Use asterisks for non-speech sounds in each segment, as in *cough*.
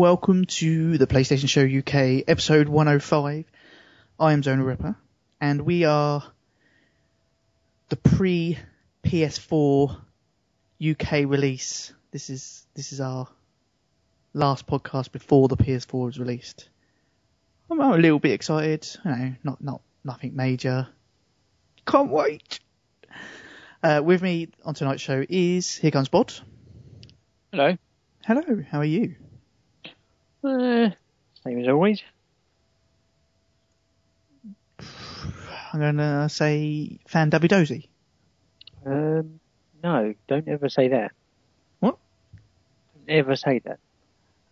Welcome to the PlayStation Show UK episode 105. I am Zona Ripper, and we are the pre PS4 UK release. This is this is our last podcast before the PS4 is released. I'm a little bit excited. You know, not not nothing major. Can't wait. Uh, with me on tonight's show is here comes Bod. Hello. Hello, how are you? Uh, same as always. I'm gonna say fan Dozy. Um, no, don't ever say that. What? Don't ever say that.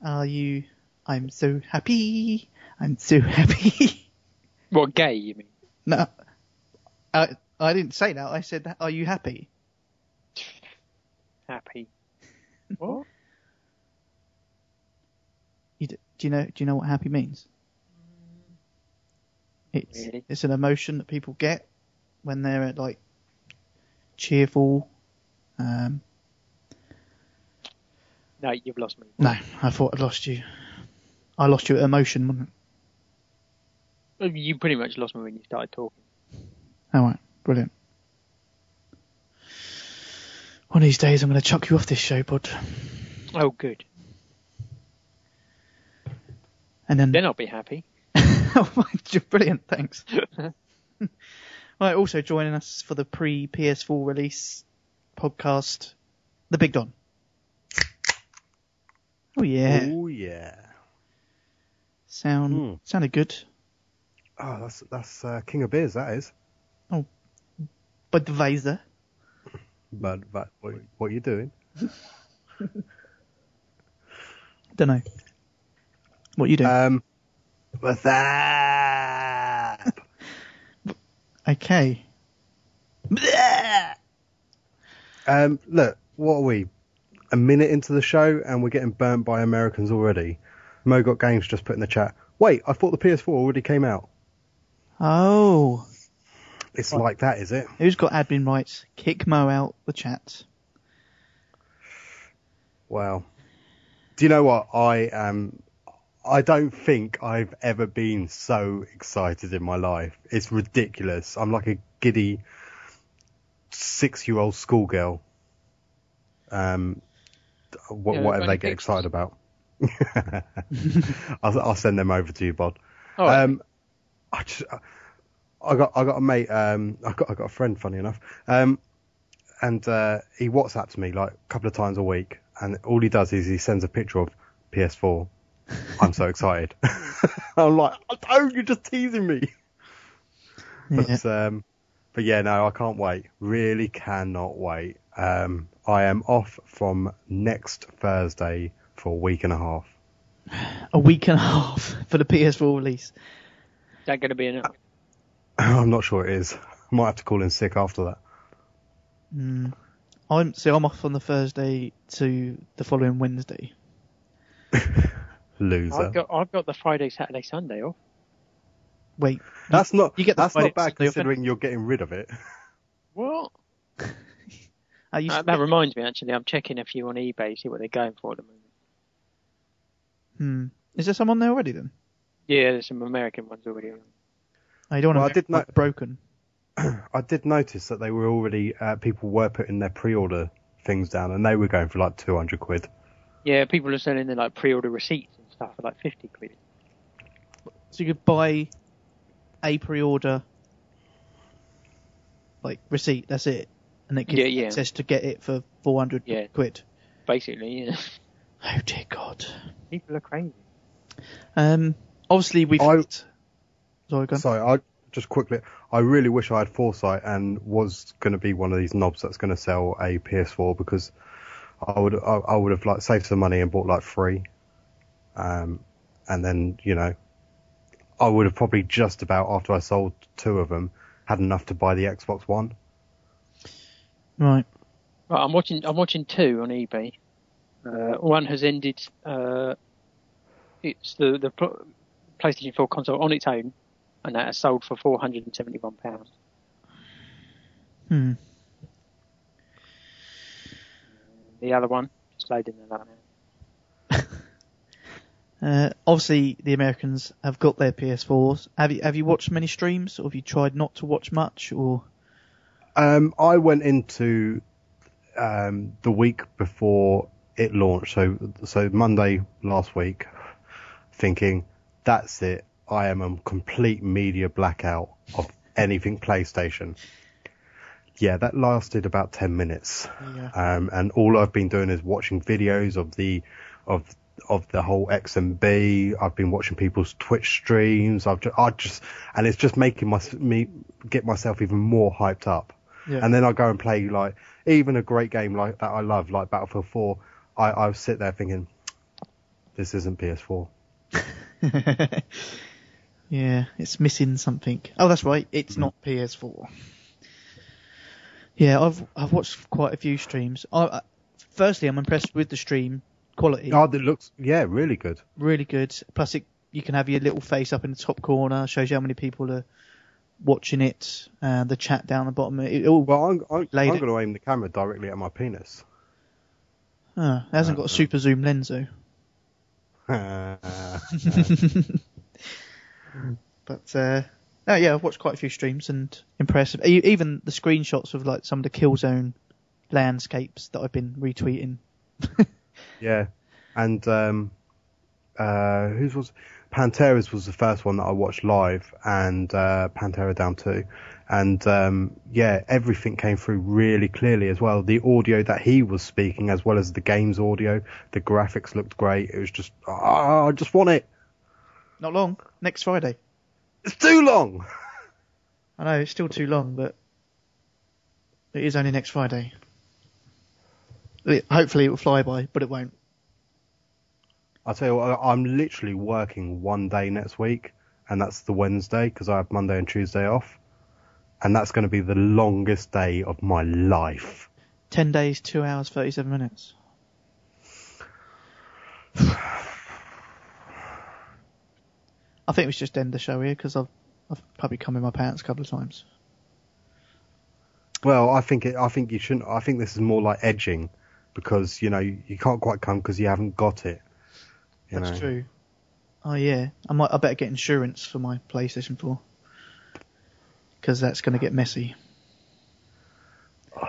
Are you? I'm so happy. I'm so happy. *laughs* What, gay, you mean? no, I I didn't say that. I said, "Are you happy?" Happy. what? You d- do you know? Do you know what happy means? It's Really? it's an emotion that people get when they're like cheerful. Um, No, you've lost me. no, I thought I'd lost you. I lost you at emotion, wasn't it? You pretty much lost me when you started talking. All right, brilliant. One of these days, I'm going to chuck you off this show, bud. Oh, good. And then Then I'll be happy. *laughs* oh, my- brilliant, thanks. *laughs* *laughs* right, also joining us for the pre PS4 release podcast, the Big Don. Oh yeah, Oh yeah. sound Hmm. sounded good. Oh, that's that's uh, King of Beers. That is. Oh, but the Vaser, But but what, what are you doing? don't know. What you doing? Um. What's that? *laughs* okay. um. Look. What are we? A minute into the show and we're getting burnt by Americans already. Mo got games just put in the chat. Wait, I thought the PS4 already came out. Oh, It's like that, is it? who's got admin rights? Kick Mo out the chat. Wow. Do you know what? I am. I don't think I've ever been so excited in my life. It's ridiculous. I'm like a giddy six-year-old schoolgirl. Um, wh- Yeah, whatever any they get pictures? excited about. *laughs* *laughs* I'll, I'll send them over to you, Bod. Oh, right. Um, I just, I got, I got a mate, um, I got, I got a friend, funny enough, um, and uh, he WhatsApps me like a couple of times a week, and all he does is he sends a picture of PS4. *laughs* I'm so excited. *laughs* I'm like, oh, you're just teasing me. Yeah. But, um, but yeah, no, I can't wait. Really cannot wait. Um, I am off from next Thursday for a week and a half. A week and a half *laughs* for the PS4 release. Is that going to be enough? I'm not sure it is. I might have to call in sick after that. Mm. I'm so I'm off on the Thursday to the following Wednesday. Loser. I've got, I've got the Friday, Saturday, Sunday off. Wait, That's not. you get that's Friday not bad Sunday off, considering you're getting rid of it. What? *laughs* are you? Uh, that reminds me, actually, I'm checking a few on eBay, see what they're going for at the moment. hmm. Is there some on there already then? Yeah, there's some American ones already on. You don't Well, want I to did know- broken. *clears throat* I did notice that they were already uh, people were putting their pre-order things down, and they were going for like 200 quid. Yeah, people are selling their like pre-order receipts and stuff for like 50 quid. So you could buy a pre-order like receipt. That's it, and it gives Yeah, you yeah. access to get it for 400 Yeah. quid. Basically, yeah. *laughs* Oh dear God. People are crazy. Um. Obviously we've. I- Sorry, go on. Sorry, I just quickly. I really wish I had foresight and was going to be one of these knobs that's going to sell a PS4 because I would I, I would have like saved some money and bought like three, um, and then you know I would have probably just about after I sold two of them had enough to buy the Xbox One. Right. Right, I'm watching. I'm watching two on eBay. Uh, one has ended. Uh, it's the the PlayStation 4 console on its own, and that has sold for 471 pounds. Hmm. The other one, just loading that up now. Uh, obviously, the Americans have got their PS4s. Have you have you watched many streams, or have you tried not to watch much? Or Um, I went into um, the week before it launched, so so Monday last week, thinking that's it. I am a complete media blackout of anything PlayStation. Yeah, that lasted about ten minutes, yeah. um, and all I've been doing is watching videos of the of of the whole XMB. I've been watching people's Twitch streams. I've just, I just and it's just making my me get myself even more hyped up yeah. and then I go and play like even a great game like that I love, like Battlefield 4. I I sit there thinking, this isn't PS4. *laughs* yeah, it's missing something. Oh, that's right. It's not PS4. Yeah, I've I've watched quite a few streams. I, I, firstly, I'm impressed with the stream quality. Oh, that looks yeah, really good. Really good. Plus, it, you can have your little face up in the top corner. Shows you how many people are watching it. Uh, the chat down the bottom. It, all, Well, I'm I'm, I'm going to aim the camera directly at my penis. uh, it hasn't got a super zoom lens though. *laughs* *laughs* But uh, no, yeah, I've watched quite a few streams and impressive. Even the screenshots of like some of the Killzone landscapes that I've been retweeting. *laughs* yeah, and um, uh, whose was Pantera's was the first one that I watched live, and uh, Pantera Down Two, and um, yeah, everything came through really clearly as well. The audio that he was speaking, as well as the game's audio, the graphics looked great. It was just, ah, I just want it. Not long, next Friday. It's too long. I know it's still too long, but it is only next Friday. Hopefully it will fly by, but it won't. I'll tell you what, I- I'm literally working one day next week, and that's the Wednesday because I have Monday and Tuesday off, and that's going to be the longest day of my life. Ten days, two hours, thirty-seven minutes. *sighs* I think we should just end the show here because I've I've probably come in my pants a couple of times. Well, I think it, I think you shouldn't. I think this is more like edging, because you know you, you can't quite come because you haven't got it. That's know. true. Oh yeah, I might. I better get insurance for my PlayStation 4 because that's going to get messy. *sighs*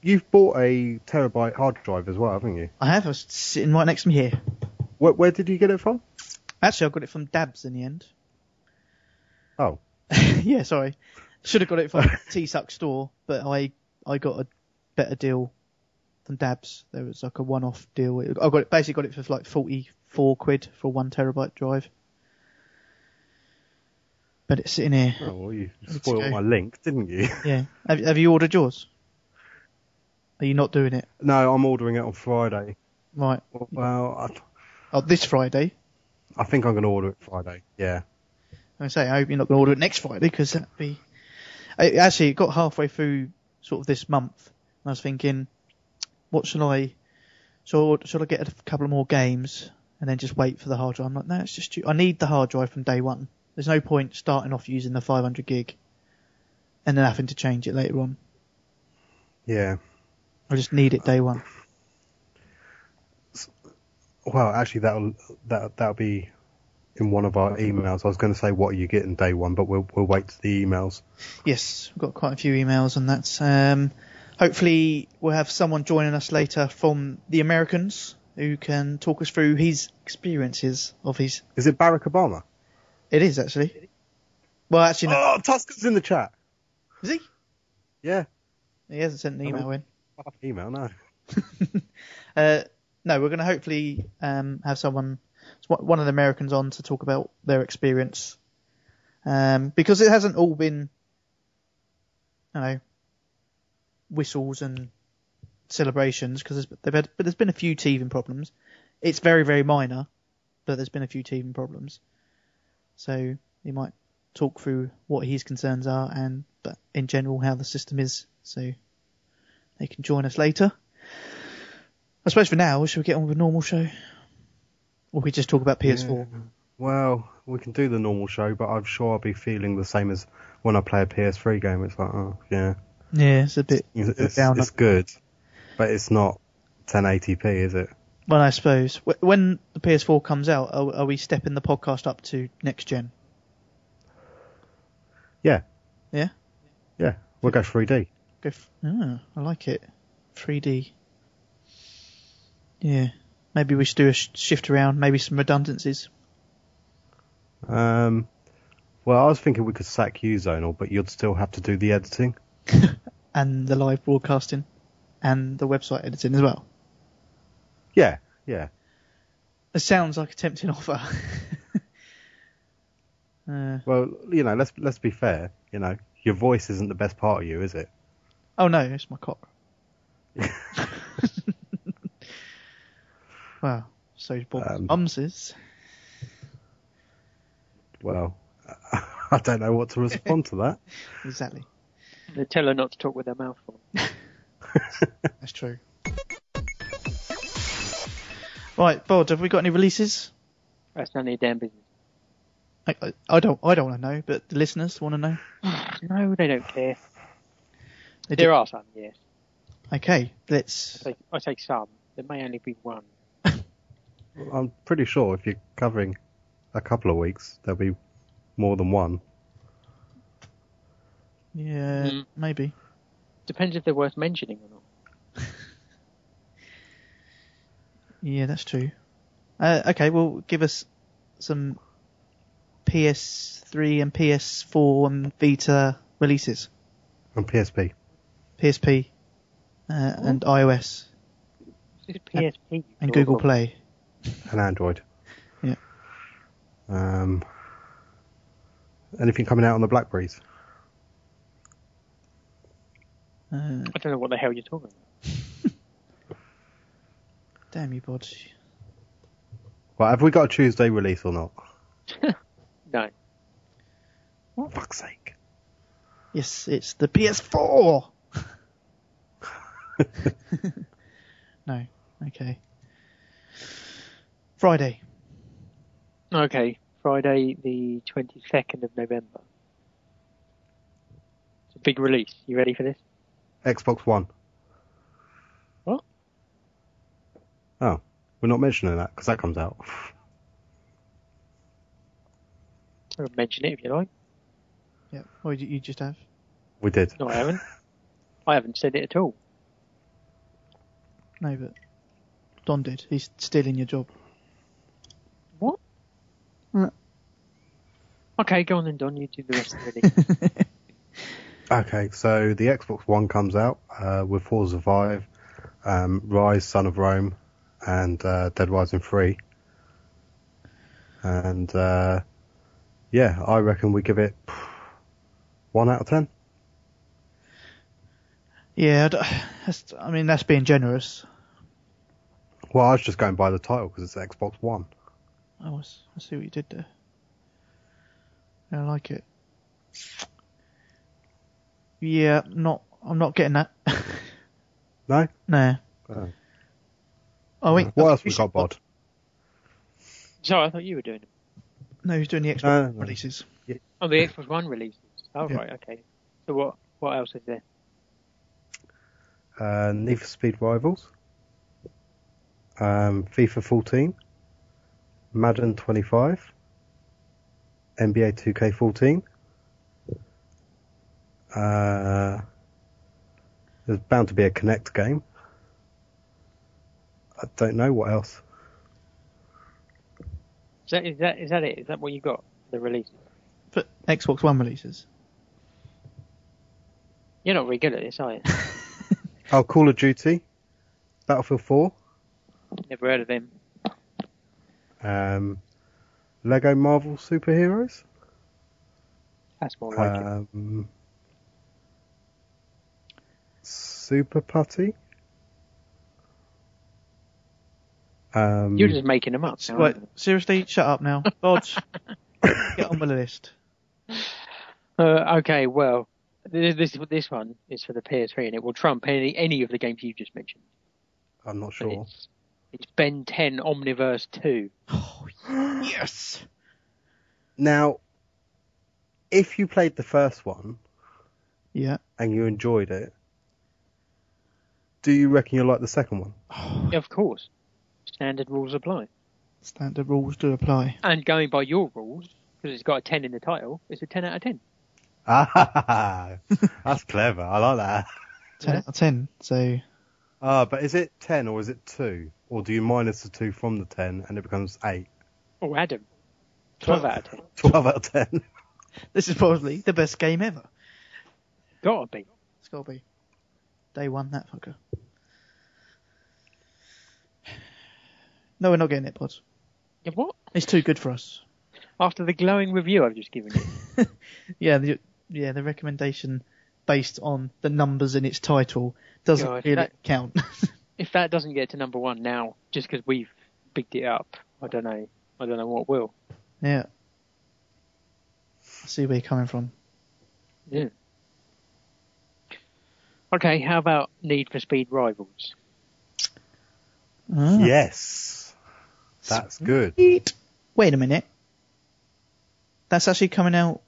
You've bought a terabyte hard drive as well, haven't you? I have. I was sitting right next to me here. Where, where did you get it from? Actually, I got it from Dabs in the end. Oh, *laughs* yeah, sorry. Should have got it from TpSUK store, but I I got a better deal than Dabs. There was like a one-off deal. I got it basically got it for like forty-four quid for a one terabyte drive. But it's sitting here. oh well, you spoiled my link, didn't you? *laughs* Yeah. Have, have you ordered yours? Are you not doing it? no, I'm ordering it on Friday. Right. Well, I, Oh, this Friday. I think I'm going to order it Friday. Yeah. I say, I hope you're not going to order it next Friday because that'd be. I, actually, it got halfway through sort of this month, and I was thinking, what shall I? Should, should I get a couple of more games and then just wait for the hard drive? I'm like, no, it's just too, I need the hard drive from day one. There's no point starting off using the 500 gig and then having to change it later on. Yeah. I just need it day one. Well, actually, that'll that that'll be in one of our emails. I was going to say what are you getting day one, but we'll we'll wait to the emails. Yes, we've got quite a few emails on that. Um, hopefully, we'll have someone joining us later from the Americans who can talk us through his experiences of his. Is it Barack Obama? It is actually. Well, actually, no. Oh, Tusker's in the chat. Is he? Yeah. He hasn't sent an email in. Email no. *laughs* Uh, no, we're going to hopefully um, have someone, one of the Americans, on to talk about their experience, um, because it hasn't all been, you know, whistles and celebrations. Because they've had, but there's been a few teething problems. It's very very minor, but there's been a few teething problems. so he might talk through what his concerns are and, but in general, how the system is. So they can join us later. I suppose for now, should we get on with a normal show? Or we just talk about PS4? Well, we can do the normal show, but I'm sure I'll be feeling the same as when I play a PS3 game. It's like, oh, yeah, Yeah, it's a bit it's, down. it's good, but it's not 1080p, is it? well, I suppose when the PS4 comes out, are, are we stepping the podcast up to next gen? Yeah, Yeah, yeah. We'll go 3D. go. F- oh, I like it. 3D. Yeah, maybe we should do a sh- shift around, maybe some redundancies. Um, well, I was thinking we could sack you, Zonal, but you'd still have to do the editing. *laughs* and the live broadcasting and the website editing as well. Yeah, yeah. It sounds like a tempting *laughs* offer. uh, Well, you know, let's let's be fair. You know, your voice isn't the best part of you, is it? oh no, it's my cock. *laughs* well, so Bob's Um. Well, *laughs* I don't know what to respond to that. Exactly. They tell her not to talk with her mouth full. *laughs* That's true. Right, Bod, have we got any releases? That's none of your damn business. I, I, I don't. I don't want to know, but the listeners want to know. *sighs* No, they don't care. They There do. are some, yes. Okay, let's. I take, I say some. There may only be one. *laughs* I'm pretty sure if you're covering a couple of weeks, there'll be more than one. Yeah, Mm. maybe. Depends if they're worth mentioning or not. *laughs* Yeah, that's true. Uh, okay, well, give us some PS3 and PS4 and Vita releases. And PSP. PSP uh, and iOS PSP. and Sure. Google Play. and Android. Yeah. Um, anything coming out on the Blackberries? Uh, I don't know what the hell you're talking about. *laughs* damn you, Bod. Well, have we got a Tuesday release or not? *laughs* No. For fuck's sake. Yes, it's the PS4. *laughs* no, okay. Friday. Okay, Friday the 22nd of November. It's a big release. You ready for this? Xbox One. What? Oh, we're not mentioning that because that comes out. I'll mention it if you like. Yeah. What did you just have? We did. No, I haven't. I haven't said it at all. No, but Don did. He's stealing your job. What? Mm. Okay, go on then, Don. You do the rest of the *laughs* release. Okay, so the Xbox One comes out uh, with Forza 5, um, Ryse, Son of Rome, and uh, Dead Rising 3. And uh, yeah, I reckon we give it one out of ten. yeah, that's, I mean that's being generous. Well, I was just going by the title because it's Xbox One. I was. I see what you did there. I like it. Yeah, not. I'm not getting that. *laughs* No? No. Oh. Oh wait. What else you we got, should- Bod? Sorry, I thought you were doing it. No, he's doing the Xbox No, no, no. releases. Oh, the Xbox One releases. Oh, Yeah. right, okay. So what? What else is there? Uh, Need for Speed Rivals, um, FIFA 14, Madden 25, NBA 2K14. Uh, there's bound to be a Kinect game. I don't know what else. Is that is that is that it? Is that what you got? The releases. But Xbox One releases. You're not very good at this, are you? *laughs* Oh, Call of Duty, Battlefield 4, Never heard of them. um, Lego Marvel Superheroes. That's more like it. Um, Super Putty. Um, You're just making them up. now, Right, aren't you? seriously, shut up now. *laughs* Bodge, Get on with the list. Uh, okay, well, this, this this one is for the PS3, and it will trump any any of the games you've just mentioned. I'm not sure. It's, it's Ben 10 Omniverse 2. *gasps* Oh, yes. Now, if you played the first one Yeah. and you enjoyed it, do you reckon you'll like the second one? Yeah, of course. Standard rules apply. Standard rules do apply. And going by your rules, because it's got a 10 in the title, it's a 10 out of 10. Ah, *laughs* that's clever. I like that. 10 out of 10. So, Ah, but is it 10 or is it 2? Or do you minus the 2 from the 10 and it becomes 8? Oh, Adam. 12 out of 10. *laughs* 12 out of 10. this is probably the best game ever. Gotta be. It's got to be. Day one, that fucker. No, we're not getting it, Bod. Yeah, what? It's too good for us. After the glowing review I've just given you. *laughs* Yeah, the, yeah, the recommendation based on the numbers in its title doesn't God, really that- count. *laughs* if that doesn't get to number one now, just because we've bigged it up, I don't know. I don't know what will. yeah. I see where you're coming from. Yeah. Okay, how about Need for Speed Rivals? Ah. Yes. That's good. Sweet. Wait a minute. That's actually coming out.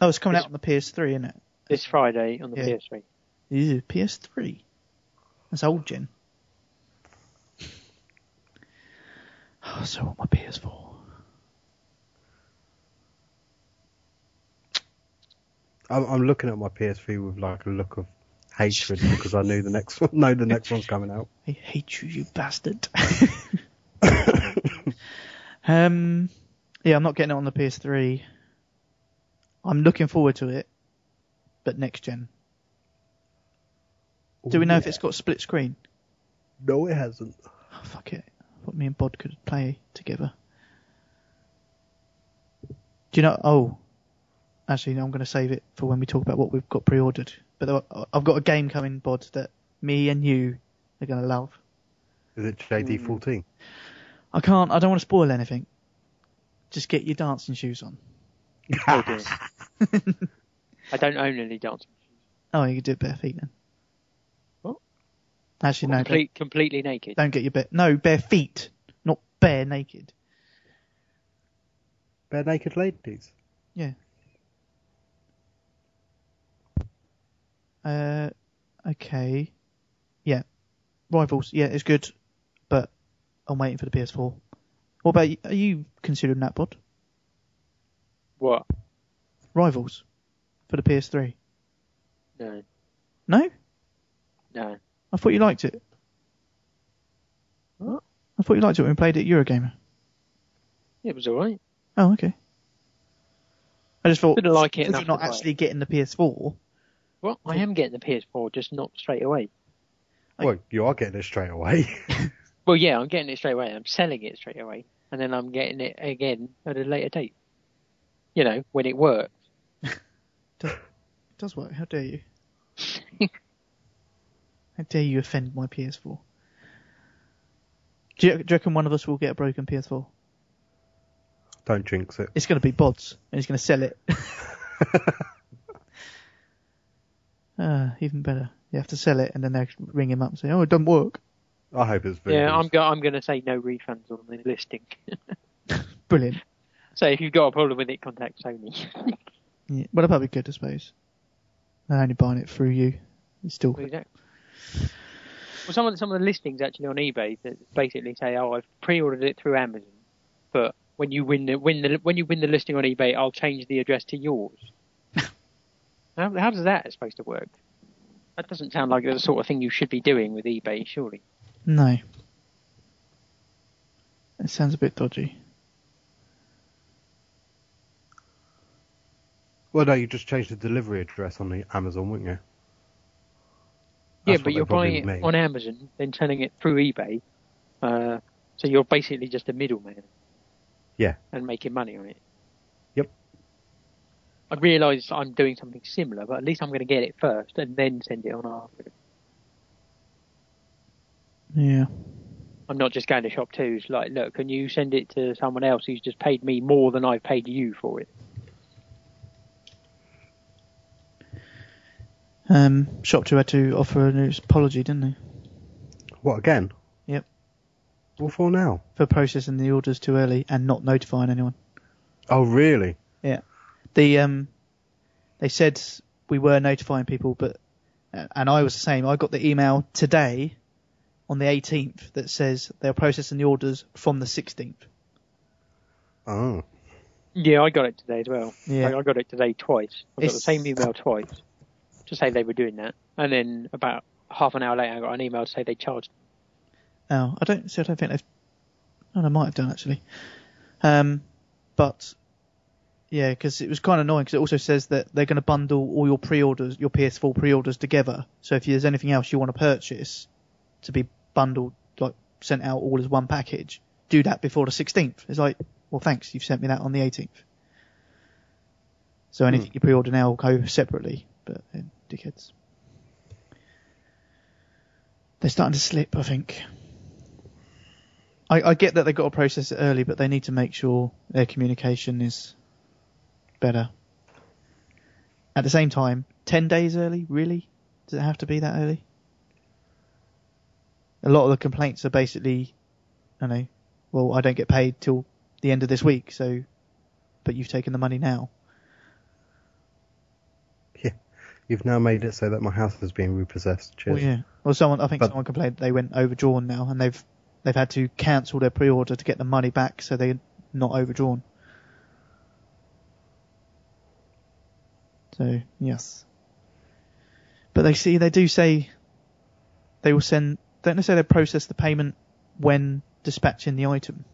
Oh, it's coming This- out on the PS3, isn't it? This Friday on the Yeah. PS3. Ew, PS3. That's old gen. *sighs* Oh, so want my PS4. I'm, I'm looking at my PS3 with like a look of hatred because I knew the next one, know the next one's coming out. I hate you, you bastard. *laughs* um, yeah, I'm not getting it on the PS3. I'm looking forward to it, but next gen. Do we know if it's got split screen? No, it hasn't. Oh, fuck it. I thought me and Bod could play together. Do you know? Oh, actually, no, I'm going to save it for when we talk about what we've got pre-ordered. But I- I've got a game coming, Bod, that me and you are going to love. Is it JD14? Hmm. I can't. I don't want to spoil anything. Just get your dancing shoes on. *laughs* Oh dear. *laughs* I don't own any dancing. Shoes. Oh, you can do it bare feet then. What? Actually, no. Complete, completely naked. don't get your bare. No, bare feet, not bare naked. Bare naked ladies. Yeah. Uh, okay. Yeah. Rivals. Yeah, it's good, but I'm waiting for the PS4. What about you? Are you considering that, Bod? What? Rivals for the PS3? No, No, no. I thought you liked it. What? I thought you liked it when we played it at Eurogamer. It was alright. Oh, okay. I just thought Didn't like it enough you're not to buy it. actually getting the PS4. Well, I am getting the PS4, just not straight away. Like- well, you are getting it straight away. *laughs* Well, yeah, I'm getting it straight away. I'm selling it straight away, and then I'm getting it again at a later date. You know, when it works. *laughs* It does work. How dare you? *laughs* How dare you offend my PS4? Do you, do you reckon one of us will get a broken PS4? Don't jinx it. It's going to be Bods, and he's going to sell it. Ah, even better. You have to sell it, and then they ring him up and say, "Oh, it doesn't work." I hope it's very Yeah, I'm go- I'm going to say no refunds on the listing. *laughs* *laughs* Brilliant. so if you've got a problem with it, contact Sony. *laughs* Yeah. Well, that'd probably be good, I suppose. They're only buying it through you. It's still Exactly. Well, some of the, some of the listings actually on eBay that basically say, "Oh, I've pre-ordered it through Amazon, but when you win the win the when you win the listing on eBay, I'll change the address to yours." How, how does that supposed to work? That doesn't sound like the sort of thing you should be doing with eBay, surely. no. It sounds a bit dodgy. Well, no, you just changed the delivery address on the Amazon, wouldn't you? yeah, but you're buying it mean. on Amazon, then selling it through eBay. Uh, so you're basically just a middleman. Yeah. And making money on it. Yep. I realise I'm doing something similar, but at least I'm going to get it first and then send it on after. Yeah. I'm not just going to shop twos. Like, look, can you send it to someone else who's just paid me more than I've paid you for it? Um, ShopTo had to offer an apology, didn't they? What again? Yep. What for now? For processing the orders too early and not notifying anyone. Oh, really? Yeah. The um, they said we were notifying people, but and I was the same. I got the email today on the 18th that says they're processing the orders from the 16th. Oh. Yeah, I got it today as well. Yeah. I, I got it today twice. I got the same email twice to say they were doing that, and then about half an hour later, I got an email to say they charged. Oh, I don't see. I don't think they've. Oh, I might have done actually. Um, but yeah, because it was kind of annoying because it also says that they're going to bundle all your pre-orders, your PS4 pre-orders together. So if there's anything else you want to purchase to be bundled, like sent out all as one package, do that before the 16th. It's like, well, thanks, you've sent me that on the 18th. So anything you pre-order now will go separately, but uh, dickheads. They're starting to slip, I think. I, I get that they've got to process it early, but they need to make sure their communication is better. At the same time, 10 days early, really? Does it have to be that early? A lot of the complaints are basically, I know, well, I don't get paid till the end of this week, so, but you've taken the money now. *laughs* Yeah. You've now made it so that my house is being repossessed. Cheers. Well, yeah. Well, someone, I think But- someone complained they went overdrawn now, and they've they've had to cancel their pre-order to get the money back, so they're not overdrawn. So yes, but they see they do say they will send. Don't they process the payment when dispatching the item?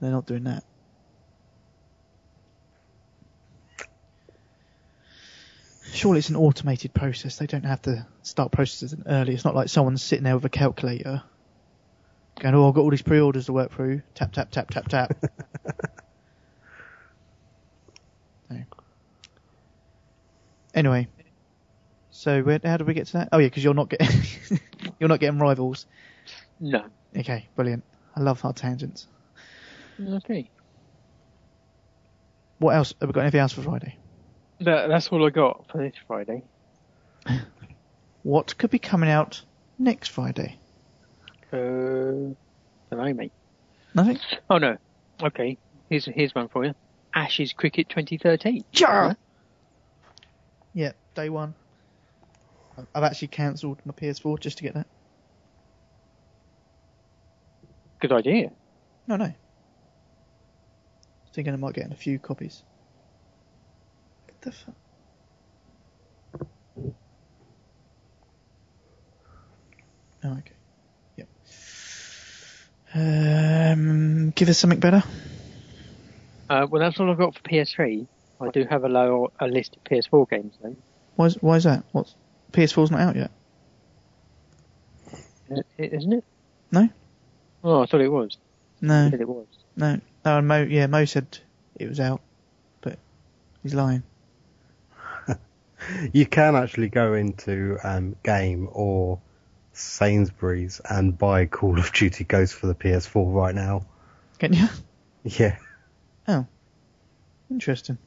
They're not doing that. Surely it's an automated process. They don't have to start processing early. It's not like someone's sitting there with a calculator going, oh, I've got all these pre-orders to work through. Tap, tap, tap, tap, tap. *laughs* Anyway, so where, how did we get to that? Oh yeah, because you're not getting *laughs* you're not getting rivals. No. Okay, brilliant. I love our tangents. Okay. What else? Have we got anything else for Friday? That, that's all I got for this Friday. *laughs* What could be coming out next Friday? Uh, don't know, mate. Nothing. Oh no. Okay. Here's here's one for you. Ashes Cricket 2013. Yeah. Yeah, day one. I've actually cancelled my PS4 just to get that. Good idea. No, no. Thinking I might get in a few copies. What the fuck? Oh, okay. Yep. Um, give us something better. Uh, well, that's all I've got for PS3. I do have a low a list of PS4 games though. Why is, why is that? What's PS4's not out yet? I- Isn't it? No? Oh, I thought it was. No, I said it was. no. No, and Mo, yeah, Mo said it was out, but he's lying. *laughs* You can actually go into um, Game or Sainsbury's and buy Call of Duty Ghosts for the PS4 right now. Can you? *laughs* Yeah. Oh, interesting.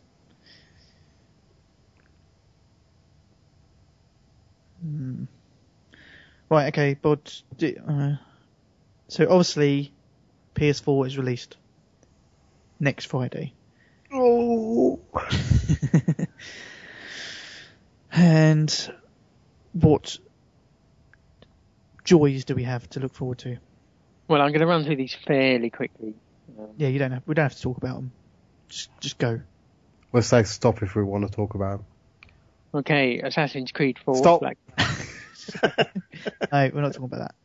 Hmm. Right, okay, but do, uh, so obviously PS4 is released next Friday. Oh. *laughs* and what joys do we have to look forward to? Well, I'm going to run through these fairly quickly. Um, Yeah, you don't have we don't have to talk about them. Just just go. We'll say stop if we want to talk about. Okay, Assassin's Creed 4. Stop. Black, *laughs* No, we're not talking about that.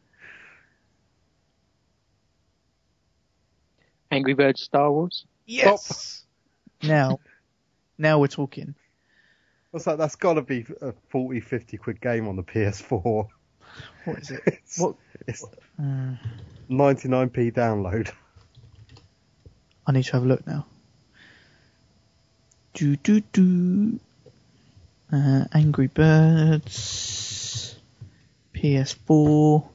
Angry Birds Star Wars. Yes. Now, now we're talking. What's that? That's got to be a 40, 50 quid game on the PS4. What is it? It's, What? it's Uh, 99p download. I need to have a look now. Do do do. Uh, Angry Birds. PS4.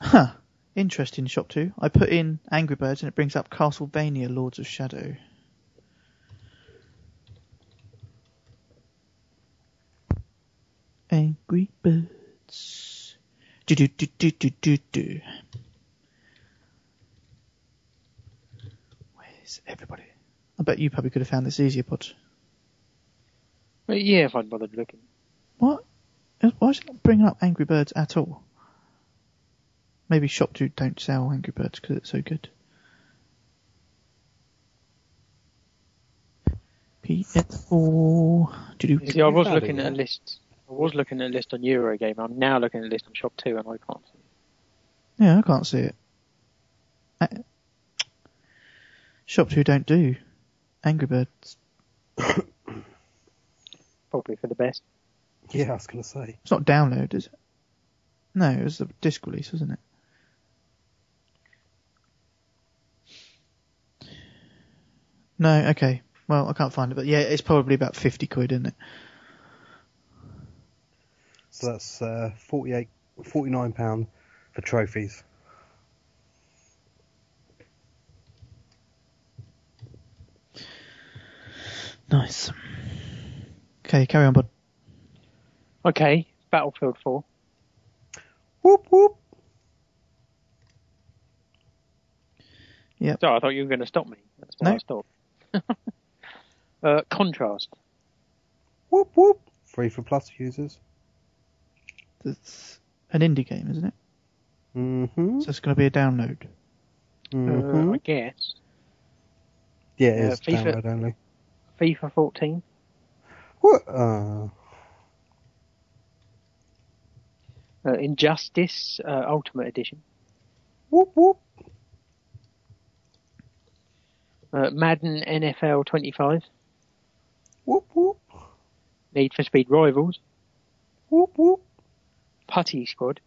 Huh. Interesting, ShopTo. I put in Angry Birds and it brings up Castlevania Lords of Shadow. Angry Birds. Do do do do do do do. Where's everybody? I bet you probably could have found this easier, Bod. But yeah, if I'd bothered looking. What? Why is it not bringing up Angry Birds at all? Maybe ShopTo don't sell Angry Birds because it's so good. PS4. Doo-doo. See, I was looking at a list. I was looking at a list on Eurogame. I'm now looking at a list on ShopTo and I can't see it. Yeah, I can't see it. Uh, ShopTo don't do Angry Birds. *coughs* Probably for the best. Yeah, I was going to say. It's not download, is it? No, it was a disc release, wasn't it? No, okay. Well, I can't find it, but yeah, it's probably about 50 quid, isn't it? So that's uh, 48, 49 pound for trophies. Nice. Okay, carry on, bud. Okay, Battlefield 4. Whoop whoop. Yeah. So I thought you were going to stop me. That's why No. I stopped. *laughs* uh, Contrast. Whoop whoop. Free for plus users. It's an indie game, isn't it? Mm-hmm. So it's going to be a download. mm-hmm. Uh, I guess. yeah, it uh, is FIFA- download only. FIFA 14. What? Uh, Uh, Injustice uh, Ultimate Edition. whoop whoop. Uh, Madden NFL 25. Whoop whoop. Need for Speed Rivals. Whoop whoop. Putty Squad.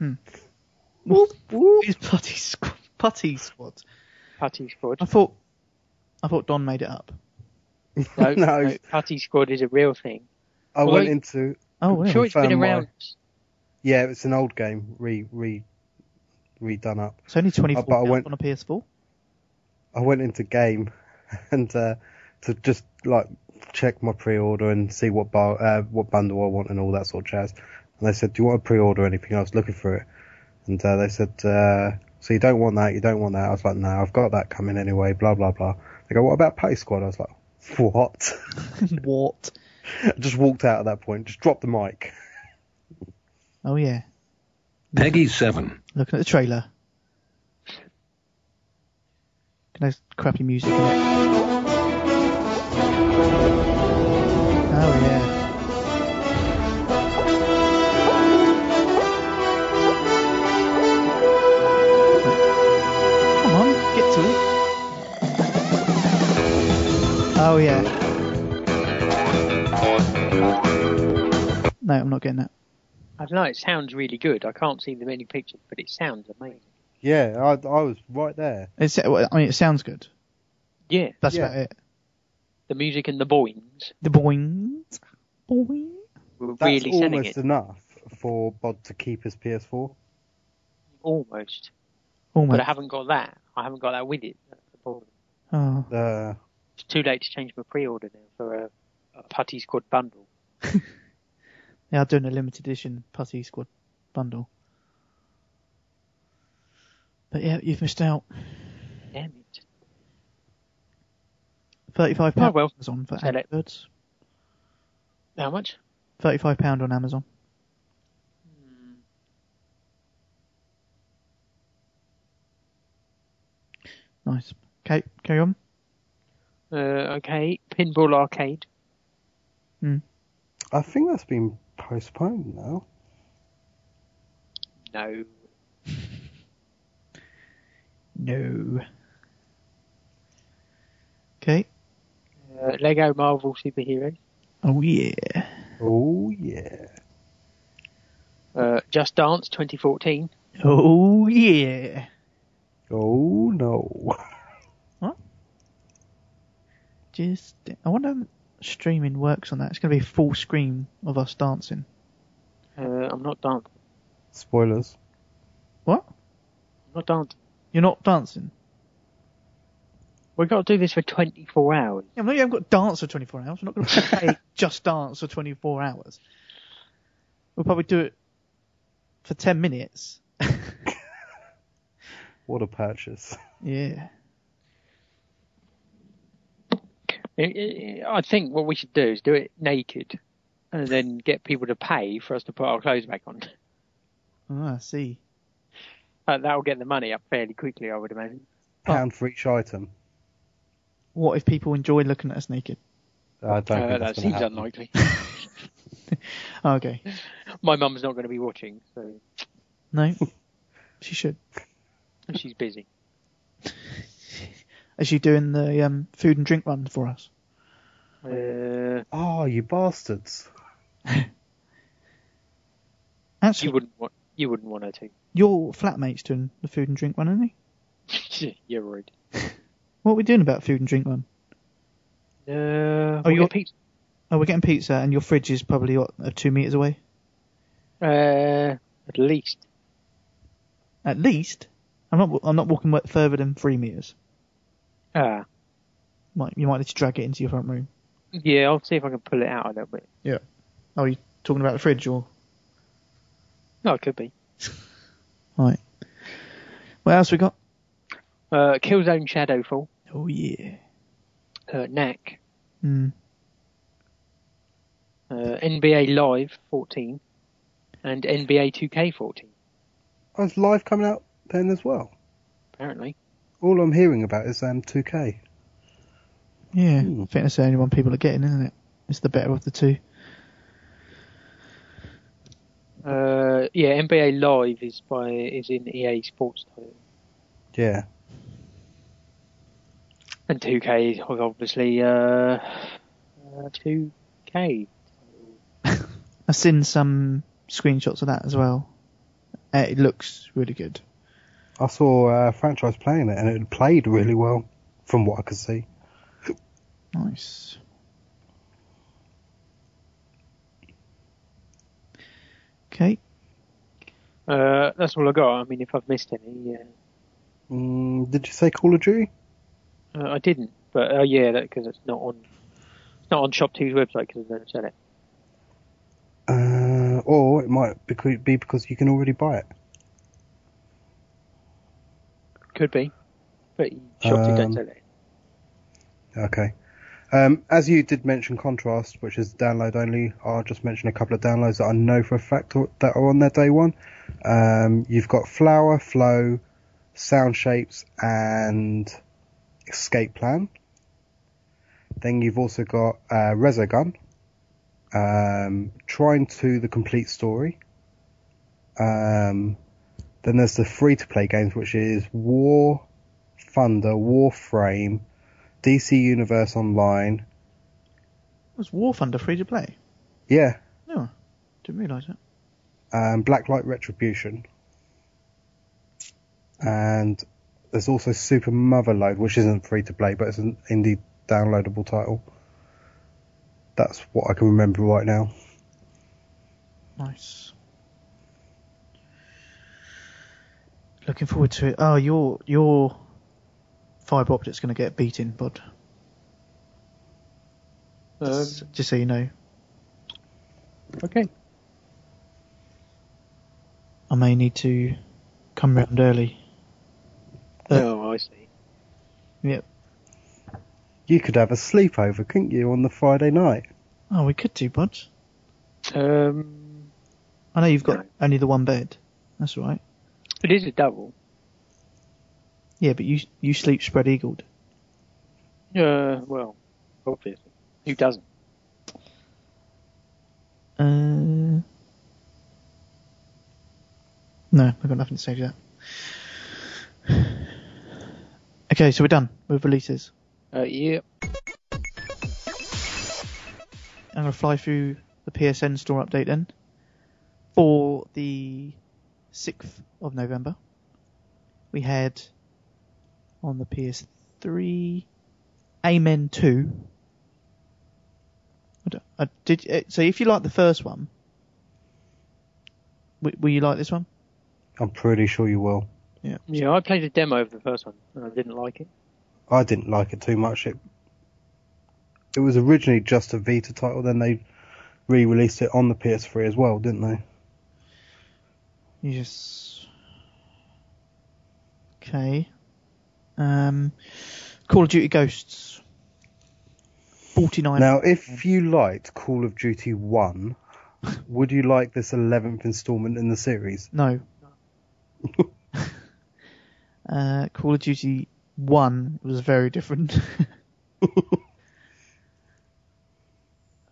Whoop whoop. It's Putty Squad. Putty Squad. Putty Squad. I thought, I thought Don made it up. *laughs* No, No. no, Putty Squad is a real thing. I Well, went I- into Oh, I'm sure it's been confirm why. around. yeah, it's an old game re re redone up. It's only 24 Uh, but I went- on a PS4. I went into game *laughs* and uh, to just like check my pre-order and see what bar, uh, what bundle I want and all that sort of jazz. And they said, "Do you want to pre-order anything?" I was looking for it, and uh, they said, uh, "So you don't want that? You don't want that?" I was like, "No, I've got that coming anyway." Blah blah blah. They go, "What about Pay Squad?" I was like, "What?" *laughs* what? I just walked out at that point, just dropped the mic. Oh, yeah. PEGI 7. Looking at the trailer. There's crappy music in it. Oh, yeah. No, I'm not getting that. I don't know, it sounds really good. I can't see the many pictures, but it sounds amazing. Yeah, I, I was right there. It's, I mean, it sounds good. Yeah, That's Yeah. about it. the music and the boings The boings. Boing. were That's really selling almost it. enough for Bod to keep his PS4. Almost. Almost. But I haven't got that. I haven't got that with it. That's the problem. Oh. Uh, It's too late to change my pre-order now for a, a Putty Squad bundle. *laughs* Yeah, I'm doing a limited edition Putty Squad bundle. But yeah, you've missed out. Damn it. Thirty-five pound well. Amazon for Sell. Birds. How much? Thirty-five pound on Amazon. Nice. Okay, carry on. Uh, okay, Pinball Arcade. I think that's been postponed now. No. *laughs* No. Okay. Uh, Lego Marvel Superheroes. Oh yeah. Oh yeah. Uh, Just Dance 2014. Oh yeah. Oh no. What? Just. I wonder how streaming works on that. It's going to be a full screen of us dancing. Uh, I'm not dancing. Spoilers. What? I'm not dancing. You're not dancing. We've got to do this for 24 hours. Yeah, no, you haven't got to dance for 24 hours. We're not going *laughs* to play just dance for 24 hours. We'll probably do it for 10 minutes. *laughs* What a purchase. Yeah. I- I I think what we should do is do it naked, and then get people to pay for us to put our clothes back on. Oh, I see. Uh, that'll get the money up fairly quickly, I would imagine. Pound for each item. What if people enjoy looking at us naked? I don't Uh, think that that's seems happen. unlikely. *laughs* *laughs* Oh, okay. My mum's not going to be watching, so No? she should. she's busy. *laughs* Is she doing the um, food and drink run for us? Uh, Oh, you bastards. *laughs* Actually, you wouldn't want you wouldn't want her to. your flatmate's doing the food and drink run, isn't he? *laughs* You're right. What are we doing about food and drink run? Uh, Oh, we'll you're- pizza. Oh, we're getting pizza, and your fridge is probably what, uh, two meters away. Uh, at least. At least. I'm not. I'm not walking further than three meters. Ah, Might you might need to drag it into your front room. yeah. I'll see if I can pull it out a little bit. Yeah. Oh, you talking about the fridge or? No, it could be. *laughs* Right. What else we got? Uh, Killzone Shadowfall, Oh yeah. uh, Knack, Hmm. uh, NBA Live 14, and NBA 2K 14. Oh, is live coming out then as well? Apparently. All I'm hearing about is um 2K. Yeah. Hmm. I think that's the only one people are getting, isn't it? It's the better of the two. Uh, yeah, NBA Live is by is in EA Sports title, Yeah. and 2K is obviously uh, uh 2K. *laughs* I've seen some screenshots of that as well. Uh, it looks really good. I saw uh, franchise playing it and it played really well from what I could see. Nice. Okay. Uh, that's all I got. I mean, if I've missed any, uh, Mm, did you say Call of Duty? uh, I didn't. But uh, yeah, because it's not on it's not on ShopTo's website because they don't sell it. Uh, or it might be because you can already buy it. Could be, but ShopTo don't Um, sell it. Okay. Um, as you did mention Contrast, which is download only, I'll just mention a couple of downloads that I know for a fact that are on their day one. Um, you've got Flower, Flow, Sound Shapes, and Escape Plan. Then you've also got uh, Resogun, um, Trine 2 the Complete Story. Um, then there's the free to play games, which is War, Thunder, Warframe, DC Universe Online. Was War Thunder free to play? Yeah, No, didn't realise that. um, Blacklight Retribution. And there's also Super Motherload, which isn't free to play, but it's an indie downloadable title. That's what I can remember right now. Nice. Looking forward to it. Oh, your your fibre optic's going to get beaten, bud. Um, Just, just so you know, okay. I may need to come round early. Uh, oh, I see. Yep. You could have a sleepover, couldn't you, on the Friday night? Oh, we could do, bud. Um, I know you've got No. only the one bed. That's all right. It is a double. Yeah, but you you sleep spread eagled. Uh, well, obviously. Who doesn't? Uh, no, I've got nothing to say to that. Okay, so we're done with releases. Uh, yeah. I'm going to fly through the PSN store update then. For the 6th of November, we had on the PS3 Amen 2. I I did, uh, so if you like the first one, w- will you like this one? I'm pretty sure you will. Yeah. Yeah, I played a demo of the first one and I didn't like it. I didn't like it too much. It it was originally just a Vita title, then they re-released it on the PS3 as well, didn't they? Yes. Okay. Um, Call of Duty Ghosts. 49. Now, if you liked Call of Duty 1, would you like this 11th installment in the series? No. *laughs* uh, Call of Duty 1 was very different. *laughs* *laughs*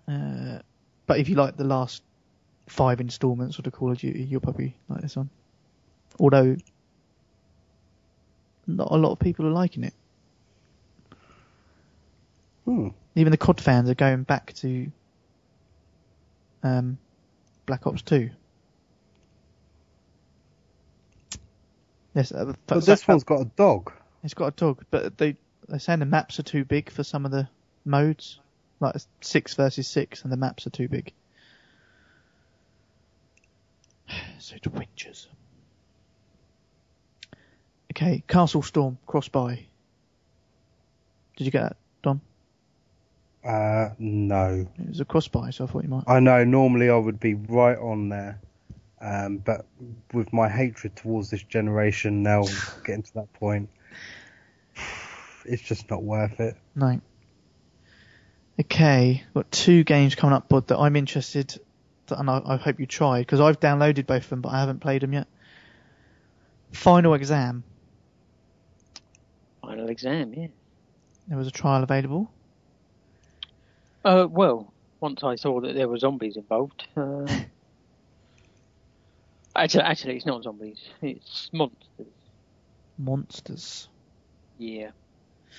uh, but if you like the last five installments of the Call of Duty, you'll probably like this one. Although, not a lot of people are liking it. Hmm. Even the COD fans are going back to um, Black Ops 2. Yes, uh, But this one's got a dog. It's got a dog, but they they're saying the maps are too big for some of the modes, like six versus six, and the maps are too big. So it's witches. Okay, Castle Storm, cross buy. Did you get that, Don? Uh, no. It was a cross buy, so I thought you might. I know normally I would be right on there, um, but with my hatred towards this generation now *laughs* getting to that point, *sighs* it's just not worth it. No. Okay, got two games coming up, Bud, that I'm interested, to, and I, I hope you try because I've downloaded both of them, but I haven't played them yet. Final Exam. Final exam, yeah. There was a trial available. Uh, well, once I saw that there were zombies involved. Uh, *laughs* actually, actually, it's not zombies. It's monsters. Monsters. Yeah.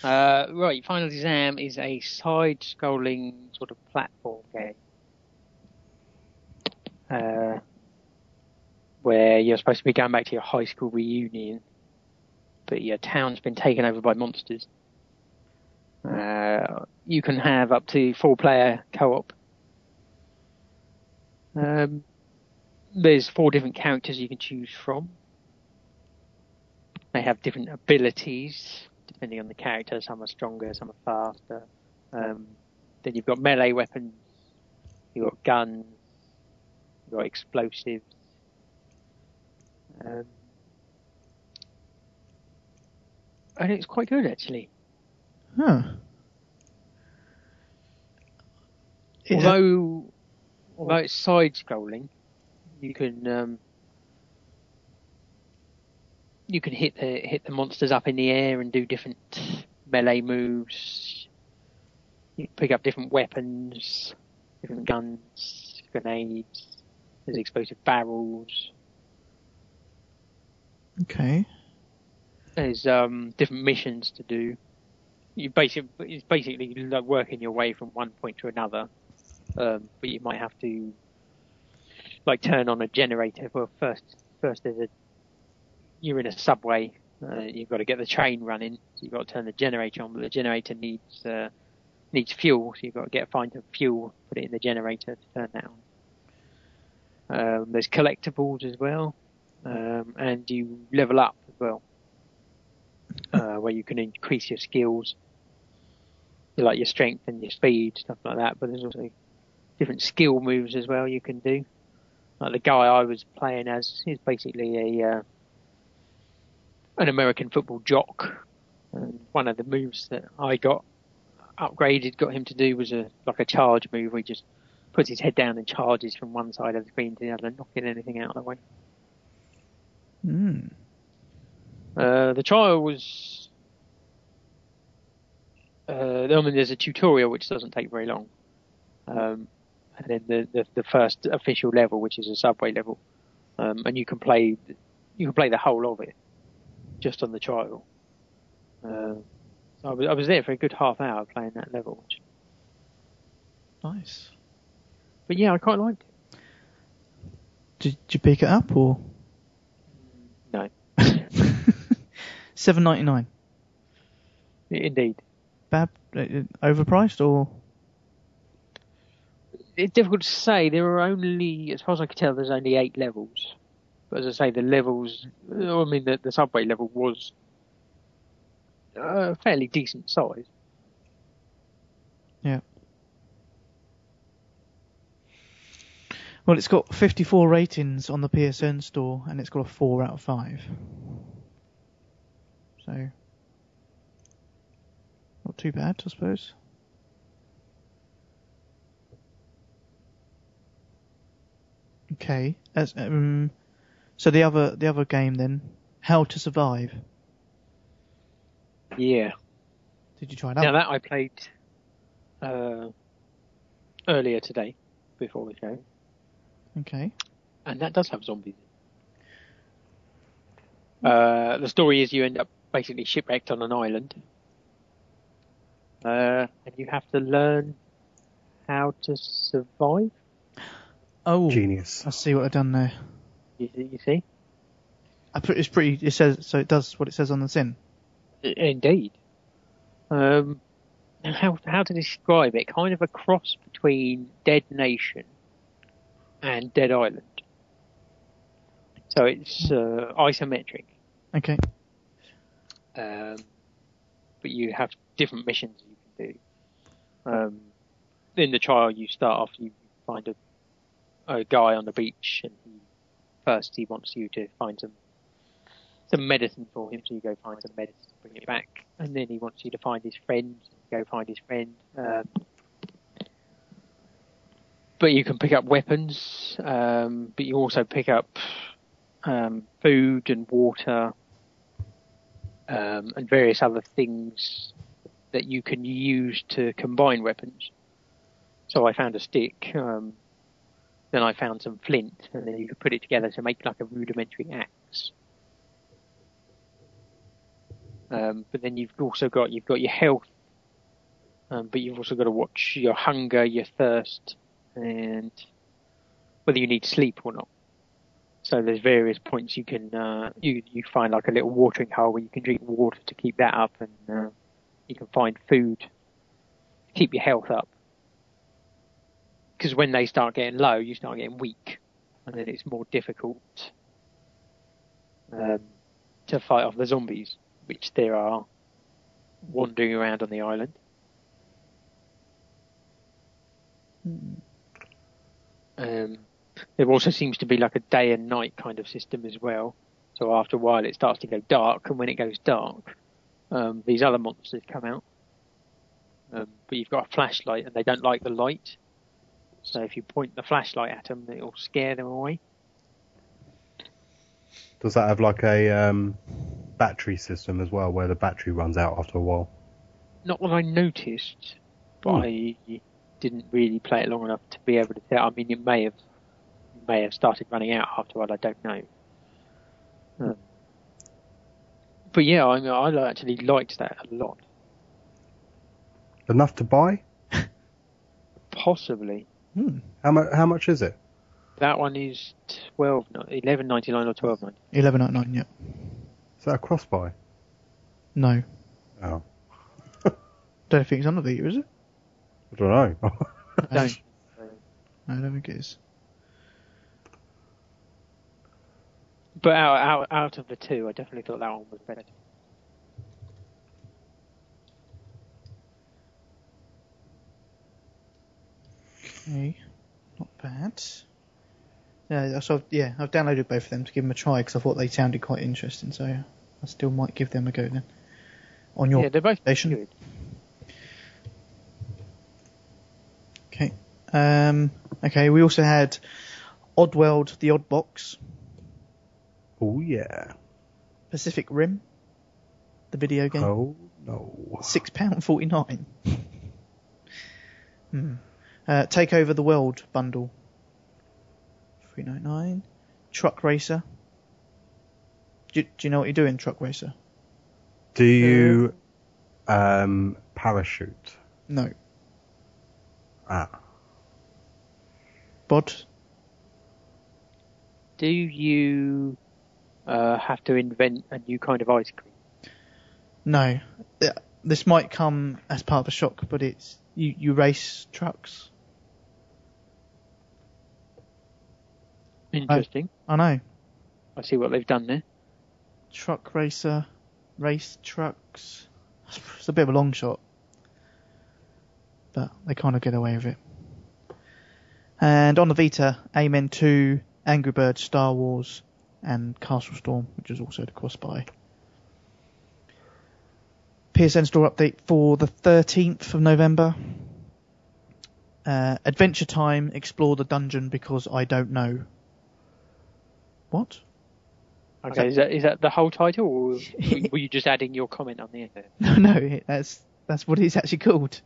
Uh, right, Final Exam is a side-scrolling sort of platform game. Uh, where you're supposed to be going back to your high school reunion, but your town's been taken over by monsters. Uh, you can have up to four-player co-op. Um, there's four different characters you can choose from. They have different abilities depending on the character. Some are stronger, some are faster. Um, then you've got melee weapons, you've got guns, you've got explosives. Um, and it's quite good actually. Huh. Is although although it's side scrolling, you can um, you can hit the hit the monsters up in the air and do different melee moves. You pick up different weapons, different guns, grenades. There's explosive barrels. okay. There's um, different missions to do. You basically it's basically like working your way from one point to another, um, but you might have to like turn on a generator. Well, first first there's a you're in a subway. Uh, you've got to get the train running. So you've got to turn the generator on, but the generator needs uh, needs fuel. So you've got to get find some fuel, put it in the generator to turn that on. Um, there's collectibles as well, um, and you level up as well uh, where you can increase your skills, like your strength and your speed, stuff like that. But there's also different skill moves as well you can do. Like the guy I was playing as is basically a uh, an American football jock. And one of the moves that I got upgraded, got him to do was a like a charge move where he just puts his head down and charges from one side of the screen to the other, knocking anything out of the way. Hmm. Uh, the trial was. Uh, I mean, there's a tutorial which doesn't take very long, um, and then the, the the first official level, which is a subway level, um, and you can play you can play the whole of it just on the trial. Uh, so I was I was there for a good half hour playing that level, which, Nice. But yeah, I quite liked it. Did you pick it up or? No, *laughs* Seven ninety nine. indeed. Bad, uh, overpriced or? It's difficult to say. There are only, as far as I can tell, there's only eight levels. But as I say, the levels, I mean, the, the subway level was a fairly decent size. Well, it's got 54 ratings on the PSN store, and it's got a 4 out of 5. So, not too bad, I suppose. Okay, as, um, so the other the other game then, How to Survive. Yeah. Did you try that? Now that I played uh, earlier today, before the show, Okay. and that does have zombies. Uh, the story is you end up basically shipwrecked on an island, uh, and you have to learn how to survive. Oh, Genius. I see what I've done there. You, you see, I put, it's pretty. It says so. It does what it says on the tin. Indeed. Um, how how to describe it? Kind of a cross between Dead Nation and Dead Island. So it's uh, isometric. Okay. um, but you have different missions you can do. Um, in the trial, you start off, you find a, a guy on the beach, and he, first he wants you to find some some medicine for him, so you go find some medicine, bring it back, and then he wants you to find his friend, go find his friend. Um, but you can pick up weapons, um, but you also pick up um, food and water, um, and various other things that you can use to combine weapons. So I found a stick, um, then I found some flint, and then you could put it together to make like a rudimentary axe. Um, but then you've also got you've got your health, um, but you've also got to watch your hunger, your thirst, and whether you need sleep or not. So there's various points you can uh, you you find like a little watering hole where you can drink water to keep that up, and uh, you can find food to keep your health up. Because when they start getting low, you start getting weak, and then it's more difficult um, to fight off the zombies, which there are wandering around on the island. Um, there also seems to be like a day and night kind of system as well. So after a while, it starts to go dark, and when it goes dark, um, these other monsters come out. Um, but you've got a flashlight, and they don't like the light. So if you point the flashlight at them, it'll scare them away. Does that have like a um, battery system as well, where the battery runs out after a while? Not what I noticed, but Hmm. I didn't really play it long enough to be able to tell. I mean, it may have it may have started running out after a while. I don't know. Um, but yeah, I, mean, I actually liked that a lot. Enough to buy? *laughs* Possibly. Hmm. How much? How much is it? That one is twelve, eleven ninety nine or twelve ninety. Eleven out. Yeah. Is that a cross buy? No. Oh, *laughs* Don't think it's on the Vita, is it? I don't know. *laughs* Don't. I don't think it is. But out, out out of the two, I definitely thought that one was better. Okay. Not bad. Yeah, so yeah, I've downloaded both of them to give them a try because I thought they sounded quite interesting. So I still might give them a go then. On your yeah, they're both station. good. Um, okay, we also had Oddworld, the Odd Box, oh yeah. Pacific Rim, the video game, Oh no. six pound forty nine. *laughs* hmm. uh, Take over the World bundle, three ninety nine. Truck Racer. Do, do you know what you're doing, Truck Racer? Do you um, parachute? No. Ah, Bod. Do you uh, have to invent a new kind of ice cream? No. This might come as part of a shock, but it's you, you race trucks. Interesting. I know. I see what they've done there. Truck racer, race trucks. It's a bit of a long shot, but they kind of get away with it. And on the Vita, Amen 2, Angry Birds, Star Wars, and Castle Storm, which is also the cross-buy. PSN store update for the 13th of November. Uh, Adventure Time, explore the dungeon because I don't know. What? Okay, is that is that the whole title, or were *laughs* were you just adding your comment on the end? there? *laughs* No, no, that's that's what it's actually called.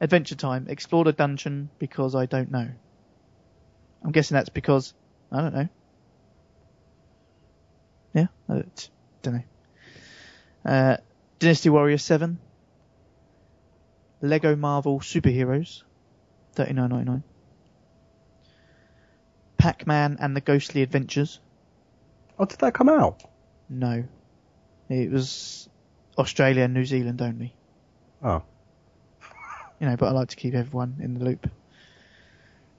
Adventure Time, explore the dungeon because I don't know. I'm guessing that's because I don't know. Yeah, I don't, don't know. Uh, Dynasty Warrior Seven, Lego Marvel Superheroes, thirty nine ninety nine. Pac Man and the Ghostly Adventures, Oh, did that come out? no. It was Australia and New Zealand only. Oh. you know, but I like to keep everyone in the loop.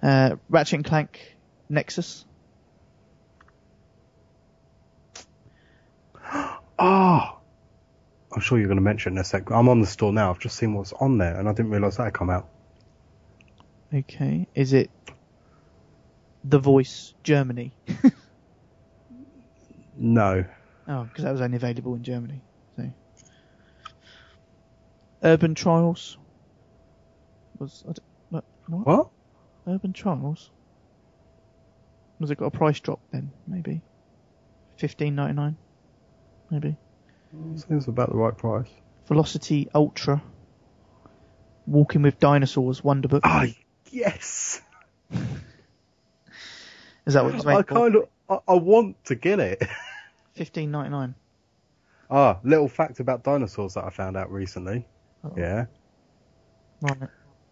Uh, Ratchet and Clank Nexus. Oh. *gasps* I'm sure you're going to mention it in a sec. I'm on the store now. I've just seen what's on there, and I didn't realise that had come out. Okay, is it The Voice Germany? *laughs* No. Oh, because that was only available in Germany. So, Urban Trials was I what? what? Urban Trials. Was it got a price drop then? Maybe fifteen ninety nine. Maybe. Seems about the right price. Velocity Ultra. Walking with Dinosaurs Wonderbook. Ah, yes. *laughs* Is that what it's I made for? kind of, I, I want to get it. *laughs* Fifteen ninety nine. Ah, little fact about dinosaurs that I found out recently. Yeah. Right.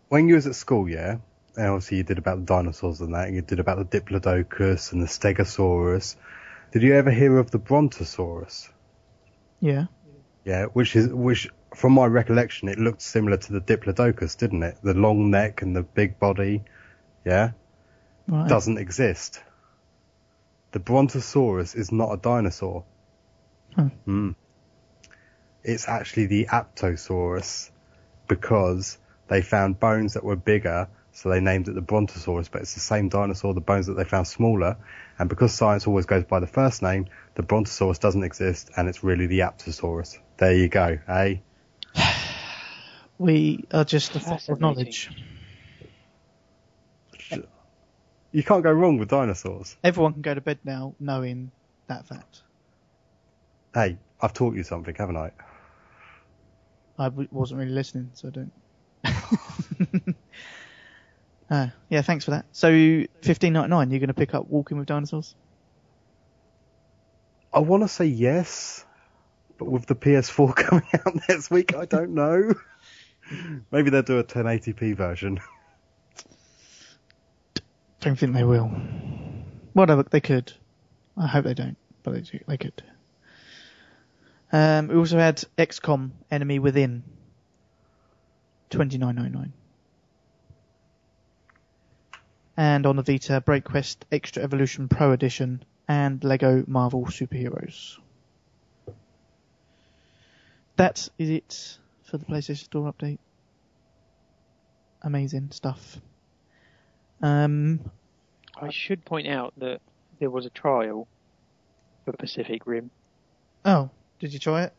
When you was at school, yeah, and obviously you did about the dinosaurs and that, and you did about the Diplodocus and the Stegosaurus. Did you ever hear of the Brontosaurus? Yeah. Yeah, which is which from my recollection, it looked similar to the Diplodocus, didn't it? The long neck and the big body. Yeah, Right. doesn't exist. The Brontosaurus is not a dinosaur. Hmm. Hmm. It's actually the Apatosaurus because they found bones that were bigger, so they named it the Brontosaurus, but it's the same dinosaur, the bones that they found smaller. And because science always goes by the first name, the Brontosaurus doesn't exist, and it's really the Apatosaurus. There you go, eh? *sighs* We are just a font of knowledge. You can't go wrong with dinosaurs. Everyone can go to bed now knowing that fact. Hey, I've taught you something, haven't I? I w- wasn't really listening, so I don't. *laughs* uh, yeah, thanks for that. So, fifteen ninety nine. You're going to pick up Walking with Dinosaurs? I want to say yes, but with the PS4 *laughs* coming out next week, I don't know. *laughs* Maybe they'll do a 1080p version. Don't think they will. Well, they, they could. I hope they don't, but they do. They could. Um, we also had XCOM Enemy Within. Twenty nine ninety nine. And on the Vita, Break Quest Extra Evolution Pro Edition and Lego Marvel Superheroes. That is it for the PlayStation Store update. Amazing stuff. Um, I should point out that there was a trial for Pacific Rim. oh, did you try it?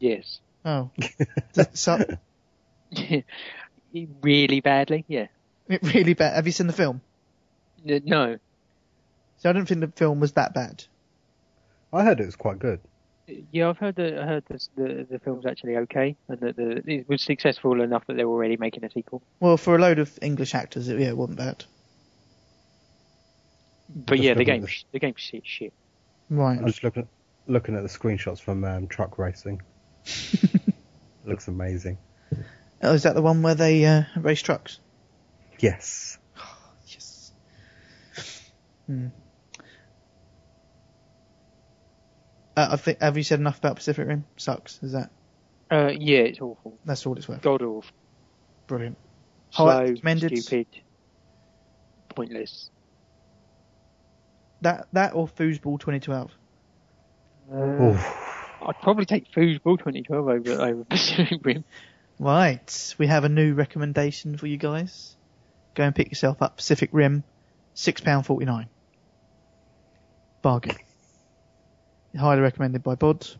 Yes. Oh, *laughs* Does it *laughs* really badly, yeah. It really bad. Have you seen the film? No. So I don't think the film was that bad. I heard it was quite good. Yeah, I've heard that I heard this, the the film's actually okay, and that the, it was successful enough that they were already making a sequel. Well, for a load of English actors, it, yeah, it wasn't bad. But yeah, the looking at game this. the game's shit. shit. Right. I'm just looking looking at the screenshots from um, truck racing. *laughs* Looks amazing. Oh, is that the one where they uh, race trucks? Yes. *sighs* Yes. Hmm. Uh, I think, have you said enough about Pacific Rim? Sucks. Is that? Uh, yeah, it's awful. That's all it's worth. God awful. Brilliant. Slow, recommended? stupid, pointless. That that or Foosball 2012. Oof. I'd probably take Foosball 2012 over over Pacific Rim. Right, we have a new recommendation for you guys. Go and pick yourself up Pacific Rim, six pound forty nine. Bargain. Highly recommended by Bods.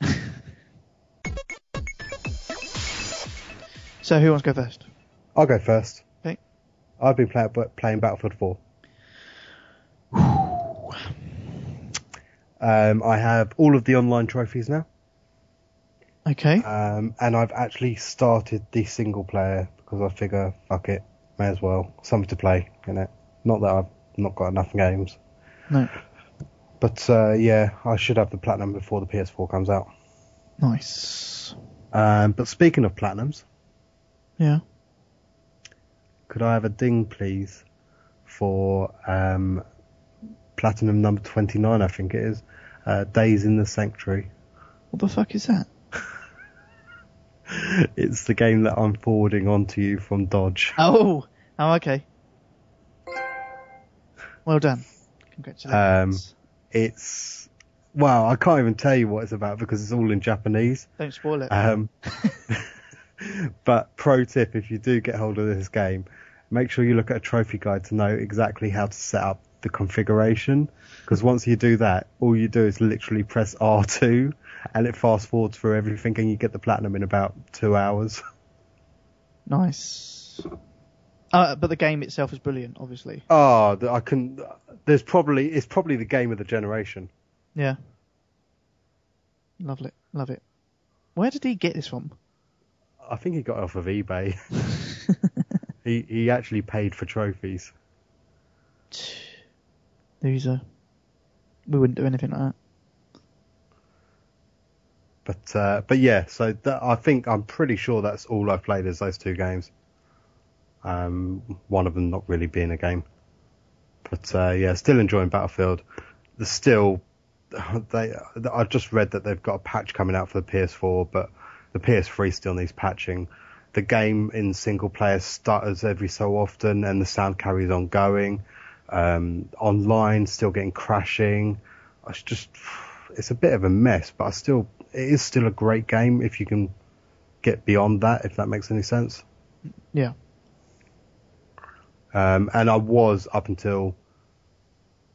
*laughs* so who wants to go first? I'll go first. Okay. I've been play, playing Battlefield 4. *sighs* Um, I have all of the online trophies now, Okay. um, and I've actually started the single player because I figure, fuck it, may as well, something to play in it. Not that I've not got enough games, No. but uh, yeah, I should have the platinum before the PS4 comes out. Nice. Um, but speaking of platinums, Yeah. could I have a ding, please, for um, platinum number 29, I think it is, uh, Days in the Sanctuary. What the fuck is that? *laughs* It's the game that I'm forwarding on to you from Dodge. Oh. Oh, okay. Well done. Congratulations. It's, well, I can't even tell you what it's about because it's all in Japanese. Don't spoil it. Um, *laughs* *laughs* but pro tip, if you do get hold of this game, make sure you look at a trophy guide to know exactly how to set up the configuration. Because once you do that, all you do is literally press R2 and it fast forwards through everything and you get the platinum in about two hours. *laughs* nice. Uh, but the game itself is brilliant, obviously. Oh, I can. There's probably it's probably the game of the generation. Yeah. Love it. Love it. Where did he get this from? I think he got it off of eBay. *laughs* he he actually paid for trophies. Loser. We wouldn't do anything like that. But uh, but yeah, so that, I think I'm pretty sure that's all I've played is those two games. Um, one of them not really being a game. But uh, yeah, still enjoying Battlefield. There's still *sighs* they I've just read that they've got a patch coming out for the PS4, but the PS3 still needs patching. The game in single player stutters every so often, and the sound carries on going. Um, online, still getting crashing. It's just *sighs* it's a bit of a mess, but I still it is still a great game if you can get beyond that, if that makes any sense. Yeah. Um, and I was up until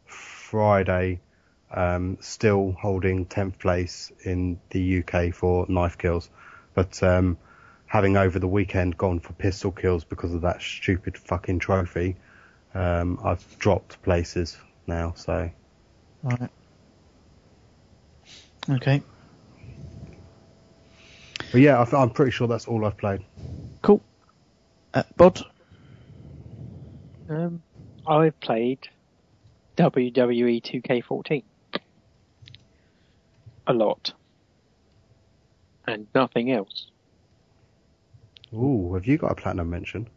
Friday um, still holding 10th place in the UK for knife kills, but um, having over the weekend gone for pistol kills because of that stupid fucking trophy, um, I've dropped places now. So Right. Okay. But yeah, I th- I'm pretty sure that's all I've played. Cool. Uh, Bod? Um, I've played WWE 2K14 a lot, and nothing else. Ooh, have you got a platinum mention?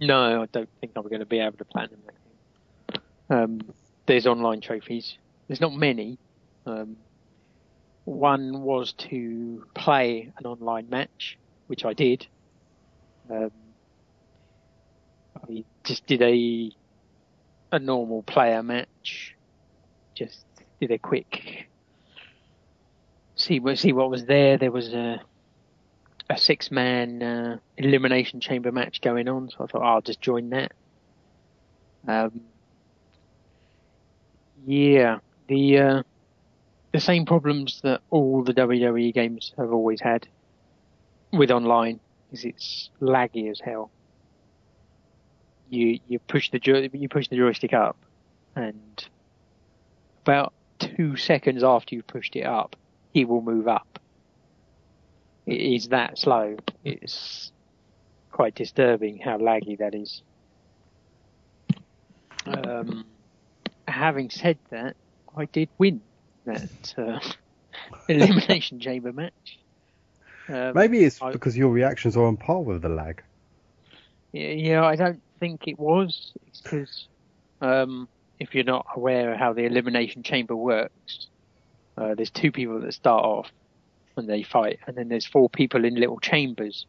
No, I don't think I'm going to be able to platinum that game. Um, there's online trophies. There's not many. Um, one was to play an online match, which I did. Um, I just did a a normal player match. Just did a quick see what see what was there. There was a a six man uh, elimination chamber match going on, so I thought I'll just join that. Um, yeah, the uh, the same problems that all the WWE games have always had with online is it's laggy as hell. You you push the you push the joystick up, and about two seconds after you've pushed it up, it will move up. It is that slow. It's quite disturbing how laggy that is. Um, having said that, I did win that uh, *laughs* elimination chamber match. Um, Maybe it's I- because your reactions are on par with the lag. Yeah, yeah, I don't think it was. It's because um, if you're not aware of how the elimination chamber works, uh, there's two people that start off and they fight, and then there's four people in little chambers,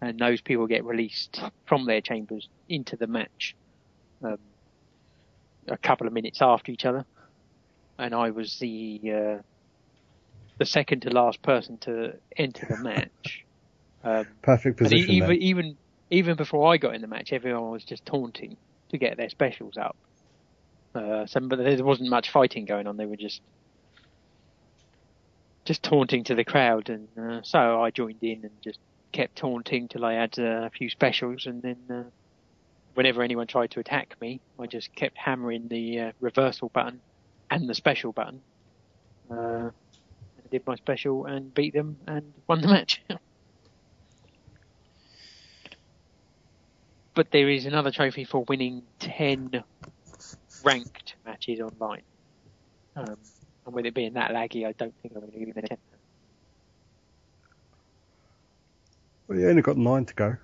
and those people get released from their chambers into the match. Um, a couple of minutes after each other, and I was the uh, the second to last person to enter the match. *laughs* Um, Perfect position. even then. even even before I got in the match, everyone was just taunting to get their specials up. Uh, so, but there wasn't much fighting going on. They were just just taunting to the crowd, and uh, so I joined in and just kept taunting till I had uh, a few specials, and then uh, whenever anyone tried to attack me, I just kept hammering the uh, reversal button and the special button. Uh, I did my special and beat them and won the match. *laughs* but there is another trophy for winning 10 ranked matches online. Um, and with it being that laggy, I don't think I'm going to give him a 10. Well, you only got nine to go.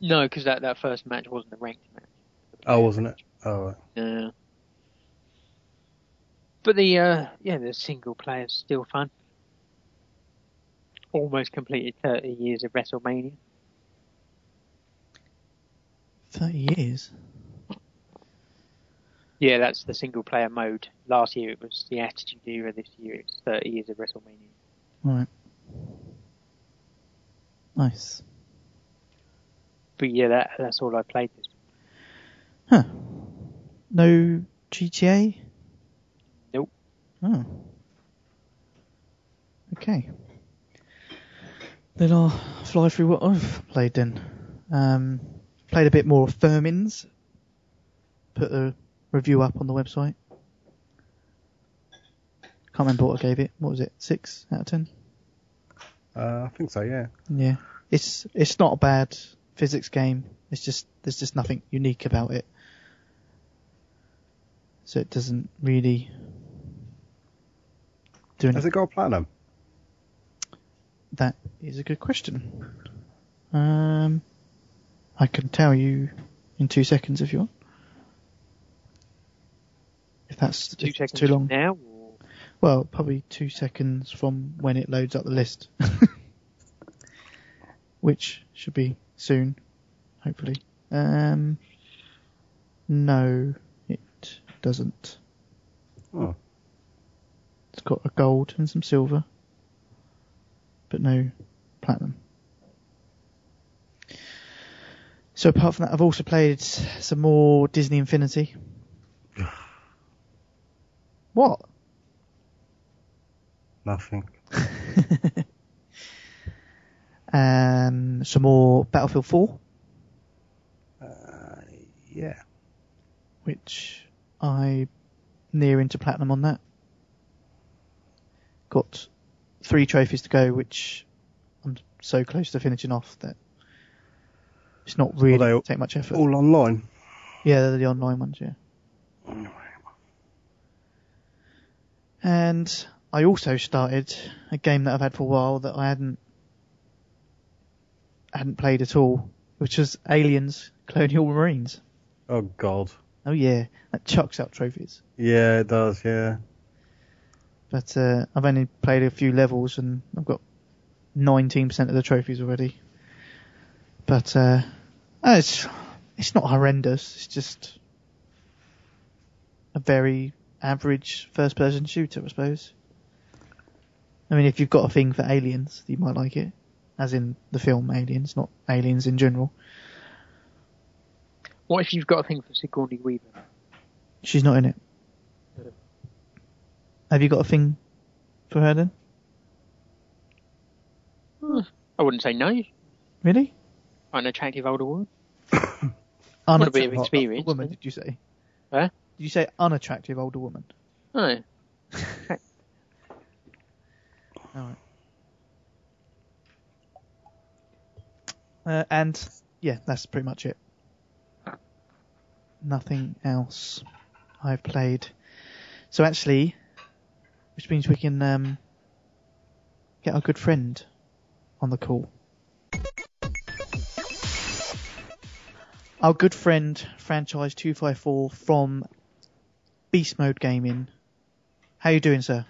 No, because that, that first match wasn't a ranked match. Oh, wasn't it? Oh, right. But the uh, yeah, the single player's still fun. Almost completed 30 years of WrestleMania. 30 years. Yeah, that's the single player mode. Last year it was the Attitude Era. This year it's 30 years of WrestleMania. Right. Nice. But yeah, that that's all I played this. Huh. No GTA? Oh. Okay. Then I'll fly through what I've played then. Um, played a bit more of Furmins. Put the review up on the website. Can't remember what I gave it. What was it? Six out of ten? Uh, I think so. Yeah. Yeah. It's it's not a bad physics game. It's just there's just nothing unique about it. So it doesn't really do Has it got a platinum? That is a good question. Um, I can tell you in two seconds if you want. If that's Two if seconds too long. now. Or... Well, probably two seconds from when it loads up the list. *laughs* Which should be soon, hopefully. Um, no, it doesn't. Oh. It's got a gold and some silver, but no platinum. So apart from that, I've also played some more Disney Infinity. *sighs* what? Nothing. *laughs* um, some more Battlefield 4, Uh, yeah. which I near into platinum on that. Got three trophies to go, which I'm so close to finishing off that it's not really all- take much effort. All online. Yeah, they're the online ones, yeah. And I also started a game that I've had for a while that I hadn't hadn't played at all, which was Aliens Colonial Marines. Oh God. Oh yeah, that chucks out trophies. Yeah, it does. Yeah. But uh, I've only played a few levels and I've got 19% of the trophies already. But uh, oh, it's it's not horrendous. It's just a very average first-person shooter, I suppose. I mean, if you've got a thing for aliens, you might like it, as in the film Aliens, not aliens in general. What if you've got a thing for Sigourney Weaver? She's not in it. Have you got a thing for her then? I wouldn't say no. Really? An attractive older woman. *coughs* Unattra- a bit of experience, Woman, did you say? Huh? Did you say unattractive older woman? Oh, *laughs* Alright. Uh, and yeah, that's pretty much it. Nothing else I've played. So actually, which means we can um, get our good friend on the call. Our good friend, franchise two five four from Beast Mode Gaming. How you doing, sir?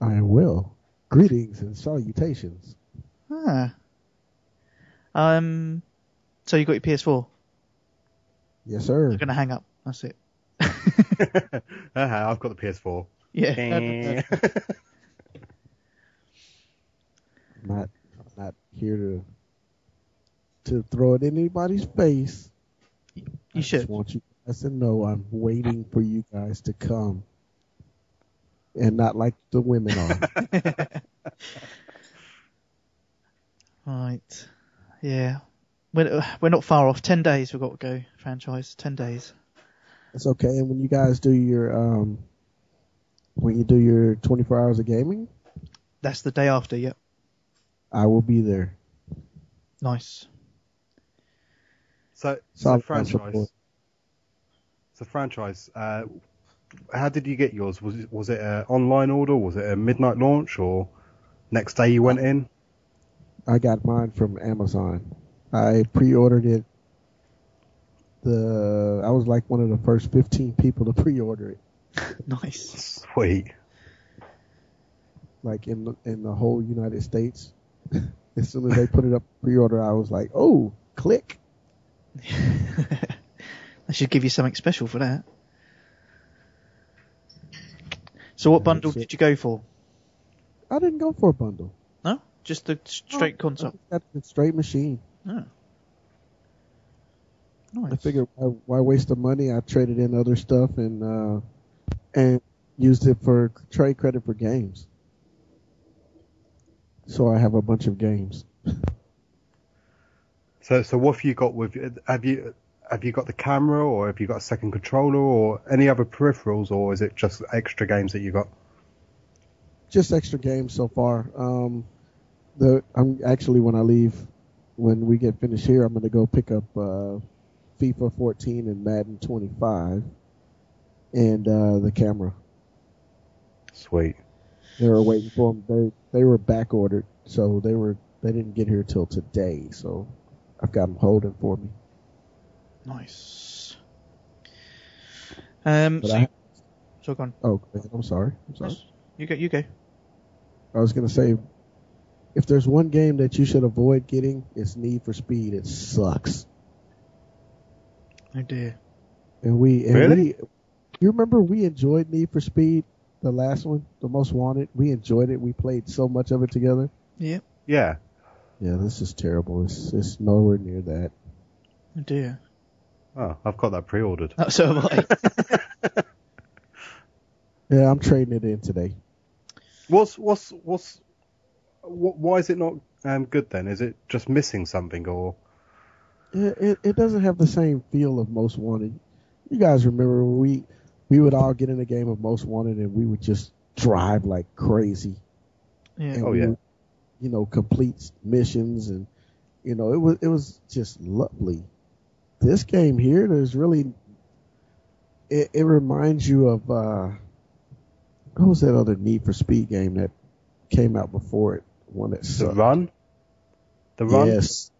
I am well. Greetings and salutations. Ah. Um. So you got your PS4? Yes, sir. I'm gonna hang up. That's it. *laughs* *laughs* uh-huh, I've got the PS4. Yeah. I'm *laughs* not, I'm not here to to throw it in anybody's face. you I should. just want you guys to know I'm waiting for you guys to come, and not like the women are. *laughs* Right. Yeah. We're, we're not far off. Ten days we've got to go. Franchise. Ten days. That's okay. And when you guys do your um, when you do your 24 hours of gaming, That's the day after. Yep. I will be there. Nice. So, so Solid franchise. support. So franchise. Uh, how did you get yours? Was it was it an online order? Was it a midnight launch or next day you went in? I got mine from Amazon. I pre-ordered it. The I was like one of the first 15 people to *laughs* pre-order it. *laughs* Nice. Sweet. Like in the, in the whole United States. *laughs* as soon as they put it up pre-order, I was like, oh, click. *laughs* I should give you something special for that. So what bundle did you go for? I didn't go for a bundle. No, just the straight console. I got the straight machine. Oh. Nice. I figured why, why waste the money? I traded in other stuff and uh, and used it for trade credit for games. So I have a bunch of games. *laughs* So so what have you got with have you have you got the camera or have you got a second controller or any other peripherals or is it just extra games that you got? Just extra games so far. Um, the I'm actually when I leave, when we get finished here, I'm going to go pick up uh, FIFA 14 and Madden 25, and uh, the camera. Sweet. They were waiting for them. They they were back ordered, so they were they didn't get here till today. So I've got them holding for me. Nice. Um. But So, I, so go on. oh. I'm sorry. I'm sorry. You go. You go. I was gonna say, if there's one game that you should avoid getting, it's Need for Speed. It sucks. Oh dear. And we and Really? we, you remember we enjoyed Need for Speed, the last one, the Most Wanted. We enjoyed it. We played so much of it together. Yeah. Yeah. Yeah, this is terrible. It's it's nowhere near that. Oh dear. Oh, I've got that pre-ordered. Oh, so have I. *laughs* Yeah, I'm trading it in today. What's what's what's wh why is it not um, good then? Is it just missing something or? It, it it doesn't have the same feel of Most Wanted. You guys remember when we we would all get in a game of Most Wanted and we would just drive like crazy. yeah. and Oh, we yeah. would, you know, complete missions and you know, it was it was just lovely. This game here, there's really it, it reminds you of uh what was that other Need for Speed game that came out before it? One that The run? The run? Yes.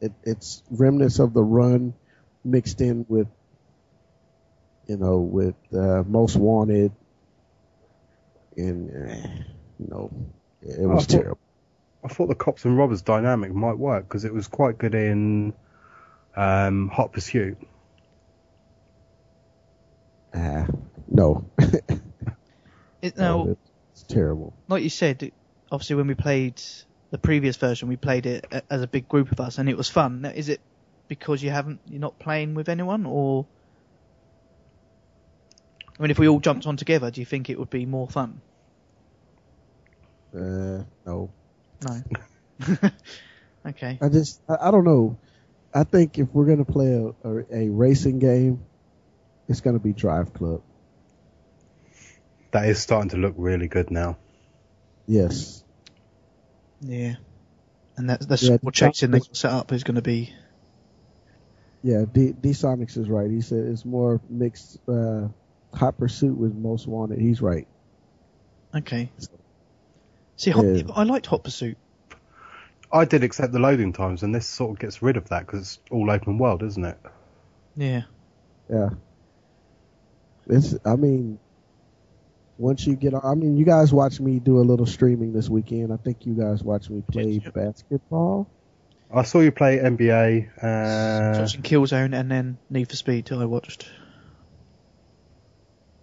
It, it's remnants of the run mixed in with, you know, with uh, Most Wanted, and you know, it was I thought- terrible. I thought the cops and robbers dynamic might work because it was quite good in um, Hot Pursuit. Ah, *laughs* no, It, no, now, it's terrible. like you said, obviously when we played the previous version, we played it as a big group of us, and it was fun. Now, is it because you haven't you're not playing with anyone, or I mean, if we all jumped on together, do you think it would be more fun? Uh, no, No. *laughs* *laughs* okay. I just I, I don't know. I think if we're gonna play a, a, a racing game, it's gonna be Drive Club. That is starting to look really good now. Yes. Yeah. And that's that's Yeah, what the chasing they set up is going to be. Yeah, D, D Sonics is right. He said it's more mixed uh, hot pursuit was most wanted. He's right. Okay. See, hot, Yeah. I liked Hot Pursuit. I did accept the loading times, and this sort of gets rid of that because it's all open world, isn't it? Yeah. Yeah. It's. I mean, once you get, on, I mean, you guys watch me do a little streaming this weekend. I think you guys watch me play Yep. basketball. I saw you play NBA. Uh, Watching Killzone and then Need for Speed till I watched.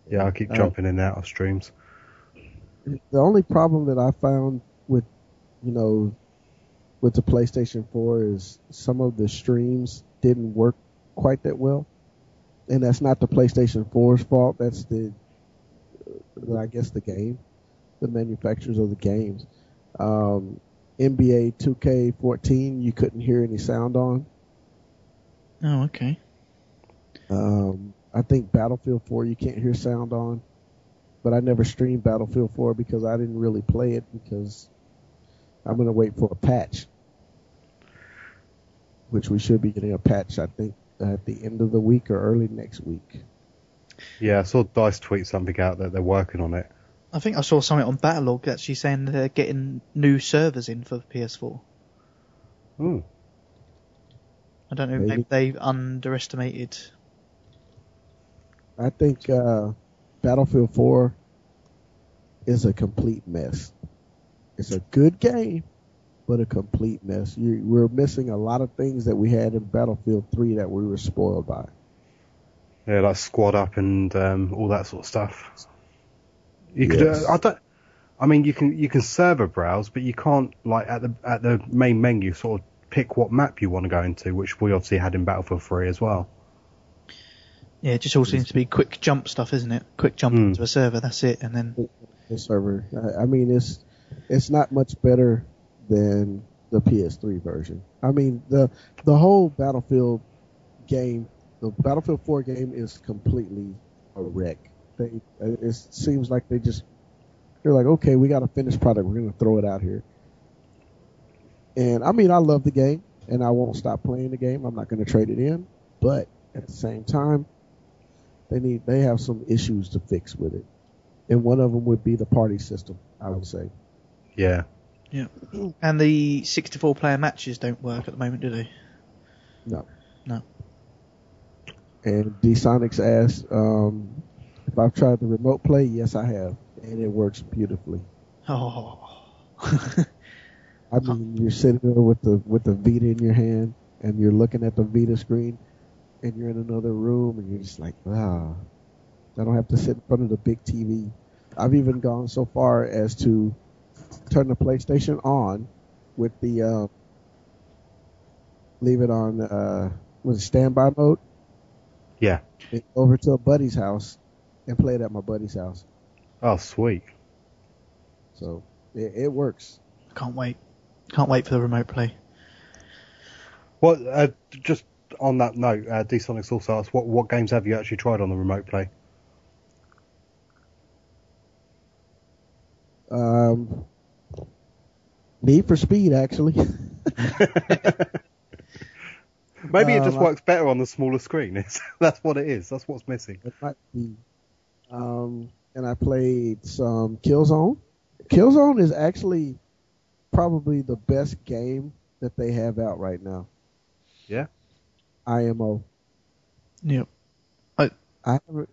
Yeah, I keep Uh, jumping in and out of streams. the only problem that I found with, you know, with the PlayStation 4 is some of the streams didn't work quite that well. And that's not the PlayStation 4's fault. That's the, uh, I guess the game, the manufacturers of the games. Um, NBA 2K14, you couldn't hear any sound on. Oh, okay. Um, I think Battlefield 4 you can't hear sound on, but I never streamed Battlefield 4 because I didn't really play it because I'm gonna wait for a patch, which we should be getting a patch I think at the end of the week or early next week. Yeah, I saw Dice tweet something out that they're working on it. I think I saw something on Battlelog actually saying they're getting new servers in for the PS4. Hmm. I don't know, Maybe. maybe they've underestimated. I think uh, Battlefield 4 is a complete mess. It's a good game, but a complete mess. You, we're missing a lot of things that we had in Battlefield 3 that we were spoiled by. Yeah, like squad up and um, all that sort of stuff. You could, Yes. uh, I don't. I mean, you can you can server browse, but you can't like at the at the main menu sort of pick what map you want to go into, which we obviously had in Battlefield 3 as well. Yeah, it just all seems to be quick jump stuff, isn't it? Quick jump Hmm. into a server, that's it, and then the server. I, I mean, it's it's not much better than the PS3 version. I mean, the the whole Battlefield game, the Battlefield 4 game is completely a wreck. They it seems like they just they're like, okay, we got a finished product, we're gonna throw it out here. And I mean, I love the game, and I won't stop playing the game. I'm not gonna trade it in, but at the same time, they need they have some issues to fix with it and one of them would be the party system. I would say. Yeah. Yeah. *clears throat* and the 64 player matches don't work at the moment, do they? No. No. And D Sonic's asked um, if I've tried the remote play. Yes, I have, and it works beautifully. Oh. *laughs* I mean, you're sitting there with the with the Vita in your hand, and you're looking at the Vita screen, and you're in another room, and you're just like, wow, I don't have to sit in front of the big TV. I've even gone so far as to turn the PlayStation on with the uh, leave it on uh, with standby mode. Yeah. over to a buddy's house and play it at my buddy's house. Oh, sweet. So it, it works. Can't wait. Can't wait for the remote play. What? Uh, just on that note, uh, D Sonics also asked, what what games have you actually tried on the remote play? Um, Need for Speed, actually. *laughs* Maybe it Um, just I- works better on the smaller screen. *laughs* It's, that's what it is. That's what's missing. it might be. Um, and I played some Killzone. Killzone is actually probably the best game that they have out right now. Yeah. IMO. Yep. I haven't.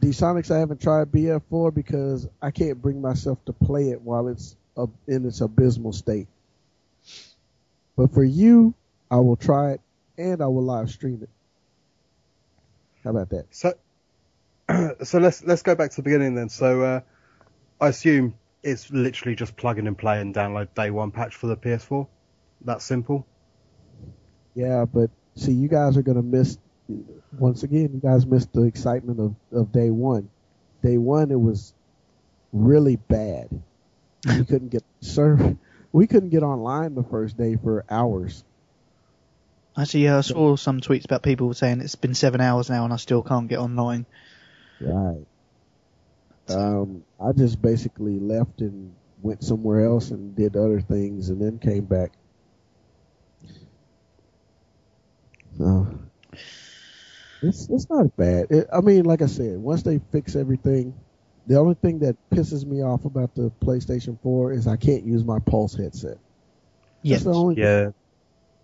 D-Sonics I haven't tried BF4 because I can't bring myself to play it while it's uh, in its abysmal state. But for you, I will try it and I will live stream it. How about that? So, *clears throat* so let's let's go back to the beginning then. So, uh, I assume it's literally just plug in and play and download day one patch for the PS4. That simple. Yeah, but see, you guys are gonna miss. Once again, you guys missed the excitement of, of day one. Day one, it was really bad. We *laughs* couldn't get serve. We couldn't get online the first day for hours. Actually, yeah, I saw some tweets about people saying it's been seven hours now and I still can't get online. Right. Um, I just basically left and went somewhere else and did other things, and then came back. No, it's it's not bad. It, I mean, like I said, once they fix everything, the only thing that pisses me off about the PlayStation 4 is I can't use my Pulse headset. Yes. That's the only Yeah.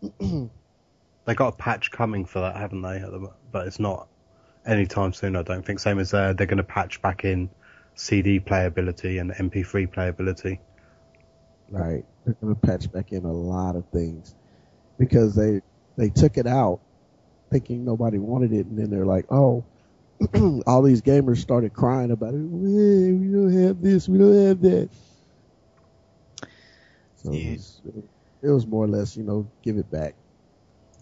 *clears throat* they got a patch coming for that, haven't they? at the mo- But it's not anytime soon. I don't think. Same as uh, they're going to patch back in CD playability and MP3 playability. Right. They're going to patch back in a lot of things. because they they took it out thinking nobody wanted it, and then they're like, oh, *clears throat* all these gamers started crying about it. "Hey, we don't have this, we don't have that. So Yeah. it, was, it was more or less, you know, give it back.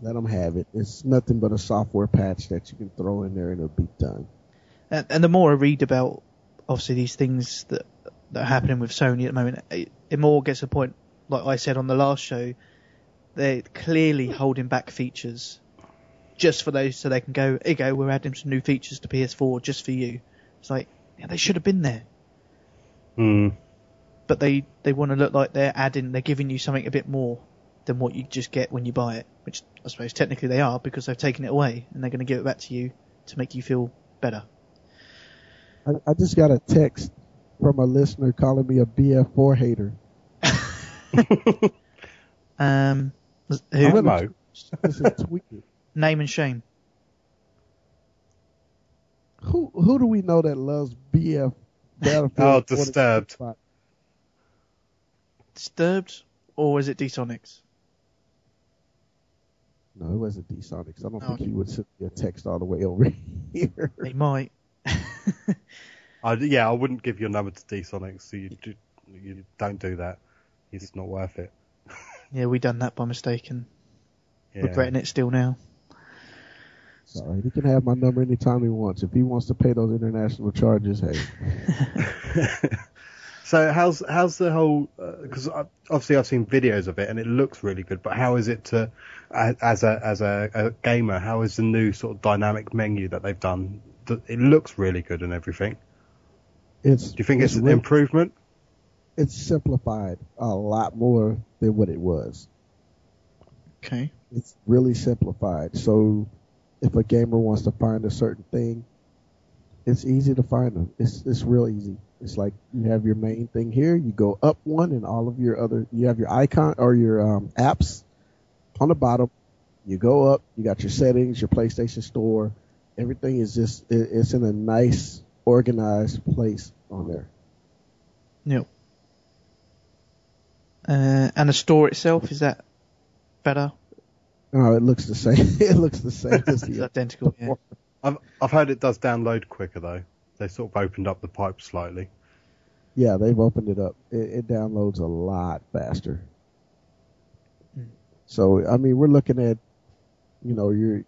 Let them have it. It's nothing but a software patch that you can throw in there and it'll be done. And, and the more I read about, obviously, these things that, that are happening with Sony at the moment, it, it more gets to the point, like I said on the last show, they're clearly holding back features just for those so they can go, here you go, we're adding some new features to PS4 just for you. It's like, yeah, they should have been there. Hmm. But they, they want to look like they're adding, they're giving you something a bit more than what you just get when you buy it, which I suppose technically they are because they've taken it away and they're going to give it back to you to make you feel better. I, I just got a text from a listener calling me a BF4 hater. *laughs* Um, who, Hello. Listen, tweet it. name and shame. Who who do we know that loves BF Battlefield? Oh, Disturbed. Disturbed, or is it D-Sonics? No, it wasn't D Sonics. I don't oh, think Okay. he would send me a text all the way over here. They might. *laughs* I, yeah, I wouldn't give your number to D-Sonic, so you, do, you don't do that. It's not worth it. Yeah, we done that by mistake and Yeah. regretting it still now. Sorry, he can have my number anytime he wants. If he wants to pay those international charges, hey, *laughs* so how's how's the whole? Uh, because I obviously I've seen videos of it and it looks really good. But how is it to as a as a, a gamer? How is the new sort of dynamic menu that they've done? It looks really good and everything. it's. Do you think it's, an real- improvement? It's simplified a lot more than what it was. Okay. It's really simplified. So, if a gamer wants to find a certain thing, it's easy to find them. It's it's real easy. It's like you have your main thing here. You go up one, and all of your other you have your icon or your um, apps on the bottom. You go up. You got your settings, your PlayStation Store. Everything is just it, it's in a nice, organized place on there. Yep. Uh, and the store itself is that better? No, it looks the same. *laughs* it looks the same as *laughs* It's the identical. Yeah. I've I've heard it does download quicker though. They sort of opened up the pipe slightly. Yeah, they've opened it up. It, it downloads a lot faster. Hmm. So, I mean, we're looking at, you know, you're,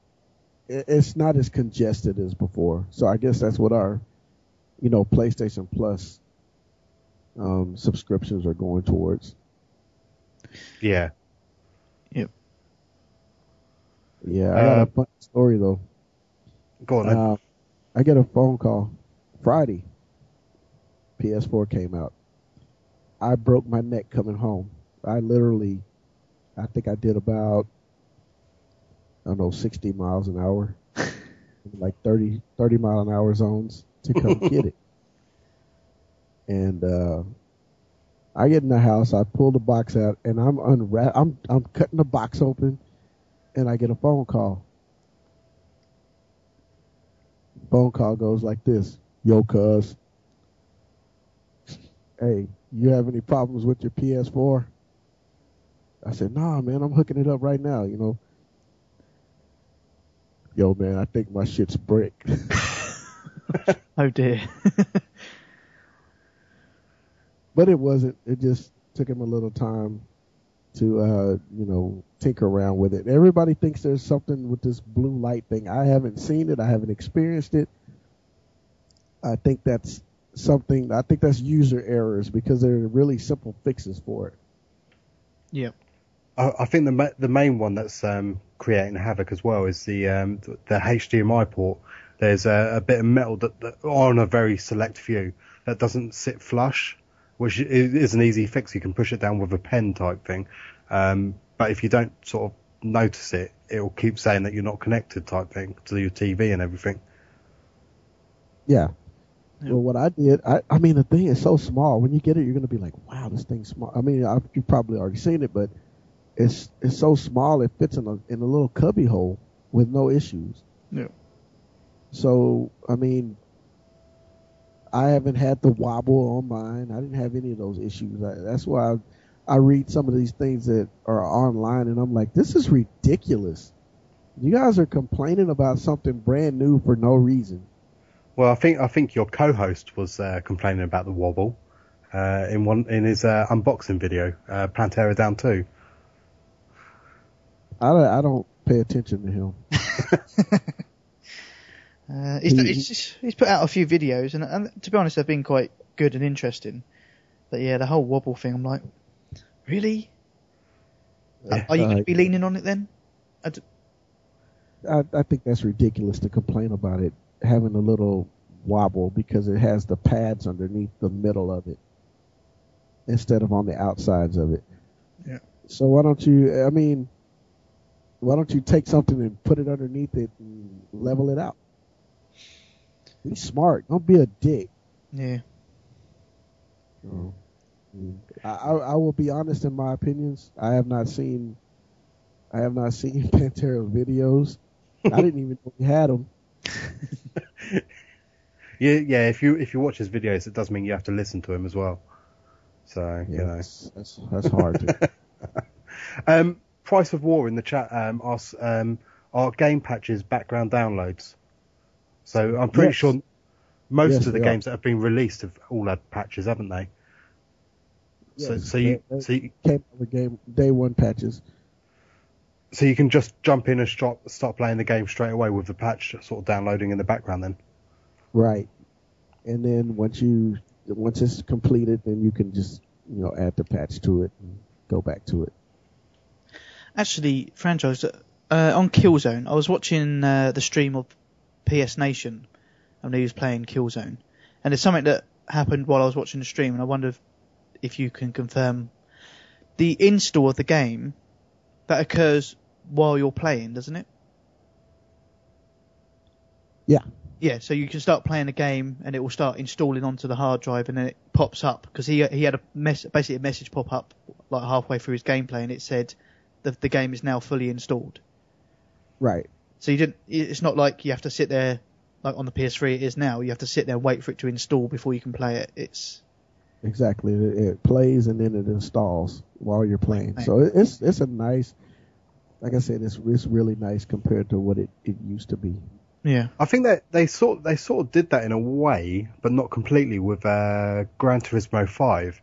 it, it's not as congested as before. So I guess that's what our, you know, PlayStation Plus um, subscriptions are going towards. Yeah. Yep. Yeah, I got Uh, a fun story though. Go on. Uh, I get a phone call Friday. PS4 came out. I broke my neck coming home. I literally, I think I did about, I don't know, 60 miles an hour, *laughs* like 30, 30 mile an hour zones to come *laughs* get it. And, uh, I get in the house, I pull the box out, and I'm unwrap, I'm, I'm cutting the box open, and I get a phone call phone call goes like this. Yo, cuz. Hey, you have any problems with your PS4? I said, nah, man, I'm hooking it up right now, you know. Yo, man, I think my shit's brick. *laughs* Oh dear. *laughs* but it wasn't. It just took him a little time to, uh, you know, tinker around with it. Everybody thinks there's something with this blue light thing. I haven't seen it. I haven't experienced it. I think that's something. I think that's user errors because there are really simple fixes for it. yep. I, I think the ma- the main one that's um, creating havoc as well is the um, the HDMI port. There's a, a bit of metal that, that on a very select few that doesn't sit flush, which is an easy fix. You can push it down with a pen type thing. Um, but if you don't sort of notice it, it will keep saying that you're not connected type thing to your TV and everything. Yeah. Yeah. Well, what I did, I, I mean, the thing is so small. When you get it, you're going to be like, wow, this thing's small. I mean, i you've probably already seen it, but it's it's so small it fits in a in a little cubby hole with no issues. Yeah. So, I mean, I haven't had the wobble on mine. I didn't have any of those issues. I, that's why I, I read some of these things that are online, and I'm like, this is ridiculous. You guys are complaining about something brand new for no reason. Well, I think I think your co-host was uh, complaining about the wobble uh, in one in his uh, unboxing video, uh, Pantera Down Two. I, don't- I don't pay attention to him. *laughs* Uh, he's, He- he's, put out a few videos, and, and to be honest, they've been quite good and interesting. But yeah, the whole wobble thing, I'm like, really? Yeah. Are you going to be leaning on it then? I d- I, I think that's ridiculous to complain about it having a little wobble because it has the pads underneath the middle of it instead of on the outsides of it. Yeah. So why don't you? I mean, why don't you take something and put it underneath it and level it out? Be smart. Don't be a dick. yeah. Mm. I, I, I will be honest in my opinions. I have not seen, I have not seen *laughs* Pantera videos. I didn't even know he had them. *laughs* Yeah, yeah. If you if you watch his videos, it does mean you have to listen to him as well. So you Yeah, know. that's, that's that's hard. *laughs* Um, Price of War in the chat um, asks, um, are game patches background downloads? So I'm pretty Yes. sure most Yes, of the they are. games that have been released have all had patches, haven't they? so, Yes, so you they- they so you, came out with game day one patches. so you can just jump in and start start playing the game straight away with the patch sort of downloading in the background. Then Right. And then once you once it's completed, then you can just you know add the patch to it and go back to it. Actually, franchise uh, on Killzone, I was watching uh, the stream of PS Nation, and he was playing Killzone, and there's something that happened while I was watching the stream, and I wonder if, if you can confirm the install of the game that occurs while you're playing, doesn't it? Yeah. Yeah, so you can start playing the game and it will start installing onto the hard drive and then it pops up because he he had a mess basically a message pop up like halfway through his gameplay and it said the the game is now fully installed. Right. So you didn't. It's not like you have to sit there like on the PS3 it is now. You have to sit there and wait for it to install before you can play it. It's Exactly. It, it plays and then it installs while you're playing. So it- it's it's a nice. Like I said, it's it's really nice compared to what it, it used to be. yeah, I think that they sort they sort of did that in a way, but not completely with uh, Gran Turismo Five.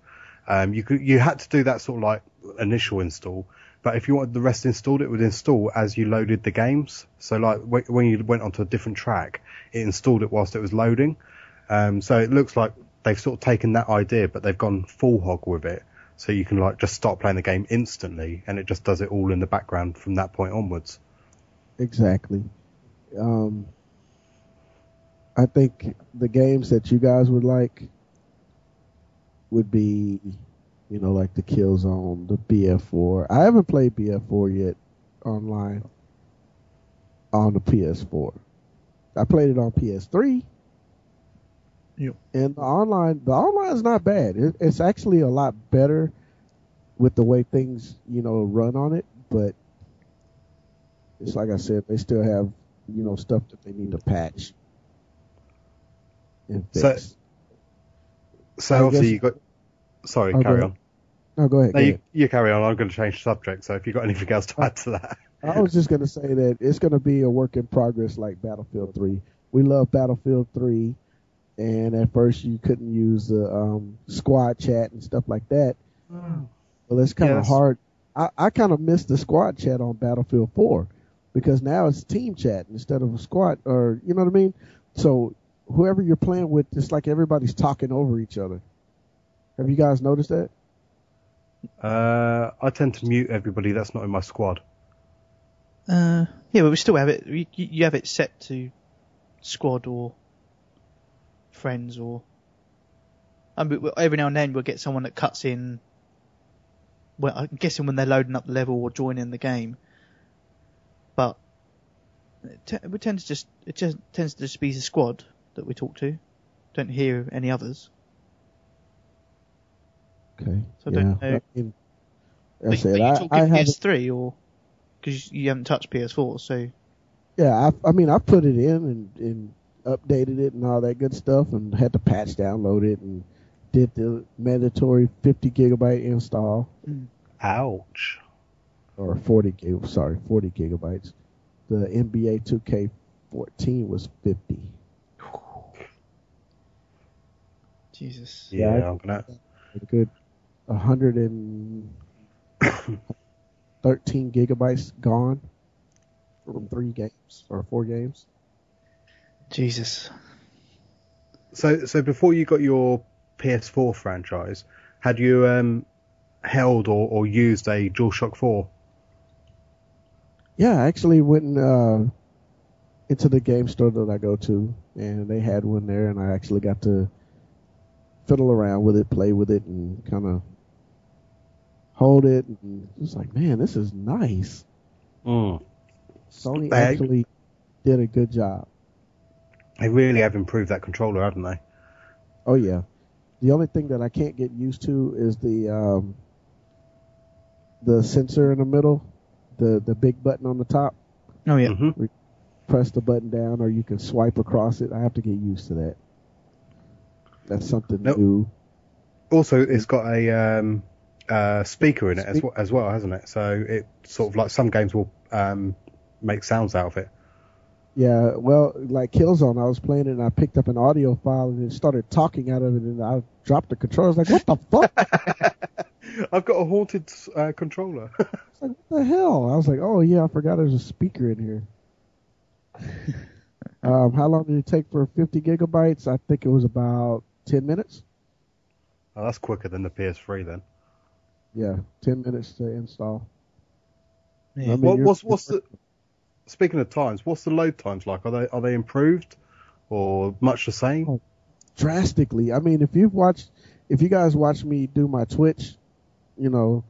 Um, you could you had to do that sort of like initial install, but if you wanted the rest installed, it would install as you loaded the games. So like wh- when you went onto a different track, it installed it whilst it was loading. Um, so it looks like they've sort of taken that idea, but they've gone full hog with it. So you can like just start playing the game instantly, and it just does it all in the background from that point onwards. Exactly. Um, I think the games that you guys would like would be, you know, like the Killzone, the BF4. I haven't played BF4 yet online on the PS4. I played it on PS3. Yep. And the online, the online is not bad. It, it's actually a lot better with the way things, you know, run on it. But it's like I said, they still have, you know, stuff that they need to patch and So- fix. So I obviously you got. Sorry, Oh, carry on. Ahead. no, go ahead. No, go you, ahead. you carry on. I'm going to change the subject. So if you've got anything else to add to that, I was just going to say that it's going to be a work in progress like Battlefield 3. We love Battlefield 3, and at first you couldn't use the um, squad chat and stuff like that. Well, it's kind of Yes. hard. I, I kind of missed the squad chat on Battlefield 4 because now it's team chat instead of a squad, or you know what I mean. So whoever you're playing with, it's like everybody's talking over each other. Have you guys noticed that? Uh, I tend to mute everybody that's not in my squad. uh, yeah, but we still have it. You, you have it set to squad or friends or. I mean, every now and then we'll get someone that cuts in. Well, I'm guessing when they're loading up the level or joining the game. But it, te- we tend to just it just tends to just be the squad that we talk to. Don't hear any others. Okay. So I don't know. I mean, I But, said but you I, talking I haven't. PS3 or because you haven't touched PS4, so Yeah, I, I mean, I put it in and, and updated it and all that good stuff, and had to patch download it and did the mandatory 50 gigabyte install mm. Ouch. or 40 gig, sorry, 40 gigabytes. The NBA 2K14 was 50. Jesus. Yeah, Yeah, I- I'm gonna. A good 113 gigabytes gone from three games or four games. Jesus. So, so before you got your PS4 franchise, had you um, held or, or used a DualShock 4? Yeah, I actually went uh, into the game store that I go to, and they had one there, and I actually got to fiddle around with it, play with it, and kind of hold it. And it's like, man, this is nice. Mm. Sony They- actually did a good job. They really have improved that controller, haven't they? Oh yeah. The only thing that I can't get used to is the um, the sensor in the middle, the the big button on the top. Oh yeah. Mm-hmm. Press the button down, or you can swipe across it. I have to get used to that. That's something Nope. new. Also, it's got a um, uh, speaker in it as well, as well, hasn't it? So it sort of like some games will um, make sounds out of it. Yeah, well, like Killzone, I was playing it and I picked up an audio file and it started talking out of it, and I dropped the controller. I was like, "What the fuck?" *laughs* I've got a haunted uh, controller. *laughs* It's like, what the hell? I was like, oh yeah, I forgot there's a speaker in here. *laughs* um, how long did it take for 50 gigabytes? I think it was about 10 minutes. oh, that's quicker than the PS3 then. Yeah, 10 minutes to install. Yeah. I mean, What, what's what's the speaking of times? What's the load times like? Are they are they improved or much the same? Oh. drastically. I mean, if you've watched, if you guys watch me do my Twitch, you know,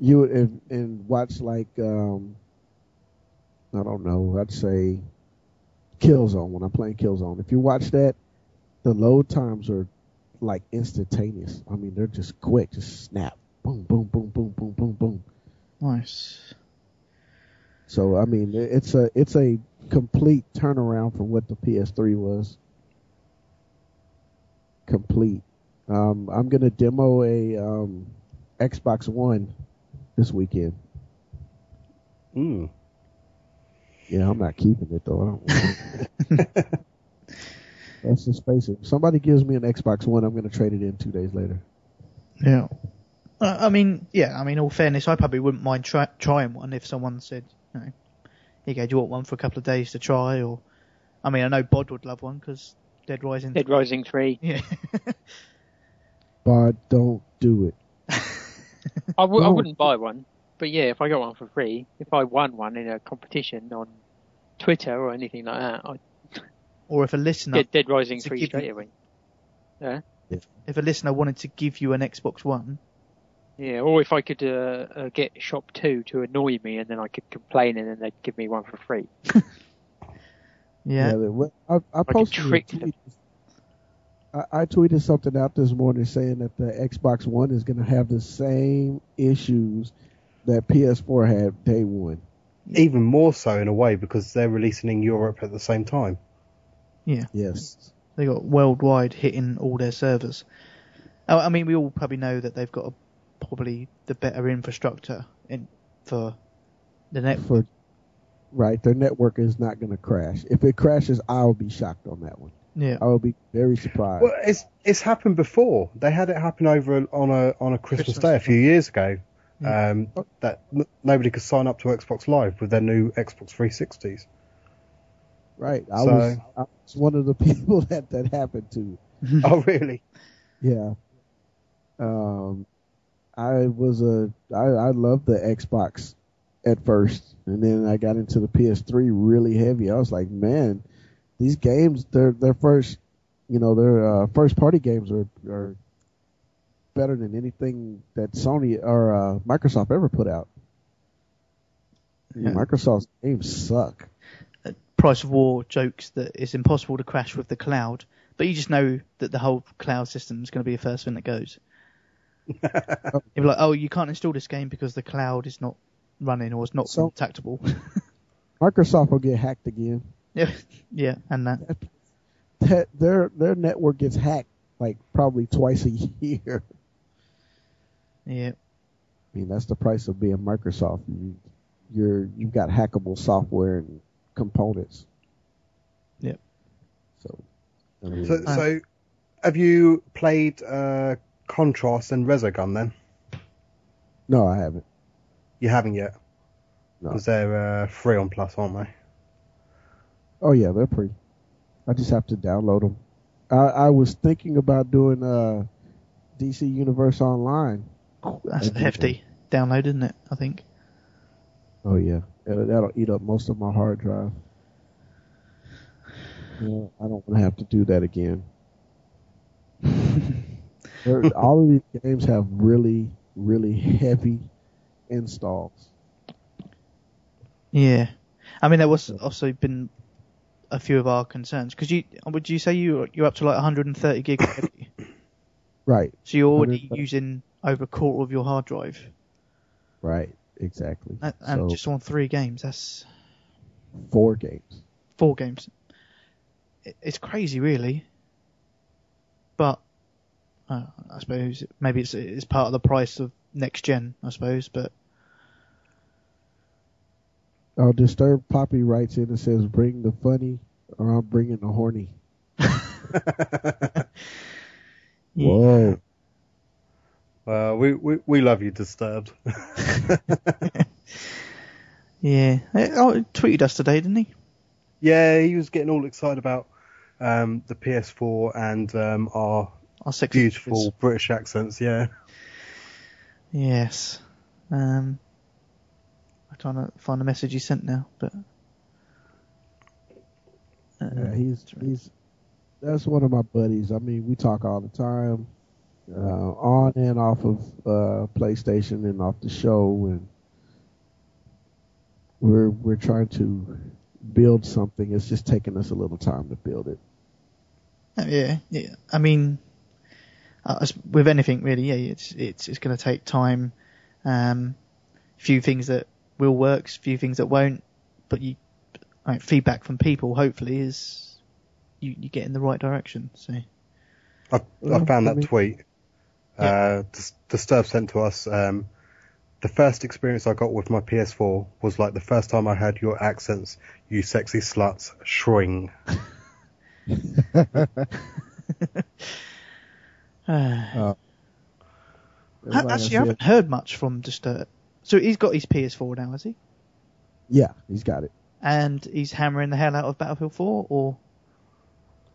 you and, and watch like, um, I don't know, I'd say Killzone when I'm playing Killzone. If you watch that, the load times are like instantaneous. I mean, they're just quick, just snap, boom, boom, boom, boom, boom, boom, boom. Nice. So I mean, it's a it's a complete turnaround from what the PS3 was. Complete. Um, I'm gonna demo a um, Xbox One this weekend. Mm. Yeah, I'm not keeping it though. I don't. Want it. *laughs* That's just face it. If somebody gives me an Xbox One, I'm gonna trade it in two days later. Yeah. Uh, I mean, yeah. I mean, all fairness, I probably wouldn't mind try, trying one if someone said, you know, here you go, do you want one for a couple of days to try? Or, I mean, I know Bod would love one because Dead Rising. Dead Rising 3. Yeah. *laughs* But don't do it. I w- I No. wouldn't buy one, but yeah, if I got one for free, if I won one in a competition on Twitter or anything like that, I'd or if a listener, get Dead Rising 3 straight you- away. Yeah, if a listener wanted to give you an Xbox One, yeah. Or if I could uh, uh, get ShopTo to annoy me, and then I could complain, and then they'd give me one for free. *laughs* yeah, they- well, I, I posted a trick tweet. I, I tweeted something out this morning saying that the Xbox One is going to have the same issues that PS4 had day one. Even more so in a way because they're releasing in Europe at the same time. Yeah. Yes. they got worldwide hitting all their servers. Oh, I mean, we all probably know that they've got a, probably the better infrastructure in for the net. For right, their network is not going to crash. If it crashes, I'll be shocked on that one. Yeah, I will be very surprised. Well, it's it's happened before. They had it happen over on a on a Christmas, Christmas day a few years ago. Yeah. Um, that n- nobody could sign up to Xbox Live with their new Xbox 360s. right. I So- was I was one of the *laughs* people that that happened to. oh, really? *laughs* Yeah. Um, I was a I I loved the Xbox at first, and then I got into the PS3 really heavy. I was like, man, these games their their first, you know, their uh, first party games are are better than anything that Sony or uh, Microsoft ever put out. Yeah. Microsoft's games suck. Price of War jokes that it's impossible to crash with the cloud, but you just know that the whole cloud system is going to be the first thing that goes. *laughs* You'll be like, oh, you can't install this game because the cloud is not running or it's not So- contactable. *laughs* Microsoft will get hacked again. yeah, *laughs* yeah, and that. That their their network gets hacked like probably twice a year. Yeah. I mean, that's the price of being Microsoft. You, you're you've got hackable software and components. Yep. So, I mean, So, so have you played uh, Contrast and Resogun then? no, I haven't. You haven't yet? No. Because they're uh, free on Plus, aren't they? Oh yeah, they're free. I just have to download them. I, I was thinking about doing uh, DC Universe Online. That's Okay. hefty download, isn't it? I think. Oh yeah, that'll, that'll eat up most of my hard drive. Yeah, I don't want to have to do that again. *laughs* They're- *laughs* all of these games have really, really heavy installs. Yeah. I mean, there was also been a few of our concerns because you would you say you you're up to like 130 gig? *coughs* Right, so you're already using over a quarter of your hard drive, right, exactly. and, and so just on three games. That's four games. four games. It, it's crazy, really. But uh, I suppose maybe it's it's part of the price of next gen. I suppose, but Oh, Disturbed Poppy writes in and says, "Bring the funny, or I'm bringing the horny." *laughs* yeah. Whoa. Uh, we, we we love you, Disturbed. *laughs* *laughs* yeah. Oh, he tweeted us today, didn't he? yeah, he was getting all excited about um, the PS4 and um, our Our sexy beautiful British accents. Yeah, Yes. Um, I'm trying to find the message he sent now, but. Uh, Yeah, he's he's that's one of my buddies. I mean, we talk all the time, uh, on and off of uh, PlayStation and off the show, and we're we're trying to build something. It's just taking us a little time to build it. Uh, yeah, yeah. I mean, uh, with anything really, yeah, it's it's it's going to take time. Um, few things that will work, few things that won't. But you, like, feedback from people, hopefully, is you you get in the right direction. So I, I Well, found I that tweet. Yeah. Uh, Dis- Disturbed sent to us. Um, the first experience I got with my PS4 was like the first time I heard your accents, you sexy sluts, shring. *laughs* *laughs* *laughs* uh, I actually, I haven't heard much from Disturb. So he's got his PS4 now, has he? yeah, he's got it. And he's hammering the hell out of Battlefield 4, or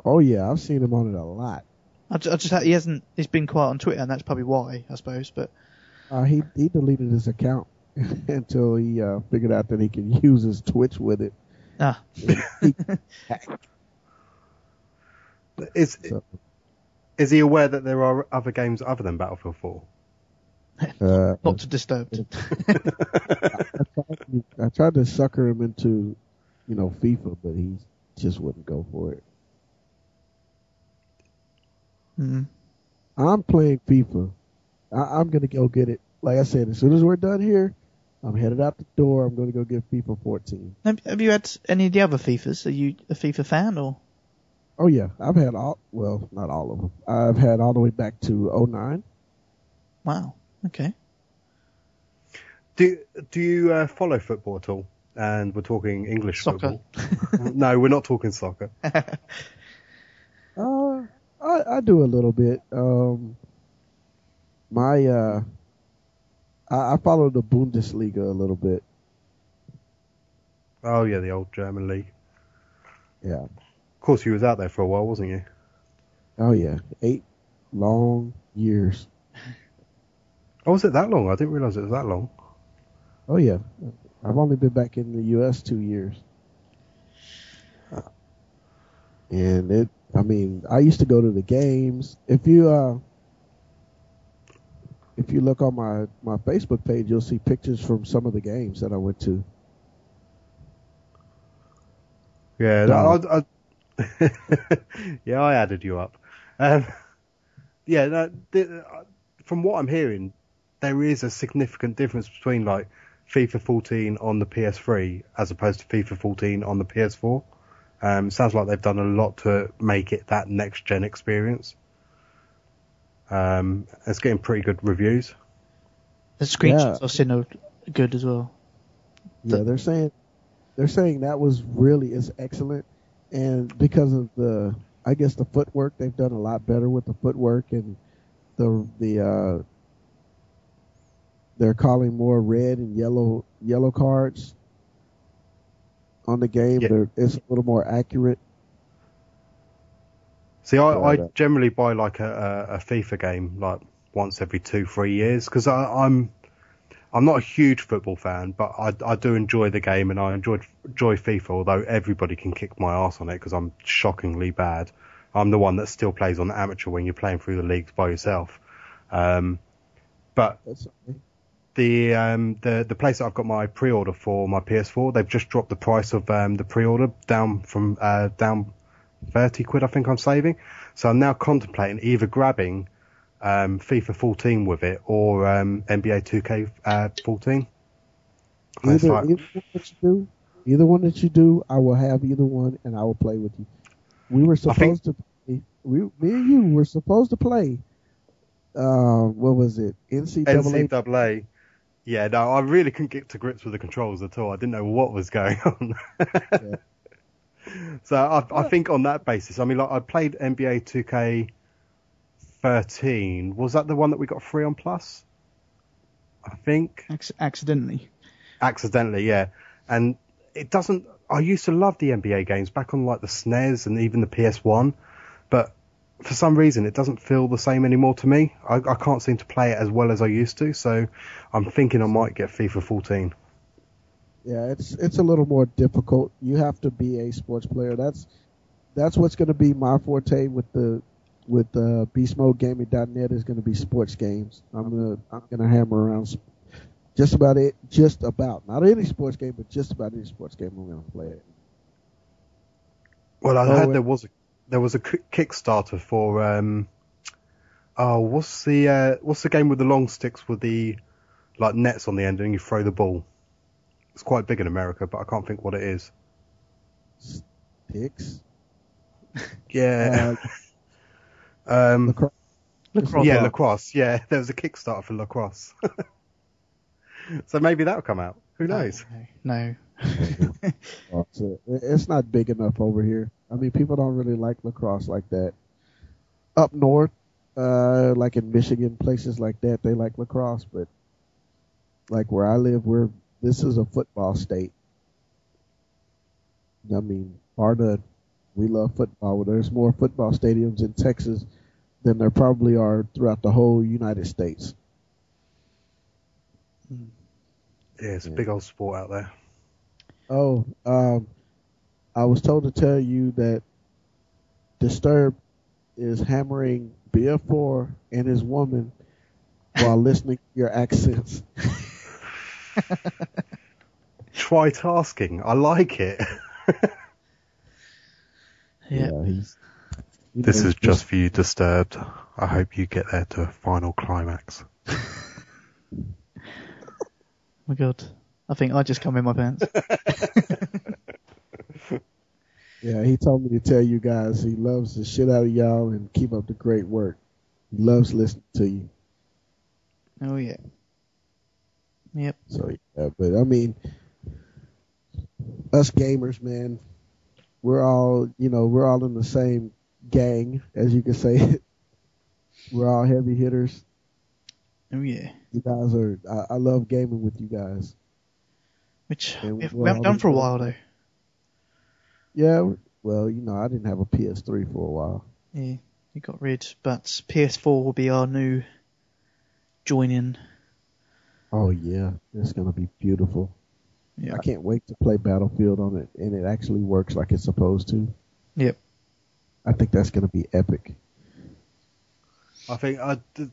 Oh yeah, I've seen him on it a lot. I ju- I just, he hasn't. He's been quiet on Twitter, and that's probably why, I suppose. But Uh, he he deleted his account *laughs* until he uh, figured out that he can use his Twitch with it. ah, Is *laughs* So, is he aware that there are other games other than Battlefield 4? *laughs* uh, *laughs* not too disturbed. I, tried to, *laughs* I tried to sucker him into, you know, FIFA, but he just wouldn't go for it. mm. I'm playing FIFA. I, I'm gonna go get it. Like I said, as soon as we're done here, I'm headed out the door. I'm gonna go get FIFA 14. Have, have you had any of the other FIFAs? Are you a FIFA fan, or Oh yeah, I've had all. Well, not all of them. I've had all the way back to 09. wow? Okay. Do do you uh, follow football at all? And we're talking English Soccer. football. *laughs* no, we're not talking soccer. *laughs* Uh, I, I do a little bit. Um, my uh, I, I follow the Bundesliga a little bit. Oh yeah, the old German league. Yeah. Of course, you was out there for a while, wasn't you? Oh yeah, eight long years. Oh, was it that long? I didn't realise it was that long. Oh yeah, I've only been back in the U.S. two years, and it. I mean, I used to go to the games. If you uh, if you look on my my Facebook page, you'll see pictures from some of the games that I went to. Yeah, No. I, I, *laughs* yeah, I added you up. Um, yeah, no, the, uh, from what I'm hearing, there is a significant difference between like FIFA 14 on the PS3 as opposed to FIFA 14 on the PS4. Um, sounds like they've done a lot to make it that next gen experience. Um, it's getting pretty good reviews. The screenshots Yeah. I've seen are good as well. Yeah, they're saying they're saying that was really is excellent, and because of the, I guess the footwork, they've done a lot better with the footwork and the the uh, they're calling more red and yellow yellow cards on the game. Yeah. It's a little more accurate. See, I, I uh, generally buy like a, a, a FIFA game like once every two, three years because I'm I'm not a huge football fan, but I, I do enjoy the game and I enjoy enjoy FIFA. Although everybody can kick my ass on it because I'm shockingly bad. I'm the one that still plays on amateur when you're playing through the leagues by yourself. Um, but the um, the the place that I've got my pre-order for my PS4, they've just dropped the price of um, the pre-order down from uh, down thirty quid. I think I'm saving. So I'm now contemplating either grabbing um, FIFA 14 with it or um, NBA 2K uh, 14. Either, like- either one that you do, either one that you do, I will have either one and I will play with you. We were I think- supposed to, play, we, me and you were supposed to play. Uh, what was it? NCAA. NCAA. Yeah, no, I really couldn't get to grips with the controls at all. I didn't know what was going *laughs* on. So I, I think on that basis, I mean, like I played NBA 2K 13. Was that the one that we got free on Plus? I think Acc- accidentally. accidentally, yeah. And it doesn't. I used to love the NBA games back on like the SNES and even the PS1, but for some reason it doesn't feel the same anymore to me. I, I can't seem to play it as well as I used to. So I'm thinking I might get FIFA 14. Yeah, it's it's a little more difficult. You have to be a sports player. That's that's what's going to be my forte with the with uh, BeastModeGaming.net is going to be sports games. I'm gonna I'm gonna hammer around just about it, just about not any sports game, but just about any sports game I'm going to play it. Well, I Oh, heard there was a there was a Kickstarter for um oh what's the uh, what's the game with the long sticks with the like nets on the end and you throw the ball. It's quite big in America, but I can't think what it is. Sticks. Yeah. *laughs* um. Lacrosse. Lacrosse. Yeah, lacrosse. Yeah, *laughs* there was a Kickstarter for lacrosse. *laughs* so maybe that'll come out. Who knows? No. *laughs* Oh, It's not big enough over here. I mean, people don't really like lacrosse like that. Up north, uh, like in Michigan, places like that, they like lacrosse, but like where I live, we're this is a football state. I mean, bar none. We love football. There's more football stadiums in Texas than there probably are throughout the whole United States. Yeah, it's a Yeah. big old sport out there. Oh, um, I was told to tell you that Disturbed is hammering BF4 and his woman while *laughs* listening to your accents. Try tasking. I like it. *laughs* Yeah. he's. This knows is just for you, Disturbed. I hope you get there to a final climax. *laughs* my god. I think I just come in my pants. *laughs* Yeah, he told me to tell you guys he loves the shit out of y'all and keep up the great work. He loves listening to you. oh yeah. Yep. So yeah, but I mean, us gamers, man, we're all you know we're all in the same gang, as you can say. *laughs* we're all heavy hitters. Oh yeah. You guys are. I, I love gaming with you guys. Which we, have, we haven't done for a while though. Yeah. Well, you know, I didn't have a PS3 for a while. Yeah. you got rid, but PS4 will be our new join in. Oh yeah, it's gonna be beautiful. Yeah. I can't wait to play Battlefield on it, and it actually works like it's supposed to. Yep. I think that's gonna be epic. I think I, d-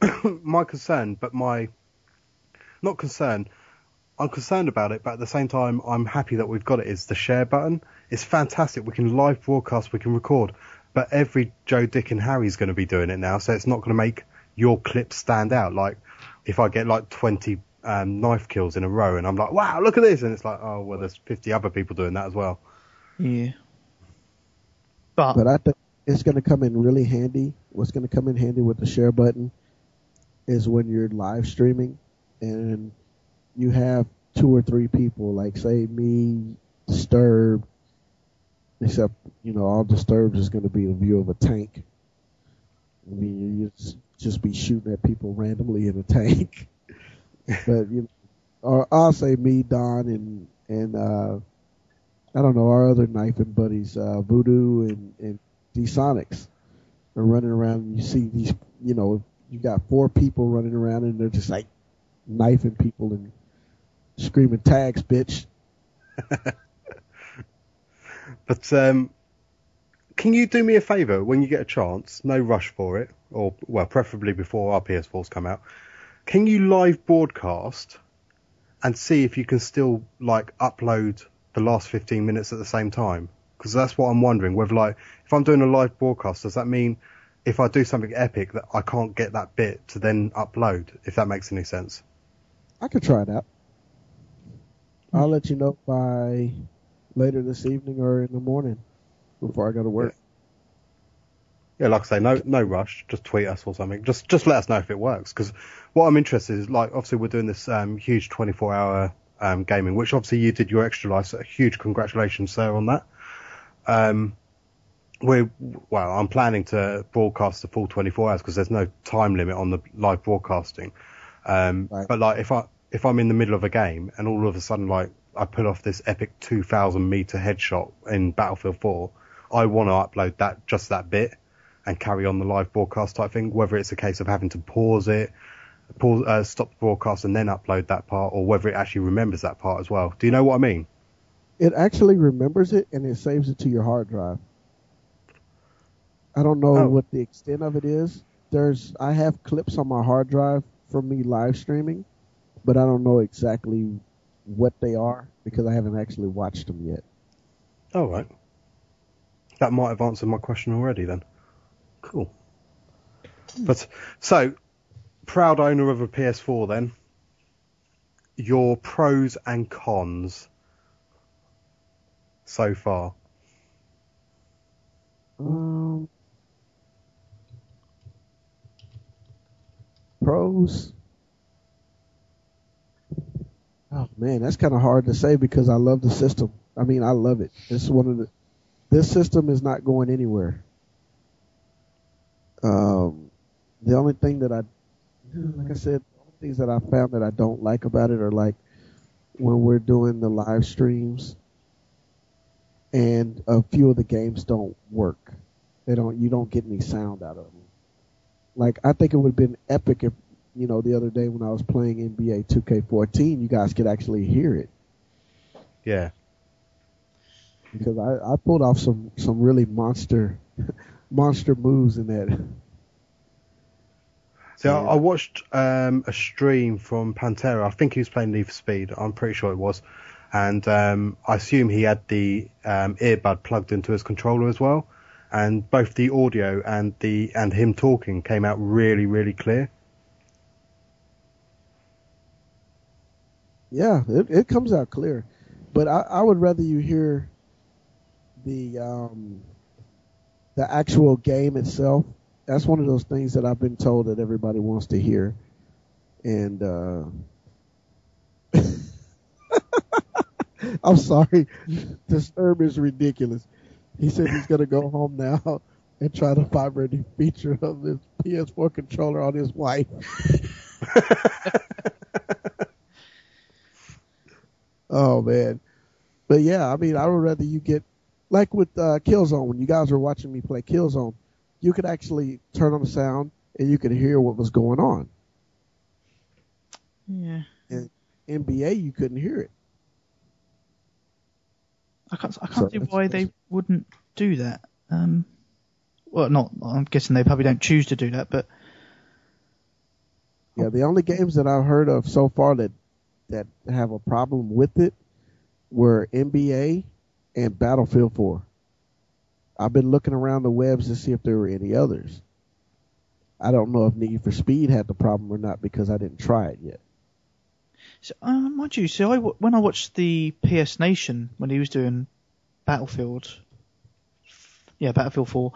*coughs* my concern, but my not concern. I'm concerned about it, but at the same time, I'm happy that we've got it. Is the share button? It's fantastic. We can live broadcast, we can record, but every Joe, Dick, and Harry's going to be doing it now, so it's not going to make your clip stand out. Like if I get like 20 um, knife kills in a row, and I'm like, wow, look at this, and it's like, oh well, there's 50 other people doing that as well. Yeah. But, But I think it's going to come in really handy. What's going to come in handy with the share button is when you're live streaming and you have two or three people, like say me, Disturbed, except, you know, all Disturbed is going to be the view of a tank. I mean, you just, just be shooting at people randomly in a tank. *laughs* but, you know, or I'll say me, Don, and, and, uh, I don't know, our other knifing buddies, uh, Voodoo and, and D-Sonics are running around and you see these, you know, you got four people running around and they're just like knifing people and screaming tags, bitch. *laughs* But um, can you do me a favour when you get a chance? No rush for it, or well, preferably before our PS4s come out. Can you live broadcast and see if you can still like upload the last 15 minutes at the same time? Because that's what I'm wondering. Whether like if I'm doing a live broadcast, does that mean if I do something epic that I can't get that bit to then upload? If that makes any sense. I could try that. I'll let you know by later this evening or in the morning before I go to work. Yeah, like I say, no no rush. Just tweet us or something. Just just let us know if it works. Because what I'm interested is like obviously we're doing this um, huge 24 hour um, gaming, which obviously you did your extra life. So a huge congratulations, sir, on that. Um, we well, I'm planning to broadcast the full 24 hours because there's no time limit on the live broadcasting. Um, Right. But like if I if I'm in the middle of a game and all of a sudden like I pull off this epic 2,000 meter headshot in Battlefield 4, I want to upload that just that bit and carry on the live broadcast type thing. Whether it's a case of having to pause it, pause, uh, stop the broadcast and then upload that part, or whether it actually remembers that part as well. Do you know what I mean? It actually remembers it and it saves it to your hard drive. I don't know Oh. what the extent of it is. There's I have clips on my hard drive from me live streaming, but I don't know exactly what they are because I haven't actually watched them yet. All right. That might have answered my question already then. Cool. But so, proud owner of a PS4 then. Your pros and cons so far. Um, pros. Oh man, that's kind of hard to say because I love the system. I mean, I love it. It's one of the. This system is not going anywhere. Um, the only thing that I, like I said, the only things that I found that I don't like about it are like when we're doing the live streams, and a few of the games don't work. They don't. You don't get any sound out of them. Like I think it would have been epic if you know the other day when I was playing NBA 2K14, you guys could actually hear it Yeah. because I, I pulled off some some really monster monster moves in that. So Yeah. I, I watched um, a stream from Pantera. I think he was playing Need for Speed. I'm pretty sure it was. And um, I assume he had the um, earbud plugged into his controller as well. And both the audio and the and him talking came out really, really clear. Yeah, it, it comes out clear, but I, I would rather you hear the um, the actual game itself. That's one of those things that I've been told that everybody wants to hear, and uh, *laughs* I'm sorry, Disturb is ridiculous. He said he's gonna go home now and try to find any feature of this PS4 controller on his wife. *laughs* Oh man, but yeah, I mean, I would rather you get like with uh, Killzone when you guys were watching me play Killzone, you could actually turn on the sound and you could hear what was going on. Yeah. And NBA, you couldn't hear it. I can't, I can't see why they wouldn't do that. Um, well, not. I'm guessing they probably don't choose to do that, but Yeah, the only games that I've heard of so far that that have a problem with it were NBA and Battlefield 4. I've been looking around the webs to see if there were any others. I don't know if Need for Speed had the problem or not because I didn't try it yet. so, um, mind you, so I when I watched the PS Nation when he was doing Battlefield, yeah, Battlefield 4,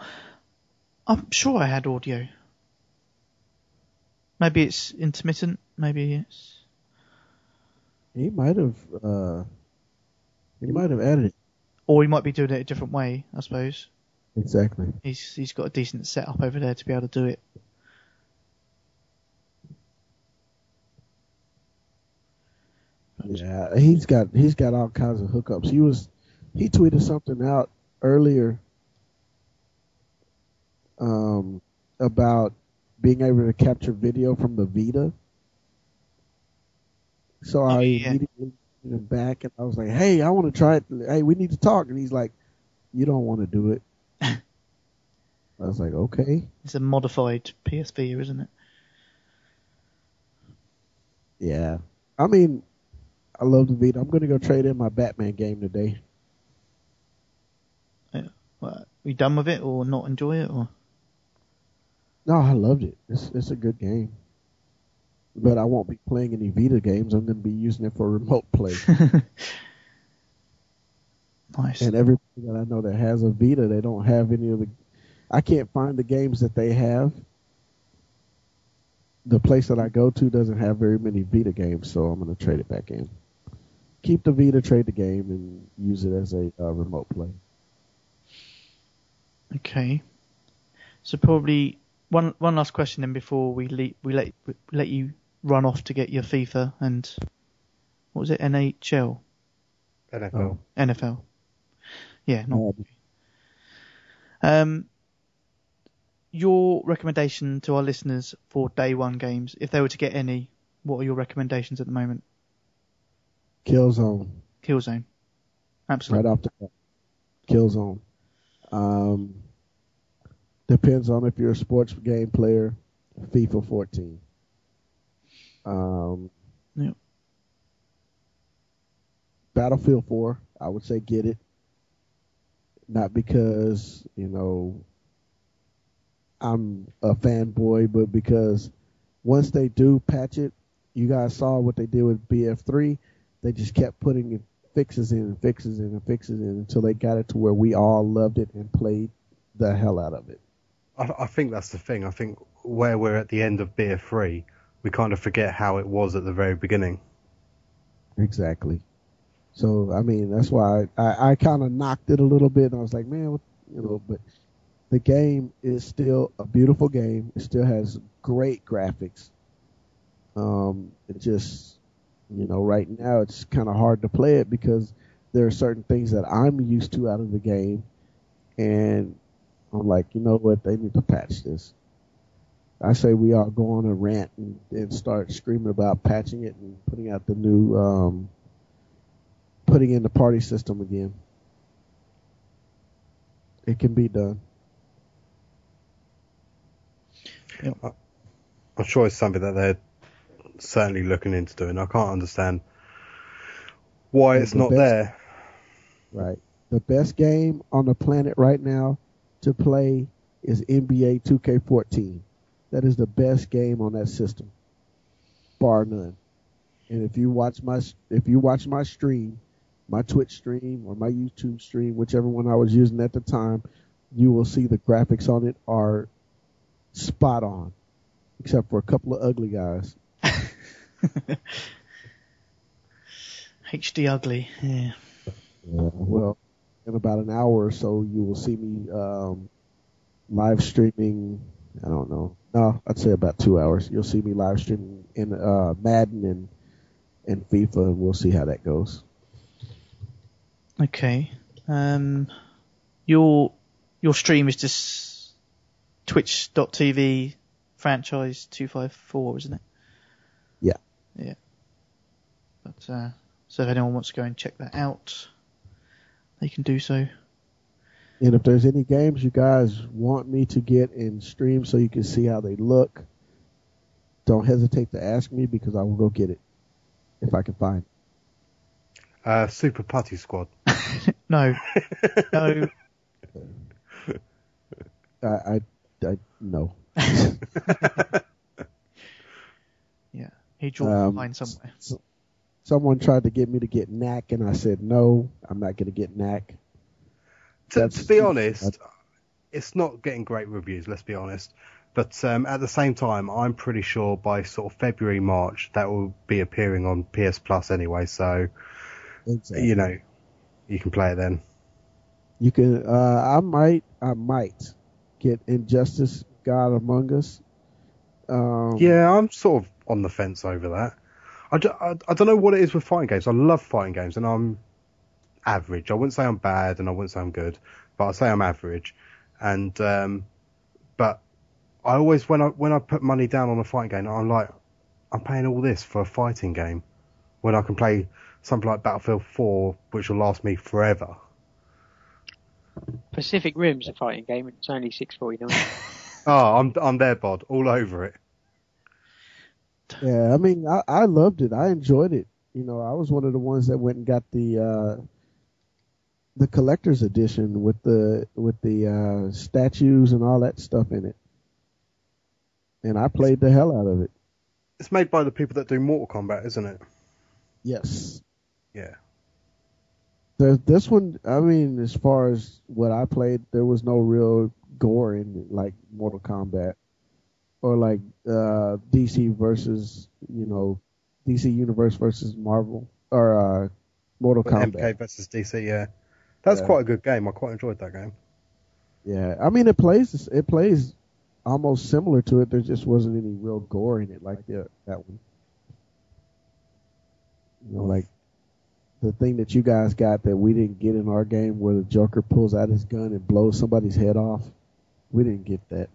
I'm sure I had audio. Maybe it's intermittent. Maybe it's. He might have. Uh, he might have added it. Or he might be doing it a different way, I suppose. Exactly. He's he's got a decent setup over there to be able to do it. Yeah, he's got he's got all kinds of hookups. He was he tweeted something out earlier um, about being able to capture video from the Vita. So I Oh, yeah. immediately him back and I was like, "Hey, I want to try it. Hey, we need to talk." And he's like, "You don't want to do it." *laughs* I was like, "Okay." It's a modified PS Vita, isn't it? Yeah. I mean, I love the Vita. I'm going to go trade in my Batman game today. What, are you done with it or not enjoy it or? No, I loved it. It's it's a good game. But I won't be playing any Vita games. I'm going to be using it for remote play. *laughs* nice. and everybody that I know that has a Vita, they don't have any of the. I can't find the games that they have. The place that I go to doesn't have very many Vita games, so I'm going to trade it back in. Keep the Vita, trade the game, and use it as a uh, remote play. Okay. So probably one one last question then before we le- we let we let you run off to get your FIFA and what was it NHL NFL. Oh. NFL. Yeah, not Um, Um, your recommendation to our listeners for day one games, if they were to get any, what are your recommendations at the moment? Killzone. Killzone. Absolutely. right off the bat. Killzone. Um, depends on if you're a sports game player. FIFA 14. Um, Yeah. Battlefield 4. I would say get it. Not because you know I'm a fanboy, but because once they do patch it, you guys saw what they did with BF3. They just kept putting fixes in and fixes in and fixes in until they got it to where we all loved it and played the hell out of it. I, I think that's the thing. I think where we're at the end of Beer 3, we kind of forget how it was at the very beginning. Exactly. So I mean, that's why I, I, I kind of knocked it a little bit, and I was like, man, you know, but the game is still a beautiful game. It still has great graphics. Um, it just, you know, right now it's kind of hard to play it because there are certain things that I'm used to out of the game, and I'm like, you know what, they need to patch this. I say we all go on a rant and, and start screaming about patching it and putting out the new, um, putting in the party system again. It can be done. I'm sure it's something that they're certainly looking into doing. I can't understand why it's The not best- there. Right. The best game on the planet right now to play is NBA 2K14. That is the best game on that system, bar none. And if you watch my if you watch my stream, my Twitch stream or my YouTube stream, whichever one I was using at the time, you will see the graphics on it are spot on, except for a couple of ugly guys. *laughs* HD ugly. Yeah. Well, in about an hour or so, you will see me um, live streaming. I don't know. No, I'd say about two hours. You'll see me live streaming in uh, Madden and and FIFA, and we'll see how that goes. Okay. Um, your your stream is just Twitch.tv franchise two five four, isn't it? Yeah. Yeah. But uh, so if anyone wants to go and check that out, they can do so. And if there's any games you guys want me to get in stream so you can see how they look, don't hesitate to ask me because I will go get it if I can find. it. Uh, Super Putty Squad. *laughs* No. no. *laughs* I, I, I no. *laughs* Yeah. He draws the Um, line somewhere. s- someone tried to get me to get Knack, and I said no, I'm not going to get Knack. To, to be honest, it's not getting great reviews. Let's be honest. But um, at the same time, I'm pretty sure by sort of February, March, that will be appearing on PS Plus anyway. So Exactly. you know, you can play it then. You can. Uh, I might. I might get Injustice: God Among Us. Um, Yeah, I'm sort of on the fence over that. I, ju- I, I don't know what it is with fighting games. I love fighting games, and I'm average. I wouldn't say I'm bad, and I wouldn't say I'm good, but I say I'm average. And um, but I always when I when I put money down on a fighting game, I'm like, I'm paying all this for a fighting game when I can play something like Battlefield 4, which will last me forever. Pacific Rim's a fighting game. It's only six forty nine. *laughs* *laughs* Oh, I'm I'm there, Bod, all over it. Yeah, I mean, I, I loved it. I enjoyed it. You know, I was one of the ones that went and got the uh, the collector's edition with the with the uh, statues and all that stuff in it, and I played the hell out of it. It's made by the people that do Mortal Kombat, isn't it? Yes, Yeah. the, this one. I mean, as far as what I played, there was no real gore in like Mortal Kombat or like uh, DC versus you know DC Universe versus Marvel or uh, Mortal Kombat. MK versus DC, yeah. That's Yeah. quite a good game. I quite enjoyed that game. Yeah, I mean it plays it plays almost similar to it. There just wasn't any real gore in it like the, that one. You know, like the thing that you guys got that we didn't get in our game, where the Joker pulls out his gun and blows somebody's head off. We didn't get that.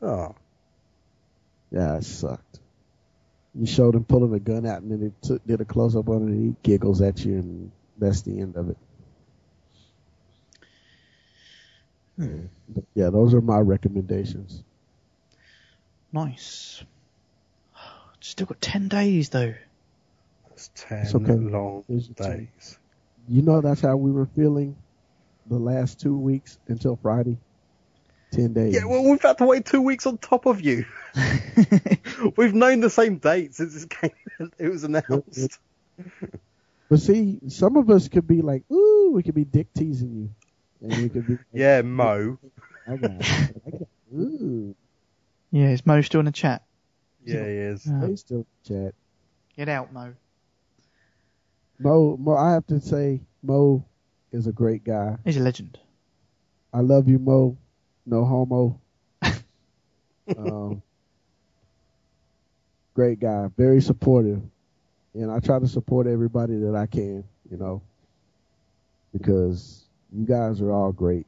Oh, Yeah, it sucked. You showed him pulling a gun out, and then it took, did a close up on it. and He giggles at you, and that's the end of it. But yeah, those are my recommendations. Nice. Still got ten days though. it's ten It's okay. long It's okay. days. You know that's how we were feeling the last two weeks until Friday. Ten days. Yeah, well, we've had to wait two weeks on top of you. *laughs* we've known the same date since this game *laughs* it was announced. but see, some of us could be like, "Ooh," we could be dick teasing you, and we could be, *laughs* like, Yeah, Mo. I got, it. I got, it. ooh, yeah, is Mo still in the chat? Yeah, he is. Uh, they still chat. get out, Mo. Mo, Mo, I have to say, Mo is a great guy. He's a legend. I love you, Mo. No homo. *laughs* um, great guy, very supportive, and I try to support everybody that I can, you know, because you guys are all great,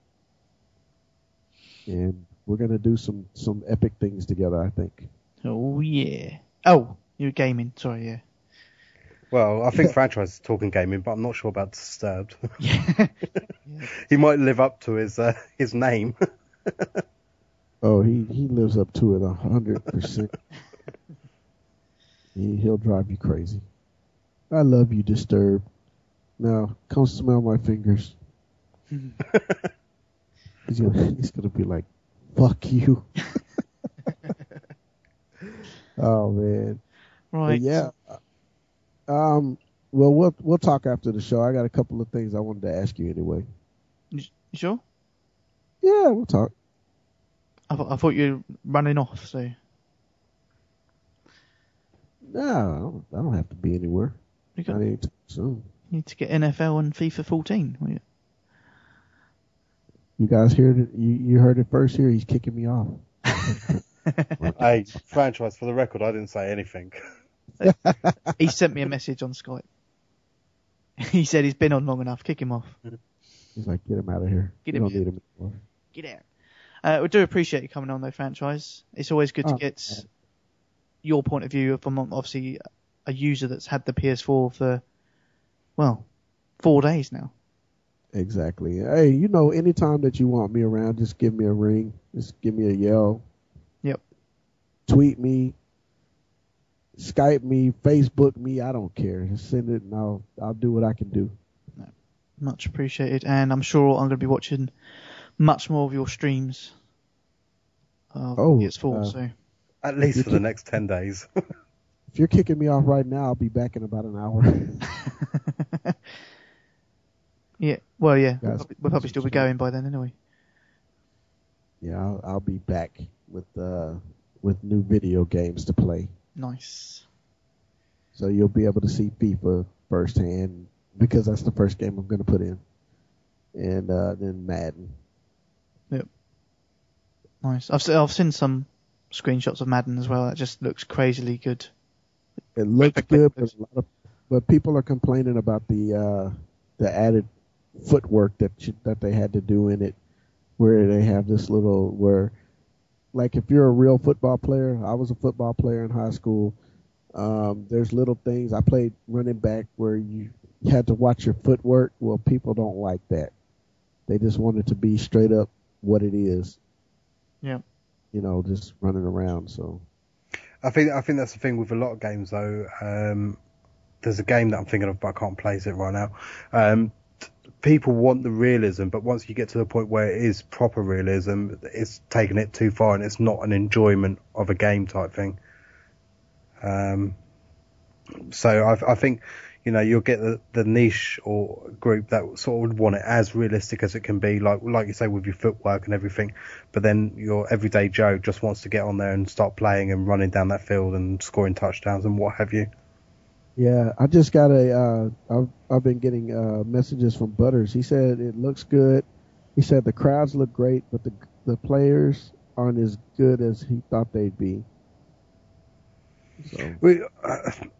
and we're gonna do some some epic things together. I think. Oh yeah. Oh, you're gaming. Sorry, yeah. Well, I think franchise is talking gaming, but I'm not sure about Disturbed. *laughs* *laughs* Yeah. he might live up to his uh, his name. *laughs* Oh, he he lives up to it a hundred percent. He he'll drive you crazy. I love you, Disturbed. Now come smell my fingers. He's gonna he's gonna be like, "Fuck you." *laughs* oh man, But right. yeah. Um. Well, we'll we'll talk after the show. I got a couple of things I wanted to ask you anyway. You sure? Yeah, we'll talk. I, thought I thought you were running off. So No, I don't, I don't have to be anywhere. you got Not anytime soon. you need to get NFL and FIFA 14. will you? You guys heard it. You, you heard it first here. He's kicking me off. *laughs* hey, franchise, for the record, I didn't say anything. *laughs* he sent me a message on Skype. He said he's been on long enough. Kick him off. He's like, get him out of here. Get we him don't need him anymore. Get out. Uh, we do appreciate you coming on though, franchise. It's always good to Oh, get your point of view from obviously a user that's had the PS4 for well four days now. Exactly. Hey, you know, anytime that you want me around, just give me a ring. Just give me a yell. Yep. Tweet me. Skype me. Facebook me. I don't care. Just send it and I'll I'll do what I can do. Much appreciated, and I'm sure I'm going to be watching much more of your streams. Of Oh, PS4. uh, so At least for the keep- next 10 days. *laughs* If you're kicking me off right now, I'll be back in about an hour. *laughs* yeah, well, yeah, we'll probably, we'll probably still be going by then anyway. yeah, I'll, I'll be back with uh with new video games to play. Nice. So you'll be able to see FIFA firsthand because that's the first game I'm going to put in, and uh, then Madden. Yep. Nice. I've I've seen some screenshots of Madden as well. That just looks crazily good. It looks good, but a lot of but people are complaining about the uh, the added footwork that you, that they had to do in it, where they have this little where, like if you're a real football player, I was a football player in high school. Um, there's little things I played running back where you had to watch your footwork. Well, people don't like that. They just want it to be straight up what it is. Yeah. You know, just running around. So I think I think that's the thing with a lot of games though. Um, there's a game that I'm thinking of, but I can't place it right now. Um, t- people want the realism, but once you get to the point where it is proper realism, it's taking it too far, and it's not an enjoyment of a game type thing. Um, so I, I think you know you'll get the, the niche or group that sort of would want it as realistic as it can be, like like you say with your footwork and everything. But then your everyday Joe just wants to get on there and start playing and running down that field and scoring touchdowns and what have you. Yeah, I just got a. Uh, I've I've been getting uh, messages from Butters. He said it looks good. He said the crowds look great, but the the players aren't as good as he thought they'd be. So We,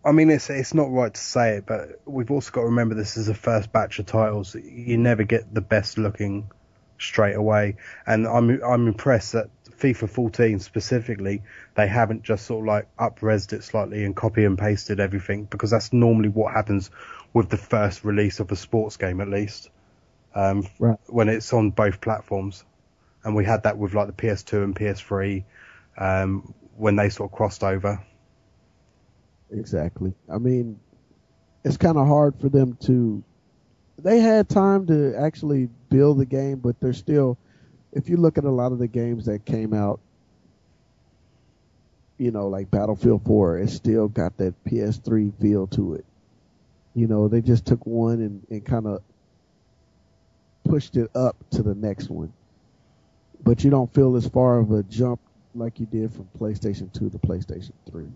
I mean, it's it's not right to say it, but we've also got to remember this is the first batch of titles. You never get the best looking straight away, and I'm I'm impressed that FIFA 14 specifically they haven't just sort of like up-resed it slightly and copy and pasted everything because that's normally what happens with the first release of a sports game at least, um, Right. when it's on both platforms, and we had that with like the PS2 and PS3 um, when they sort of crossed over. exactly. I mean, it's kind of hard for them to. They had time to actually build the game, but they're still. If you look at a lot of the games that came out, you know, like Battlefield 4, it still got that PS3 feel to it. You know, they just took one and, and kind of pushed it up to the next one. But you don't feel as far of a jump like you did from PlayStation 2 to PlayStation 3.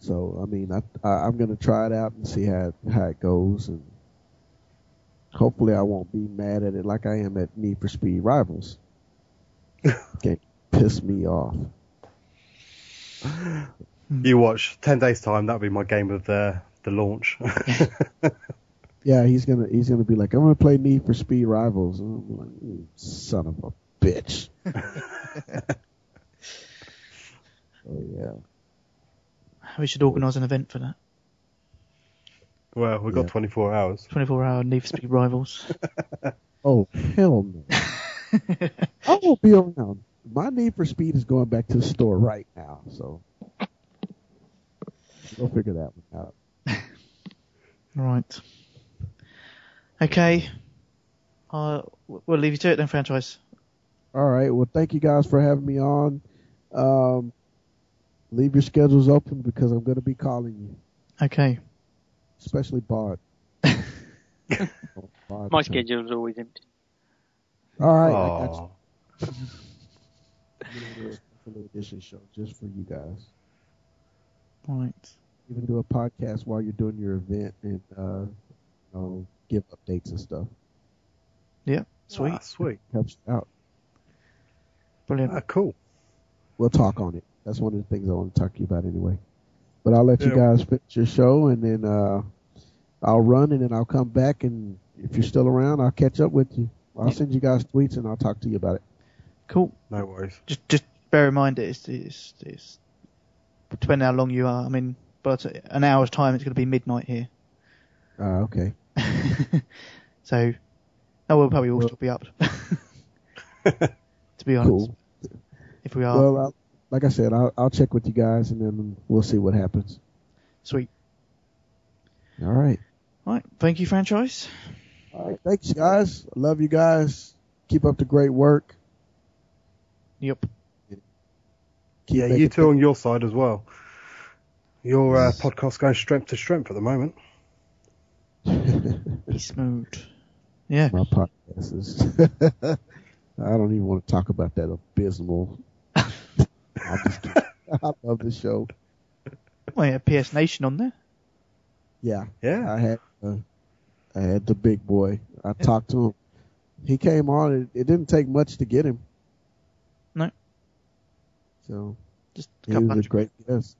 So, I mean, I, I, I'm going to try it out and see how, how it goes. And hopefully I won't be mad at it like I am at Need for Speed Rivals. *laughs* Can't piss me off. You watch ten days time. That'll be my game of the the launch. *laughs* Yeah, he's gonna he's gonna be like, I'm gonna play Need for Speed Rivals. I'm like, you son of a bitch. *laughs* oh yeah. We should organise an event for that. Well, we've got Yeah. 24 hours. 24 hour Need for Speed Rivals. *laughs* Oh hell no. *laughs* I won't be around. My Need for Speed is going back to the store right now, so we'll figure that one out. *laughs* right. Okay. Uh, we'll leave you to it then, franchise. All right. Well, thank you guys for having me on. Um, leave your schedules open because I'm going to be calling you, Okay. Especially Bart. *laughs* Bart. My schedule's always empty. All right. I got you. I'm gonna do a special edition show just for you guys. Right. Even do a podcast while you're doing your event and uh, you know, give updates and stuff. Yeah. Sweet. Ah, sweet. Helps out. Brilliant. Ah, cool. We'll talk on it. That's one of the things I want to talk to you about anyway. But I'll let you guys finish your show and then uh, I'll run and then I'll come back and if you're still around, I'll catch up with you. I'll Yeah. send you guys tweets and I'll talk to you about it. Cool. No worries. Just just bear in mind it's it's, it's depending how long you are. I mean, but an hour's time it's going to be midnight here. Uh, okay. *laughs* so, no, we'll probably all Well- still be up. *laughs* *laughs* to be honest, Cool. if we are Well, I'll, like I said, I'll, I'll check with you guys and then we'll see what happens. sweet. All right. Right. Thank you, franchise. All right. Thanks, guys. I love you guys. Keep up the great work. Yep. Keep yeah, you two on your side as well. Your uh, podcast going strength to strength at the moment. things- Be smooth. Yeah. My podcast is. *laughs* I don't even want to talk about that abysmal. I'm just. *laughs* I love the show. Well, you had PS Nation on there. Yeah, Yeah. I had uh, I had the big boy. I talked to him. He came on. It, it didn't take much to get him. No. So Just a he couple was a hundred. great guest.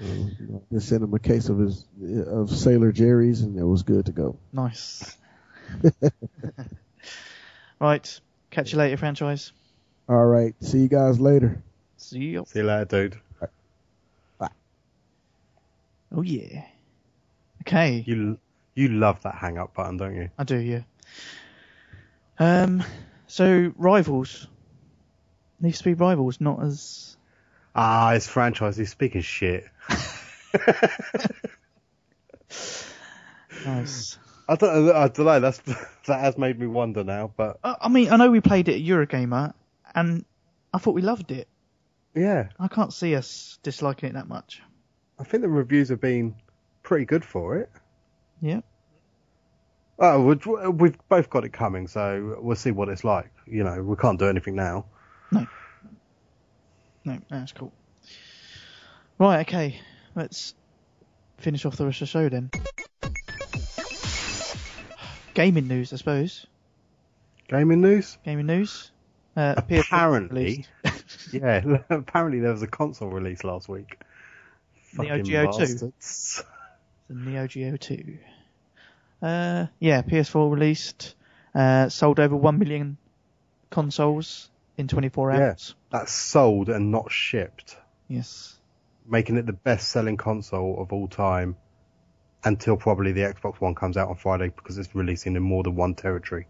Uh, you know, just sent him a case of his of Sailor Jerry's, and it was good to go. Nice. *laughs* *laughs* right. Catch you later, franchise. All right, see you guys later. See you. See you later, dude. Bye. Oh yeah. Okay. You you love that hang up button, don't you? I do, yeah. Um. So rivals. Needs to be rivals, not as. Ah, it's franchise. He's speaking shit. *laughs* Nice. I don't, I don't know. That's *laughs* that has made me wonder now, but I I mean, I know we played it at Eurogamer, and I thought we loved it. yeah, I can't see us disliking it that much. I think the reviews have been pretty good for it. Yeah. Oh, we've, we've both got it coming, so we'll see what it's like. You know, we can't do anything now. No. No, that's cool. Right, okay. Let's finish off the rest of the show then. Gaming news, I suppose. Gaming news? Gaming news. Uh, Apparently, *laughs* *laughs* yeah. apparently there was a console release last week. Neo Geo 2. the Neo Geo 2. Uh, yeah, PS4 released. Uh, sold over 1 million consoles in 24 hours. Yeah. That's sold and not shipped, Yes. making it the best-selling console of all time until probably the Xbox One comes out on Friday because it's releasing in more than one territory.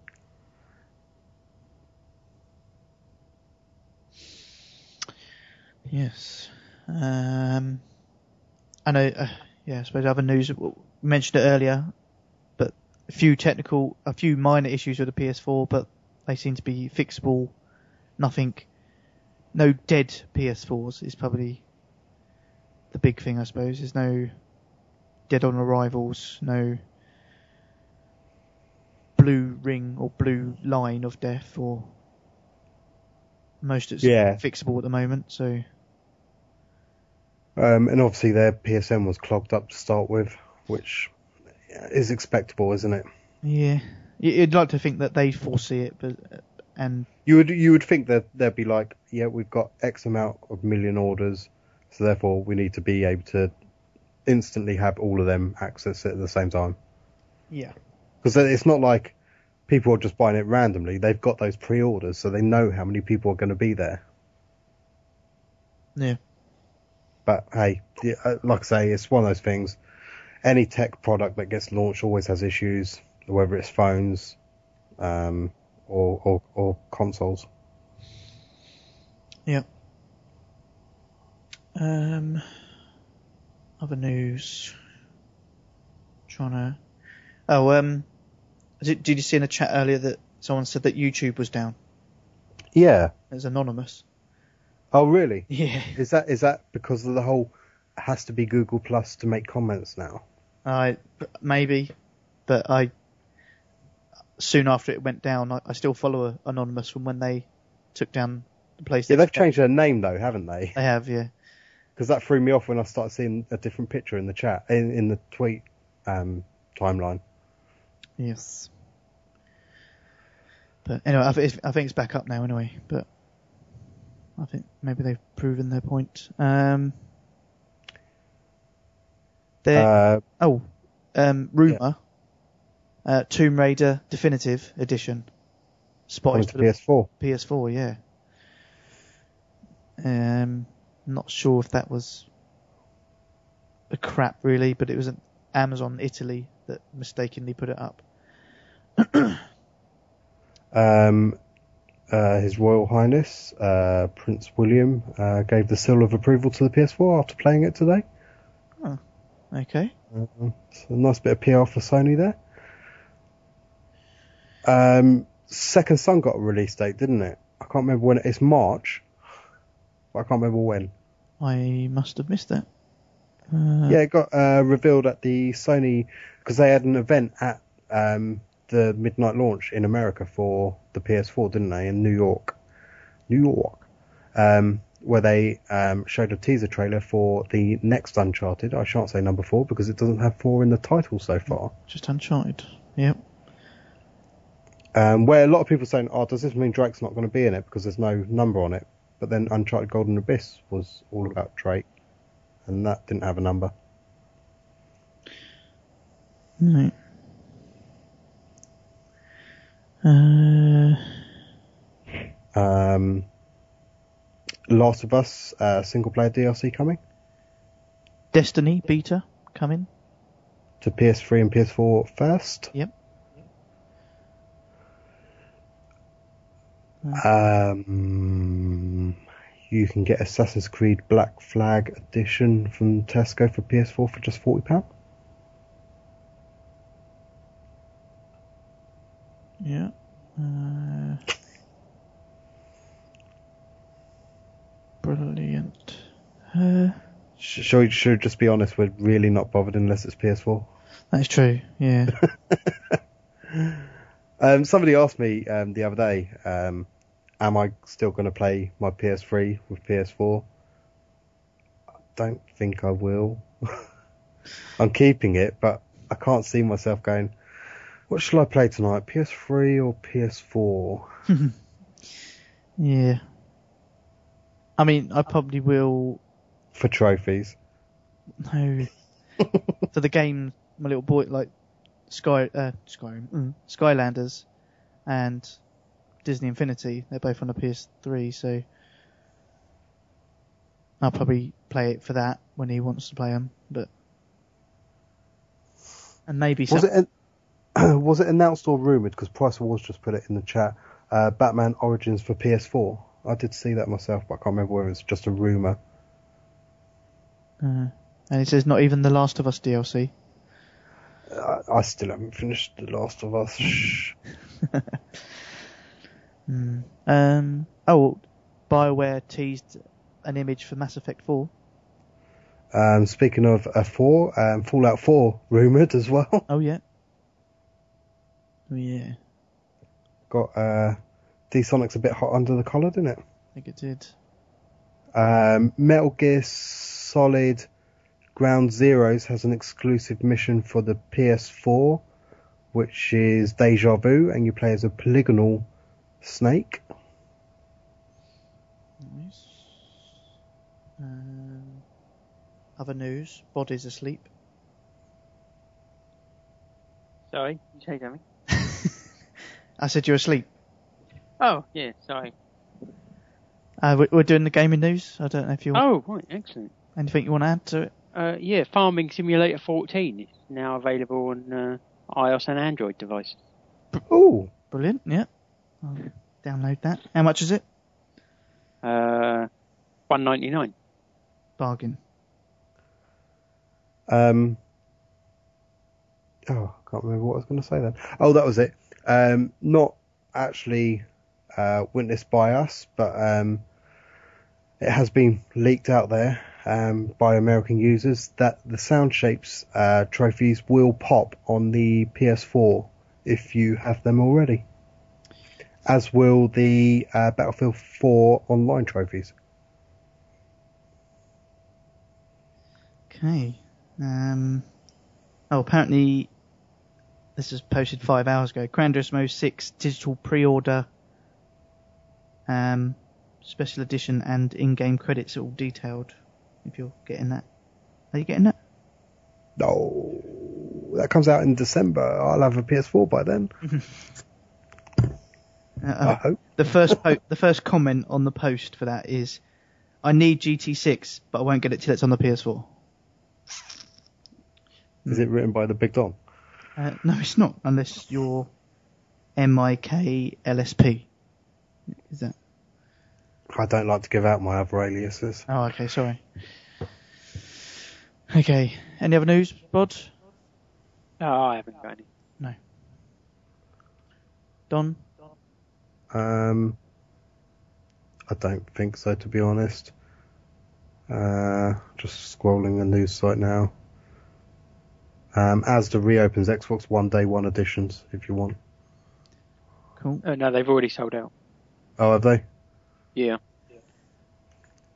Yes. Um, I know, uh, yeah, I suppose other news, we mentioned it earlier, but a few technical, a few minor issues with the PS4, but they seem to be fixable. Nothing, no dead PS4s is probably the big thing, I suppose. There's no dead on arrivals, no blue ring or blue line of death or most of it's Yeah. fixable at the moment, so Um, and obviously their PSN was clogged up to start with, which is expectable, isn't it? Yeah, you'd like to think that they foresee it, but and You would you would think that they'd be like, yeah, we've got X amount of million orders, so therefore we need to be able to instantly have all of them access it at the same time. yeah, Because it's not like people are just buying it randomly. They've got those pre-orders, so they know how many people are going to be there. yeah, But hey, uh, like I say, it's one of those things. Any tech product that gets launched always has issues, whether it's phones um, or, or or consoles. yeah. Um, other news. Trying to. Oh, um, did, did you see in the chat earlier that someone said that YouTube was down? Yeah. It's anonymous. Oh, really? *laughs* Yeah. Is that is that because of the whole has to be Google Plus to make comments now? I maybe, but I soon after it went down, I, I still follow a, anonymous from when they took down the place. Yeah, they've changed their name though, haven't they? They have, yeah. Because that threw me off when I started seeing a different picture in the chat in in the tweet um, timeline. Yes. But anyway, I, th- I think it's back up now anyway. But I think maybe they've proven their point. Um. Uh, oh, um, rumor. Uh, Tomb Raider Definitive Edition. Spotted for the PS4. PS4, yeah. Um, not sure if that was a crap really, but it was an Amazon Italy that mistakenly put it up. Um, uh, His Royal Highness uh, Prince William uh, gave the seal of approval to the PS4 after playing it today. Oh, Okay. Um, so a nice bit of PR for Sony there. Um, Second Son got a release date, didn't it? I can't remember when. It's March, but I can't remember when. I must have missed that. Uh, Yeah, it got uh, revealed at the Sony because they had an event at um, the midnight launch in America for the PS4, didn't they? In New York, New York, um, where they um, showed a teaser trailer for the next Uncharted. I shan't say number four because it doesn't have four in the title so far. Just Uncharted. Yep. Um, where a lot of people are saying, "Oh, does this mean Drake's not going to be in it because there's no number on it?" But then Uncharted Golden Abyss was all about Drake, and that didn't have a number. Right. Uh, Um, Last of Us uh, single player DLC coming Destiny beta coming. to PS3 and PS4 first. Yep. Um, you can get Assassin's Creed Black Flag Edition from Tesco for PS4 for just forty pound. Yeah. Uh, brilliant. Uh, Sh- Shall we should just be honest? We're really not bothered unless it's PS4. that's true. Yeah. *laughs* Um, somebody asked me um, the other day, um, am I still going to play my PS3 with PS4? I don't think I will. *laughs* I'm keeping it, but I can't see myself going, what shall I play tonight, PS3 or PS4? *laughs* yeah. I mean, I probably will. For trophies. No. *laughs* for the game, my little boy like Sky, uh, Skyrim, mm, Skylanders, and Disney Infinity. They're both on the PS3, so I'll probably play it for that when he wants to play them. But and maybe Was some, it an, *clears throat* was it announced or rumored? Because Price Wars just put it in the chat. Uh, Batman Origins for PS4. I did see that myself, but I can't remember whether it's just a rumor. Uh, and it says not even the Last of Us DLC. I, I still haven't finished The Last of Us. *laughs* Hmm. Um. Oh, Bioware teased an image for Mass Effect 4. Um, speaking of a four, um, Fallout 4 rumored as well. *laughs* Oh yeah. Oh yeah. Got uh, D-Sonics a bit hot under the collar, didn't it? I think it did. Um, Metal Gear Solid Ground Zeroes has an exclusive mission for the PS4, which is Deja Vu, and you play as a polygonal snake. Nice. Um, other news: Body's asleep. Sorry, you say something? *laughs* I said you're asleep. Oh, yeah, sorry. Uh, we- we're doing the gaming news. I don't know if you Oh, right, excellent. anything you want to add to it. Uh, yeah, Farming Simulator 14 is now available on uh, iOS and Android devices. Ooh, Brilliant. Yeah. I'll download that. How much is it? Uh, 199. Bargain. Um, oh, I can't remember what I was going to say then. Oh, that was it. Um, not actually uh, witnessed by us, but um, it has been leaked out there um, by American users that the Sound Shapes uh, trophies will pop on the PS4 if you have them already, as will the uh, Battlefield 4 online trophies. Okay. Um. Oh, apparently, this was posted five hours ago. Gran Turismo 6 digital pre-order, um, special edition and in-game credits are all detailed. If you're getting that, are you getting that? No, that comes out in December. I'll have a PS4 by then. *laughs* Uh, I hope. the first po- the first comment on the post for that is, "I need GT6, but I won't get it till it's on the PS4." Is it written by the Big Don? Uh, no, it's not, unless you're MIK LSP. Is that? I don't like to give out my other aliases. Oh, okay, sorry. Okay, any other news, Bod? No, I haven't got any. No. Don? Um, I don't think so, to be honest. Uh, just scrolling the news site now. Um, Asda reopens Xbox One Day One editions if you want. Cool. Uh, no, they've already sold out. Oh, have they? Yeah.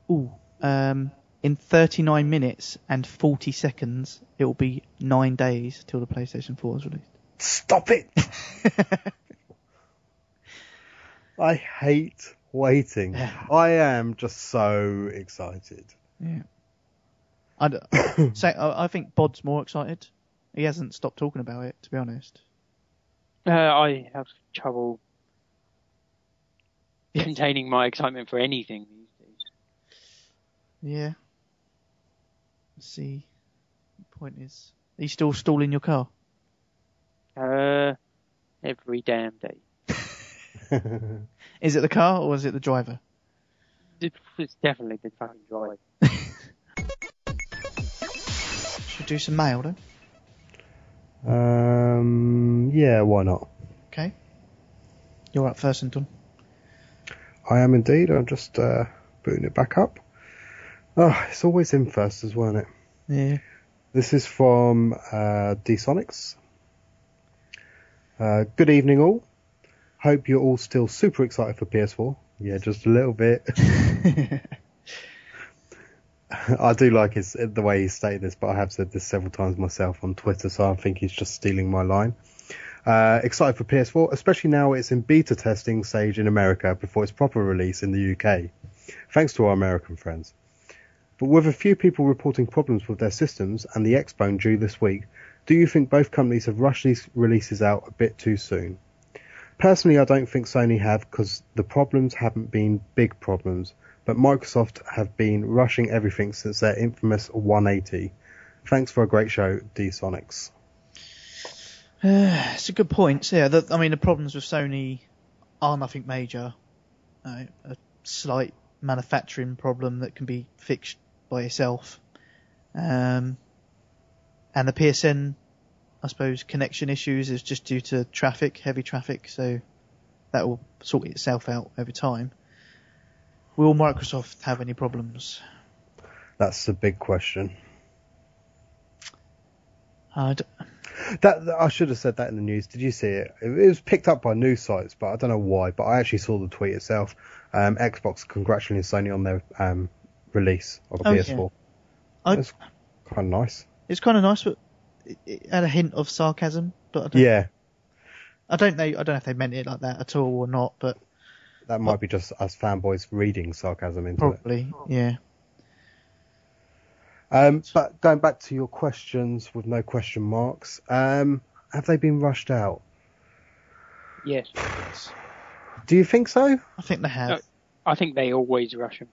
Ooh. Um, in 39 minutes and 40 seconds, it will be nine days till the PlayStation 4 is released. Stop it! *laughs* I hate waiting. I am just so excited. Yeah. I, d- so, I I think Bod's more excited. He hasn't stopped talking about it, to be honest. Uh, I have trouble containing my excitement for anything these days. Yeah. Let's see. The point is, are you still stalling your car? Uh, every damn day. *laughs* *laughs* Is it the car or is it the driver? It's definitely the fucking drive. *laughs* Should we do some mail then. Um, yeah, why not? Okay. You're up first, Anton. I am indeed. I'm just uh, booting it back up. Oh, it's always in first as well, isn't it? Yeah. This is from uh, D-Sonics. Uh, good evening, all. Hope you're all still super excited for PS4. Yeah, just a little bit. *laughs* I do like his the way he stated this, but I have said this several times myself on Twitter, so I think he's just stealing my line. Uh, excited for PS4, especially now it's in beta testing stage in America before its proper release in the UK. Thanks to our American friends. But with a few people reporting problems with their systems and the Xbone due this week, do you think both companies have rushed these releases out a bit too soon? Personally, I don't think Sony have because the problems haven't been big problems, but Microsoft have been rushing everything since their infamous 180. Thanks for a great show, D-Sonics. *sighs* it's a good point. So, yeah, the, I mean, the problems with Sony are nothing major. Uh, a slight manufacturing problem that can be fixed by itself. Um, and the PSN, I suppose, connection issues is just due to traffic, heavy traffic, so that will sort itself out over time. Will Microsoft have any problems? That's the big question. I d- That, I should have said that in the news. Did you see it? It was picked up by news sites, but I don't know why. But I actually saw the tweet itself. Um, Xbox congratulating Sony on their um, release of the Oh. PS4. I- That's kind of nice. it's kind of nice, but it, it had a hint of sarcasm. But I don't, Yeah, I don't know. I don't know if they meant it like that at all or not, but that might be just us fanboys reading sarcasm into it. probably, yeah. Um, but going back to your questions with no question marks, um, have they been rushed out? Yes. Do you think so? I think they have. No. I think they always rush them.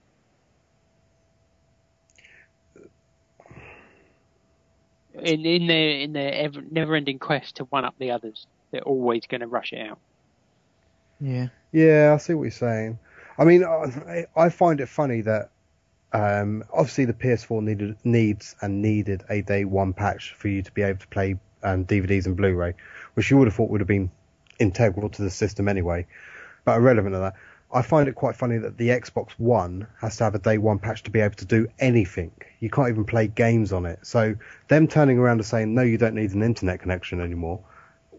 In in their in their ever, never-ending quest to one up the others, they're always going to rush it out. Yeah. Yeah, I see what you're saying. I mean, I, I find it funny that um, obviously the PS4 needed needs and needed a day one patch for you to be able to play um, DVDs and Blu-ray, which you would have thought would have been integral to the system anyway. But irrelevant to that, I find it quite funny that the Xbox One has to have a day one patch to be able to do anything. You can't even play games on it. So them turning around and saying no, you don't need an internet connection anymore.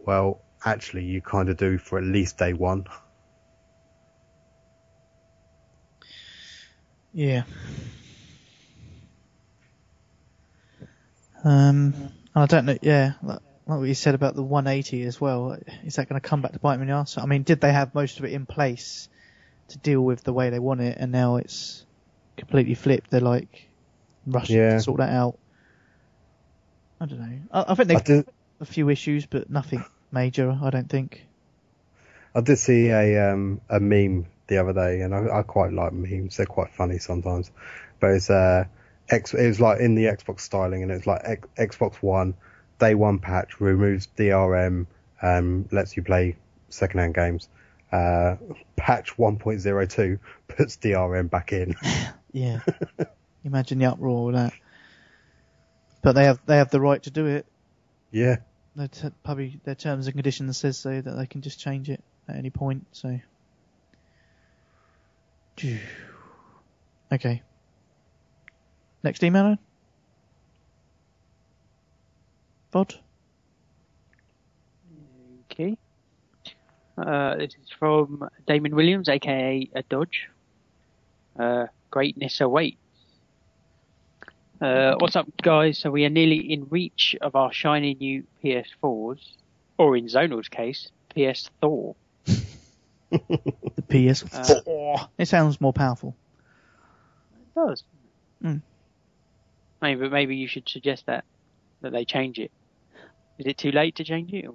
Well, actually, you kind of do for at least day one. *laughs* Yeah. Um, I don't know. Yeah, like, like what you said about the 180 as well. Is that going to come back to bite me in the ass? I mean, did they have most of it in place to deal with the way they want it, and now it's completely flipped? They're like rushing Yeah. to sort that out. I don't know. I, I think I they've did, a few issues, but nothing major. I don't think. I did see a um, a meme the other day, and I, I quite like memes. They're quite funny sometimes. But it's uh, X. It was like in the Xbox styling, and it was like X, Xbox One day one patch removes DRM, um, lets you play secondhand games. Uh, patch 1.02 *laughs* puts DRM back in. *laughs* Yeah. *laughs* Imagine the uproar with that. But they have they have the right to do it. yeah, Their t- probably their terms and conditions says so that they can just change it at any point. So. Okay. Next email. Bod? Okay. Uh, this is from Damon Williams, aka a Dodge. Uh, greatness awaits. Uh, what's up, guys? So we are nearly in reach of our shiny new PS4s, or in Zonal's case, PS Thor. The PS4. it sounds more powerful. It does. Mm. Maybe maybe you should suggest that that they change it. Is it too late to change it? Or?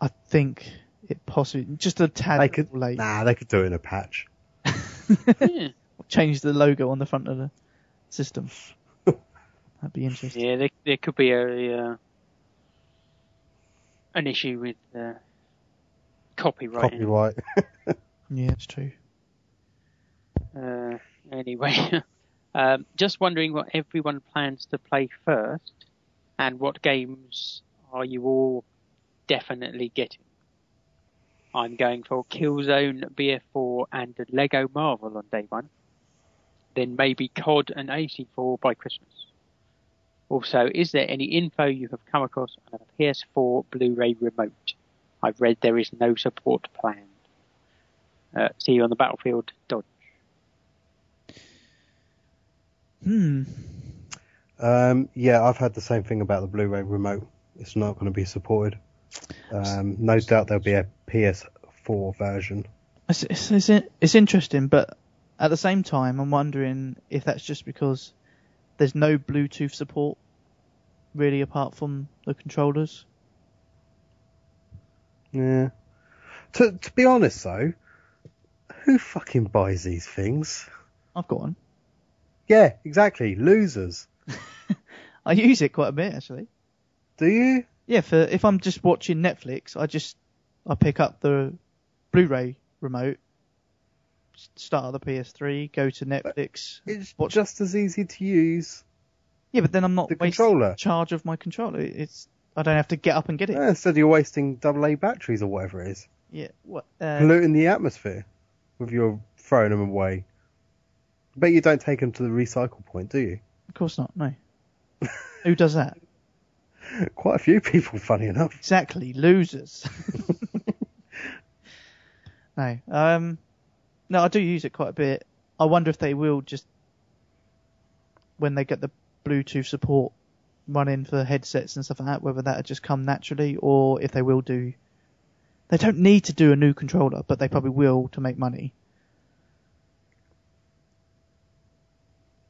I think it possibly just a tad They could, late. nah, they could do it in a patch. *laughs* yeah. Change the logo on the front of the system. *laughs* That'd be interesting. yeah, there, there could be a uh, an issue with uh, copyright. Copyright. *laughs* Yeah, it's true. Uh, anyway, *laughs* um, just wondering what everyone plans to play first, and what games are you all definitely getting? I'm going for Killzone, BF4, and Lego Marvel on day one. Then maybe COD and AC4 by Christmas. Also, is there any info you have come across on a PS4 Blu-ray remote? I've read there is no support planned. Uh, see you on the battlefield, Dodge. Hmm. Um, yeah, I've had the same thing about the Blu-ray remote. It's not going to be supported. Um, no doubt there'll be a PS4 version. It's, it's, it's, it's interesting, but at the same time, I'm wondering if that's just because there's no Bluetooth support really apart from the controllers. Yeah. To to be honest though, who fucking buys these things? I've got one. Yeah, exactly. Losers. *laughs* I use it quite a bit actually. Do you? Yeah, for if I'm just watching Netflix, I just I pick up the Blu-ray remote, start the PS3, go to Netflix. It's Watch- just as easy to use. Yeah, but then I'm not the wasting controller. charge of my controller. It's I don't have to get up and get it. Yeah, instead you're wasting AA batteries or whatever it is, Yeah, what? Uh, polluting the atmosphere with your throwing them away. Bet you don't take them to the recycle point, do you? of course not. No. *laughs* Who does that? *laughs* Quite a few people, funny enough. Exactly, losers. *laughs* no, um, no, I do use it quite a bit. I wonder if they will just when they get the Bluetooth support running for headsets and stuff like that, whether that'll just come naturally or if they will do. They don't need to do a new controller, but they probably will to make money.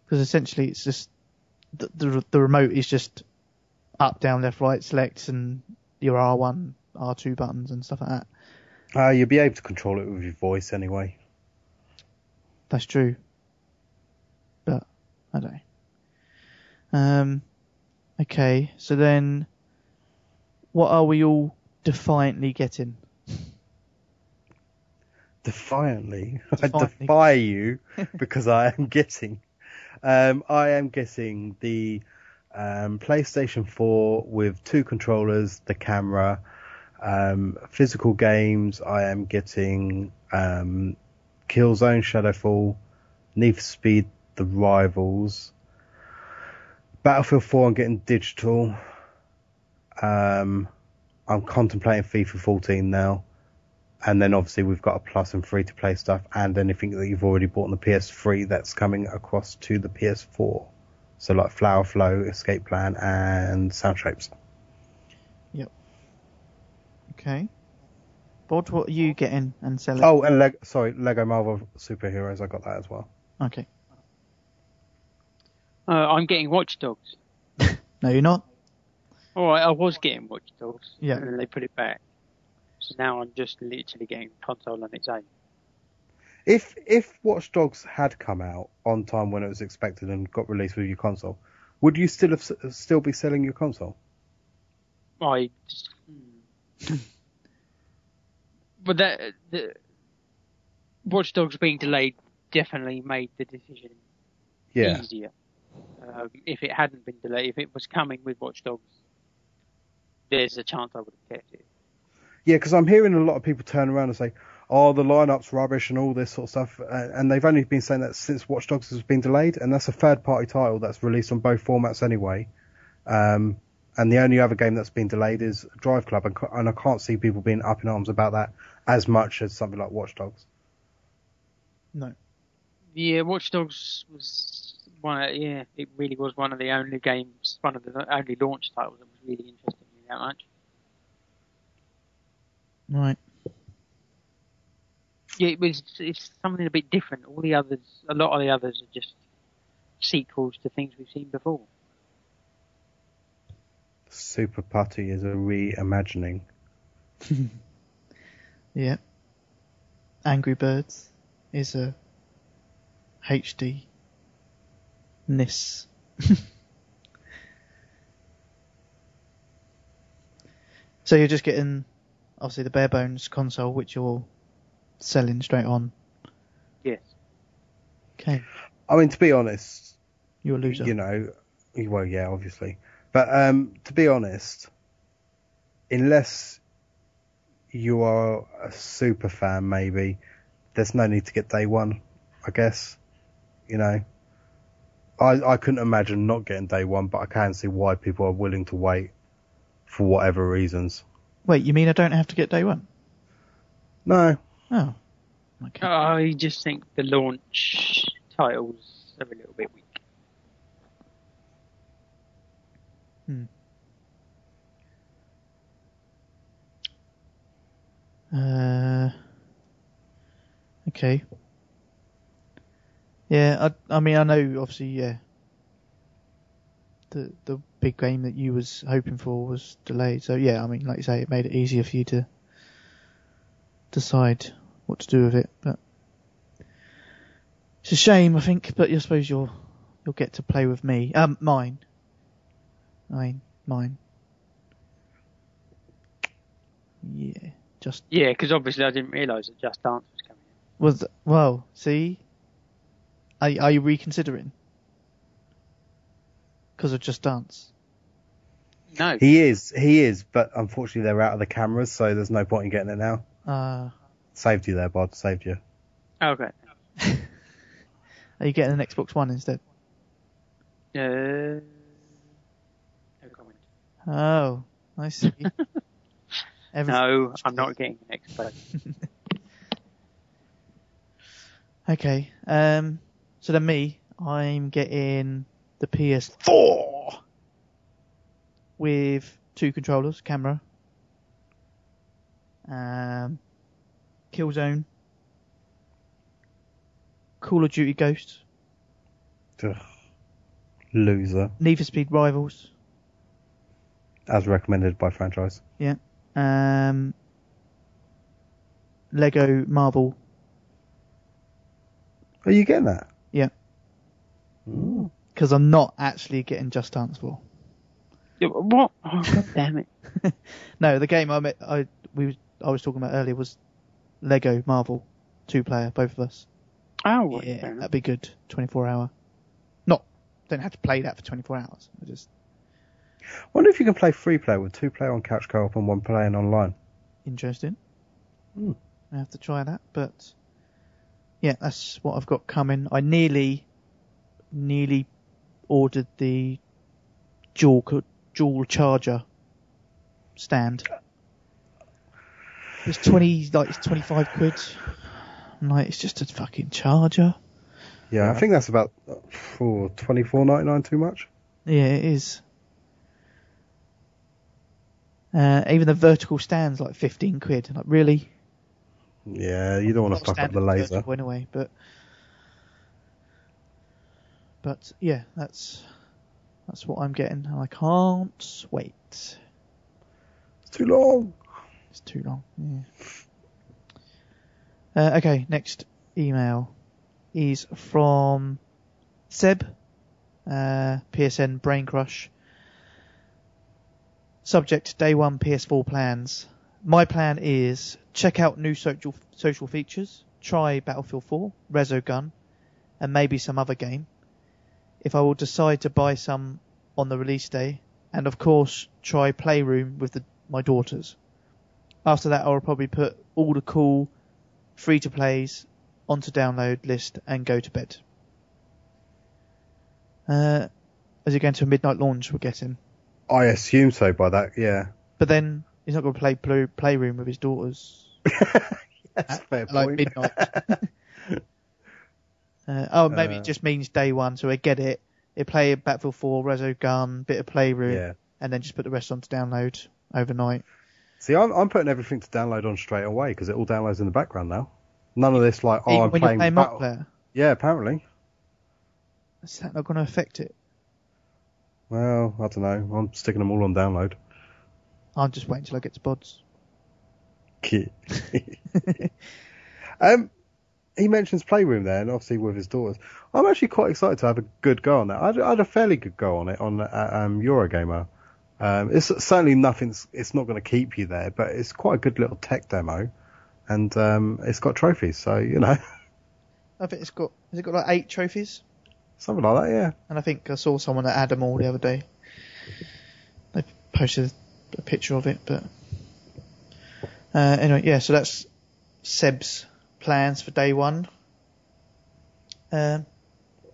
Because essentially, it's just the, the the remote is just up, down, left, right, select, and your R1, R2 buttons and stuff like that. Uh, you'll be able to control it with your voice anyway. That's true. But, I don't know. Um, okay, so then, what are we all defiantly getting? Defiantly, *laughs* I defy you *laughs* because I am getting. Um, I am getting the um, PlayStation 4 with two controllers, the camera, um, physical games. I am getting um, Killzone, Shadowfall, Need for Speed, The Rivals, Battlefield 4. I'm getting digital. Um, I'm contemplating FIFA 14 now. And then obviously we've got a plus and free to play stuff and anything that you've already bought on the PS3 that's coming across to the PS4. So like Flower Flow, Escape Plan and Sound Shapes. Yep. Okay. Bod, what are you getting and selling? Oh, and Leg- sorry, Lego Marvel Superheroes, I got that as well. Okay. Uh, I'm getting Watch Dogs. *laughs* No, you're not? All right, I was getting Watch Dogs. Yeah. And then they put it back. So now I'm just literally getting console on its own. If if Watch Dogs had come out on time when it was expected and got released with your console, would you still have still be selling your console? I. Just, hmm. but that the Watch Dogs being delayed definitely made the decision Yeah. easier. Um, if it hadn't been delayed, if it was coming with Watch Dogs, there's a chance I would have kept it. Yeah, because I'm hearing a lot of people turn around and say, "Oh, the lineup's rubbish" and all this sort of stuff, uh, and they've only been saying that since Watch Dogs has been delayed, and that's a third-party title that's released on both formats anyway. Um, And the only other game that's been delayed is Drive Club, and, and I can't see people being up in arms about that as much as something like Watch Dogs. No. Yeah, Watch Dogs was one. Of, yeah, it really was one of the only games, one of the only launch titles that was really interesting me that much. Right. Yeah, it was. It's something a bit different. All the others, a lot of the others are just sequels to things we've seen before. Super Putty is a reimagining. *laughs* Yeah. Angry Birds is a HD ness. *laughs* so you're just getting obviously the bare bones console which you're selling straight on. Yes. Okay. I mean, to be honest, You're a loser. you know, well, yeah, obviously, but um, to be honest, unless you are a super fan, maybe there's no need to get day one. I guess, you know, I I couldn't imagine not getting day one, but I can see why people are willing to wait for whatever reasons. Wait, you mean I don't have to get day one? No, Oh. Okay. I just think the launch titles are a little bit weak. Hmm. Uh, okay. Yeah, I, I mean, I know, obviously, yeah. The the big game that you was hoping for was delayed, so yeah, I mean, like you say, it made it easier for you to decide what to do with it. But it's a shame, I think. But I suppose you'll you'll get to play with me. Um, mine. I mean, mine. Yeah, just Yeah, because obviously I didn't realise that Just Dance was coming. Was well, see, are, are you reconsidering? Because of Just Dance. No. he is, he is, but unfortunately they're out of the cameras, so there's no point in getting it now. Uh, Saved you there, Bod. Saved you. Okay. *laughs* are you getting an Xbox One instead? Uh, no comment. Oh, I see. *laughs* Every- No, I'm not getting an Xbox. *laughs* Okay. Um. So then me, I'm getting the PS4 with two controllers, camera, um, Killzone, Call of Duty Ghosts, Ugh. Loser, Need for Speed Rivals, as recommended by franchise. Yeah. Um, Lego Marvel. Are you getting that? Yeah. Because I'm not actually getting Just Dance 4. Yeah, What? Oh, God damn it. *laughs* No, the game I met, I we was, I was talking about earlier was Lego Marvel, two player, both of us. Oh, Yeah, that'd be good. 24 hour. Not, don't have to play that for 24 hours. I just Wonder if you can play free player with two player on couch co-op and one playing online. interesting. Hmm. I have to try that, but yeah, that's what I've got coming. I nearly, nearly ordered the dual dual charger stand. It's twenty, like it's twenty five quid. I'm like, it's just a fucking charger. Yeah, I think that's about for twenty four ninety nine. Too much. Yeah, it is. Uh, even the vertical stand's like fifteen quid. Like really? Yeah, you don't want to fuck up the laser. anyway, but but yeah, that's that's what I'm getting, and I can't wait. It's too long. It's too long. Yeah. Uh, okay, next email is from Seb, uh, PSN Brain Crush. Subject Day One PS4 plans. My plan is check out new social social features, try Battlefield 4, Resogun, and maybe some other game. If I will decide to buy some on the release day, and of course try Playroom with the, my daughters. After that, I'll probably put all the cool free to plays onto download list and go to bed. Uh, is it going to a midnight launch we're getting? I assume so by that, yeah. But then he's not going to play play Playroom with his daughters *laughs* That's a fair like point. midnight. *laughs* *laughs* uh, oh, maybe Uh, it just means day one, so I get it. They play Battlefield 4, Resogun, bit of Playroom, yeah. and then just put the rest on to download overnight. See, I'm, I'm putting everything to download on straight away because it all downloads in the background now. None of this like, oh, Even I'm when playing, you're playing Battle- multiplayer, Yeah, apparently. is that not going to affect it? Well, I don't know. I'm sticking them all on download. I'm just waiting till I get to bods. *laughs* um, he mentions Playroom there, and obviously with his daughters. I'm actually quite excited to have a good go on that. I had, I had a fairly good go on it on uh, um, Eurogamer. Um, it's certainly nothing's. It's not going to keep you there, but it's quite a good little tech demo, and um, it's got trophies. So you know, *laughs* I think it's got has it got like eight trophies? something like that. Yeah. And I think I saw someone that had them all the other day. They posted a picture of it, but uh, anyway, yeah. So that's Seb's plans for day one. Um,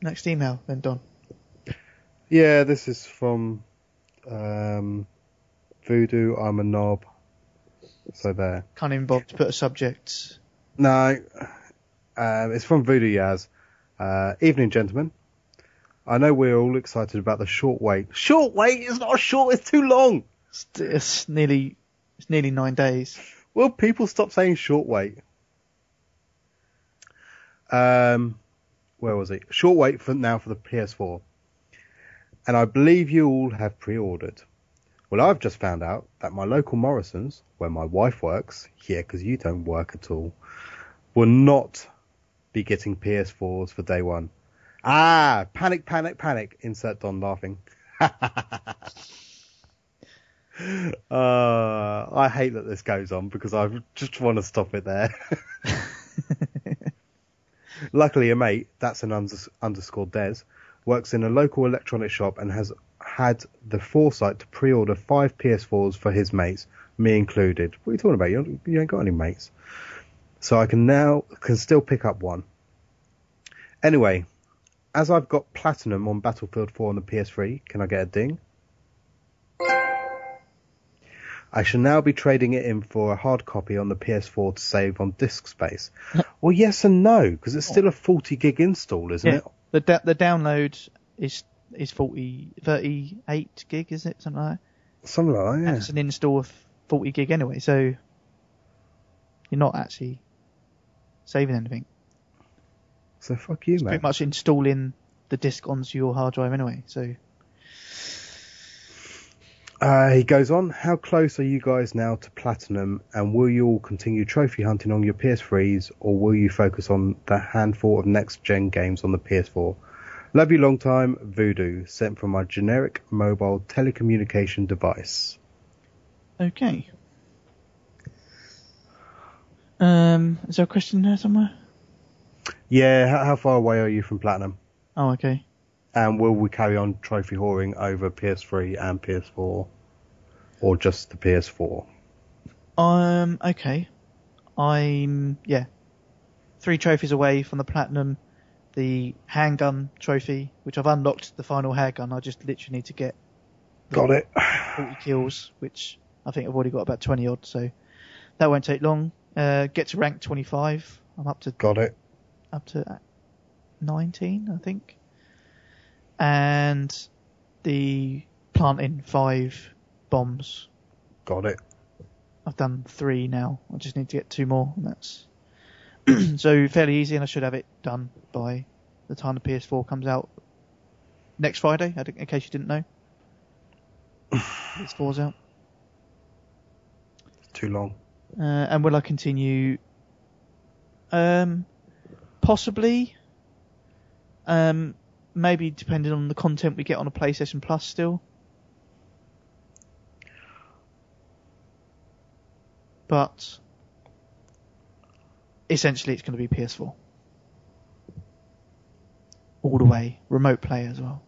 next email, then Don. Yeah, this is from um, Voodoo. I'm a knob. So there. Can't even bother to put a subject. No, um, it's from Voodoo Yaz. Uh, evening, gentlemen. I know we're all excited about the short wait. Short wait is not short; it's too long. It's, it's nearly it's nearly nine days. Will people stop saying short wait? Um, where was it? Short wait for now for the PS4, and I believe you all have pre-ordered. Well, I've just found out that my local Morrison's, where my wife works, yeah, because you don't work at all, will not be getting PS4s for day one. Ah, panic, panic, panic. Insert Don laughing. *laughs* uh, I hate that this goes on because I just want to stop it there. *laughs* Luckily, a mate, that's an unders- underscore Des, works in a local electronic shop and has had the foresight to pre-order five PS4s for his mates, me included. What are you talking about? You, you ain't got any mates. So I can now can still pick up one. Anyway, as I've got platinum on Battlefield 4 on the PS3, can I get a ding? I shall now be trading it in for a hard copy on the PS4 to save on disk space. *laughs* well, yes and no, because it's oh. still a 40 gig install, isn't Yeah. it? The da- the download is is 40, 38 gig, is it something like that? Something like that, And it's an install of forty gig anyway, so you're not actually saving anything. So fuck you, mate. Pretty much installing the disk onto your hard drive anyway. So Uh, he goes on, how close are you guys now to platinum and will you all continue trophy hunting on your PS3s or will you focus on the handful of next gen games on the PS4? Love you long time, Voodoo, sent from my generic mobile telecommunication device. okay. Um, is there a question there somewhere? Yeah, how, how far away are you from platinum? Oh, okay. And will we carry on trophy whoring over PS3 and PS4 or just the PS4? Um, okay. I'm yeah, three trophies away from the platinum. The handgun trophy, which I've unlocked the final handgun. I just literally need to get Got it. 40 kills, which I think I've already got about 20 odd, so that won't take long. Uh, get to rank 25. I'm up to Got it. up to 19, I think. And the planting five bombs. Got it. I've done three now. I just need to get two more, and that's *clears throat* so fairly easy. And I should have it done by the time the PS4 comes out next Friday. In case you didn't know, *sighs* PS4's out. Too long. Uh, and will I continue? Um, possibly. Um, maybe depending on the content we get on a PlayStation Plus still. But essentially, it's going to be PS4 all the way. Remote play as well.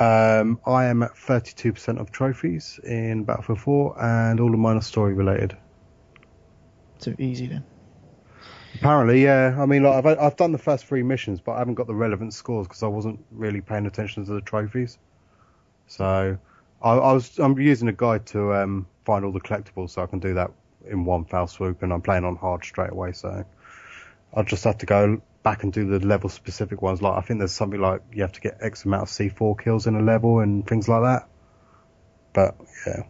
Um, I am at 32% of trophies in Battlefield 4, and all of mine are story related. So easy then. Apparently, yeah. I mean, like I've I've done the first three missions, but I haven't got the relevant scores because I wasn't really paying attention to the trophies. So I, I was I'm using a guide to um, find all the collectibles, so I can do that in one foul swoop, and I'm playing on hard straight away. So I'll just have to go back and do the level specific ones. Like I think there's something like you have to get X amount of C4 kills in a level and things like that. But. Yeah.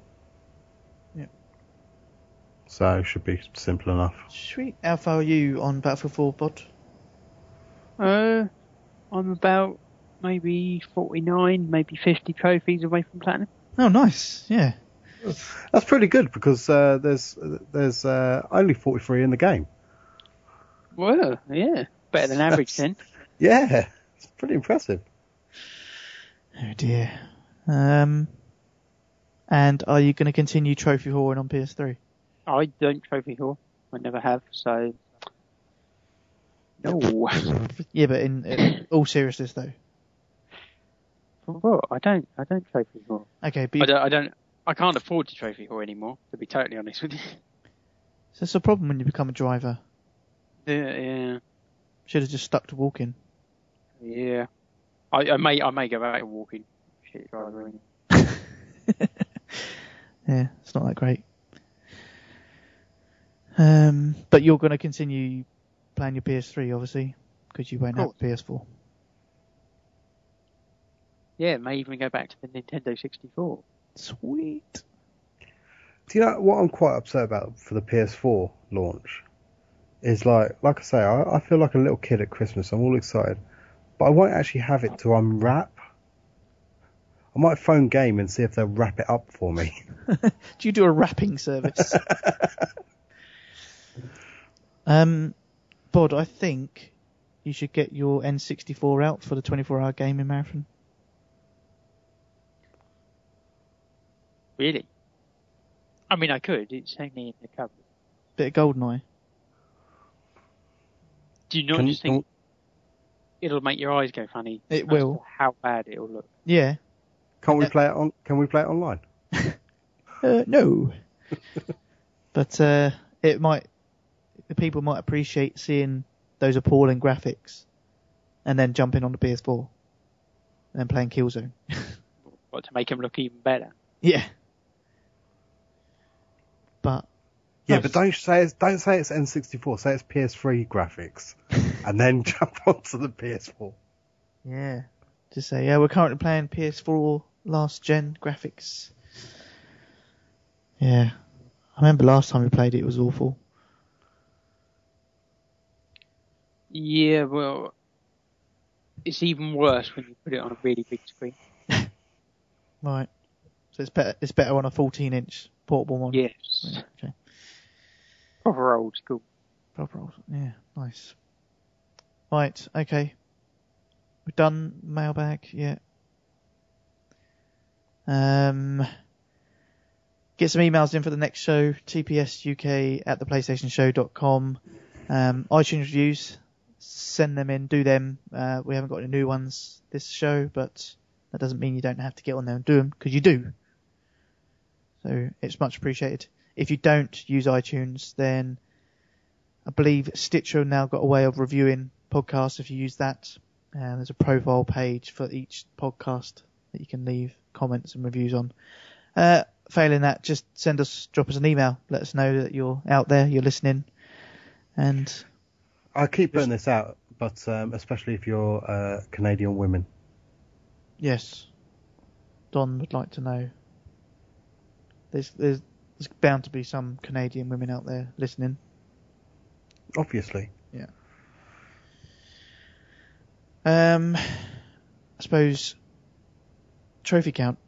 So it should be simple enough. Sweet. How far are you on Battlefield 4, Bod? Uh, I'm about maybe 49, maybe 50 trophies away from platinum. Oh, nice. Yeah. That's pretty good because uh, there's there's uh, only 43 in the game. Well, yeah, better than average *laughs* then. Yeah, it's pretty impressive. Oh dear. Um, and are you going to continue trophy hauling on PS3? I don't trophy haul. I never have, so no. *laughs* Yeah, but in, in all seriousness though. well, I don't. I don't trophy haul. Okay, I don't. I don't. I can't afford to trophy haul anymore. To be totally honest with you. so that's a problem when you become a driver. Yeah, yeah, Should have just stuck to walking. yeah. I, I may. I may go out and walking. Shit, driver. *laughs* Yeah, it's not that great. Um, but you're going to continue playing your PS3, obviously, because you won't have course. PS4. Yeah, it may even go back to the Nintendo 64. Sweet. Do you know what I'm quite upset about for the PS4 launch? Is like, like I say, I, I feel like a little kid at Christmas. I'm all excited, but I won't actually have it to unwrap. I might phone Game and see if they'll wrap it up for me. *laughs* Do you do a wrapping service? *laughs* um, Bod, I think you should get your N64 out for the 24-hour gaming marathon. Really? I mean, I could. It's only in the cupboard. Bit of GoldenEye. Do you not Can- just think it'll make your eyes go funny? It will. How bad it'll look. Yeah. Can't we play it on? Can we play it online? *laughs* Uh, no. *laughs* but uh, it might. The people might appreciate seeing those appalling graphics, and then jumping on the PS4, and then playing Killzone. *laughs* What to make them look even better? yeah. But Yeah, No, but don't say it's don't say it's N64. Say it's PS3 graphics, *laughs* and then jump *laughs* onto the PS4. Yeah. Just say, yeah, we're currently playing PS4 last gen graphics. Yeah. I remember last time we played it, it was awful. Yeah, well, it's even worse when you put it on a really big screen. *laughs* Right. So it's better, it's better on a 14 inch portable one. Yes. Yeah, okay. Proper old school. Proper old. Yeah, nice. Right, okay. We've done mailbag, yeah. Um, get some emails in for the next show, tpsuk at theplaystationshow.com. Um, iTunes reviews, send them in, do them. Uh, we haven't got any new ones this show, but that doesn't mean you don't have to get on there and do them, because you do. So it's much appreciated. If you don't use iTunes, then I believe Stitcher now got a way of reviewing podcasts if you use that. And there's a profile page for each podcast that you can leave comments and reviews on. Uh, failing that, just send us, drop us an email. Let us know that you're out there, you're listening. And I keep putting this out, but um, especially if you're uh, Canadian women. yes, Don would like to know. There's, there's, there's bound to be some Canadian women out there listening. Obviously. Yeah. Um, I suppose trophy count.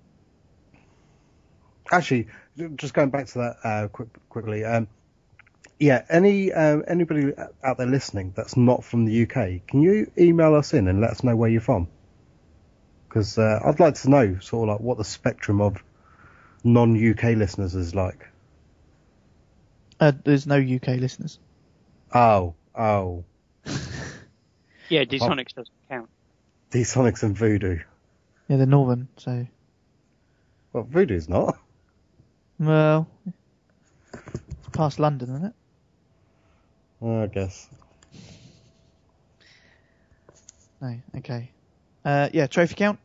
Actually, just going back to that uh, quick, quickly. Um, yeah, any um, anybody out there listening that's not from the UK, can you email us in and let us know where you're from? Because uh, I'd like to know sort of like what the spectrum of non-UK listeners is like. Uh, there's no UK listeners. Oh, oh, *laughs* Yeah, D-Sonics doesn't count. D-Sonics and Voodoo. Yeah, they're northern, so Well, Voodoo's not. well, it's past London, isn't it? Well, I guess. No, okay. Uh, yeah, trophy count?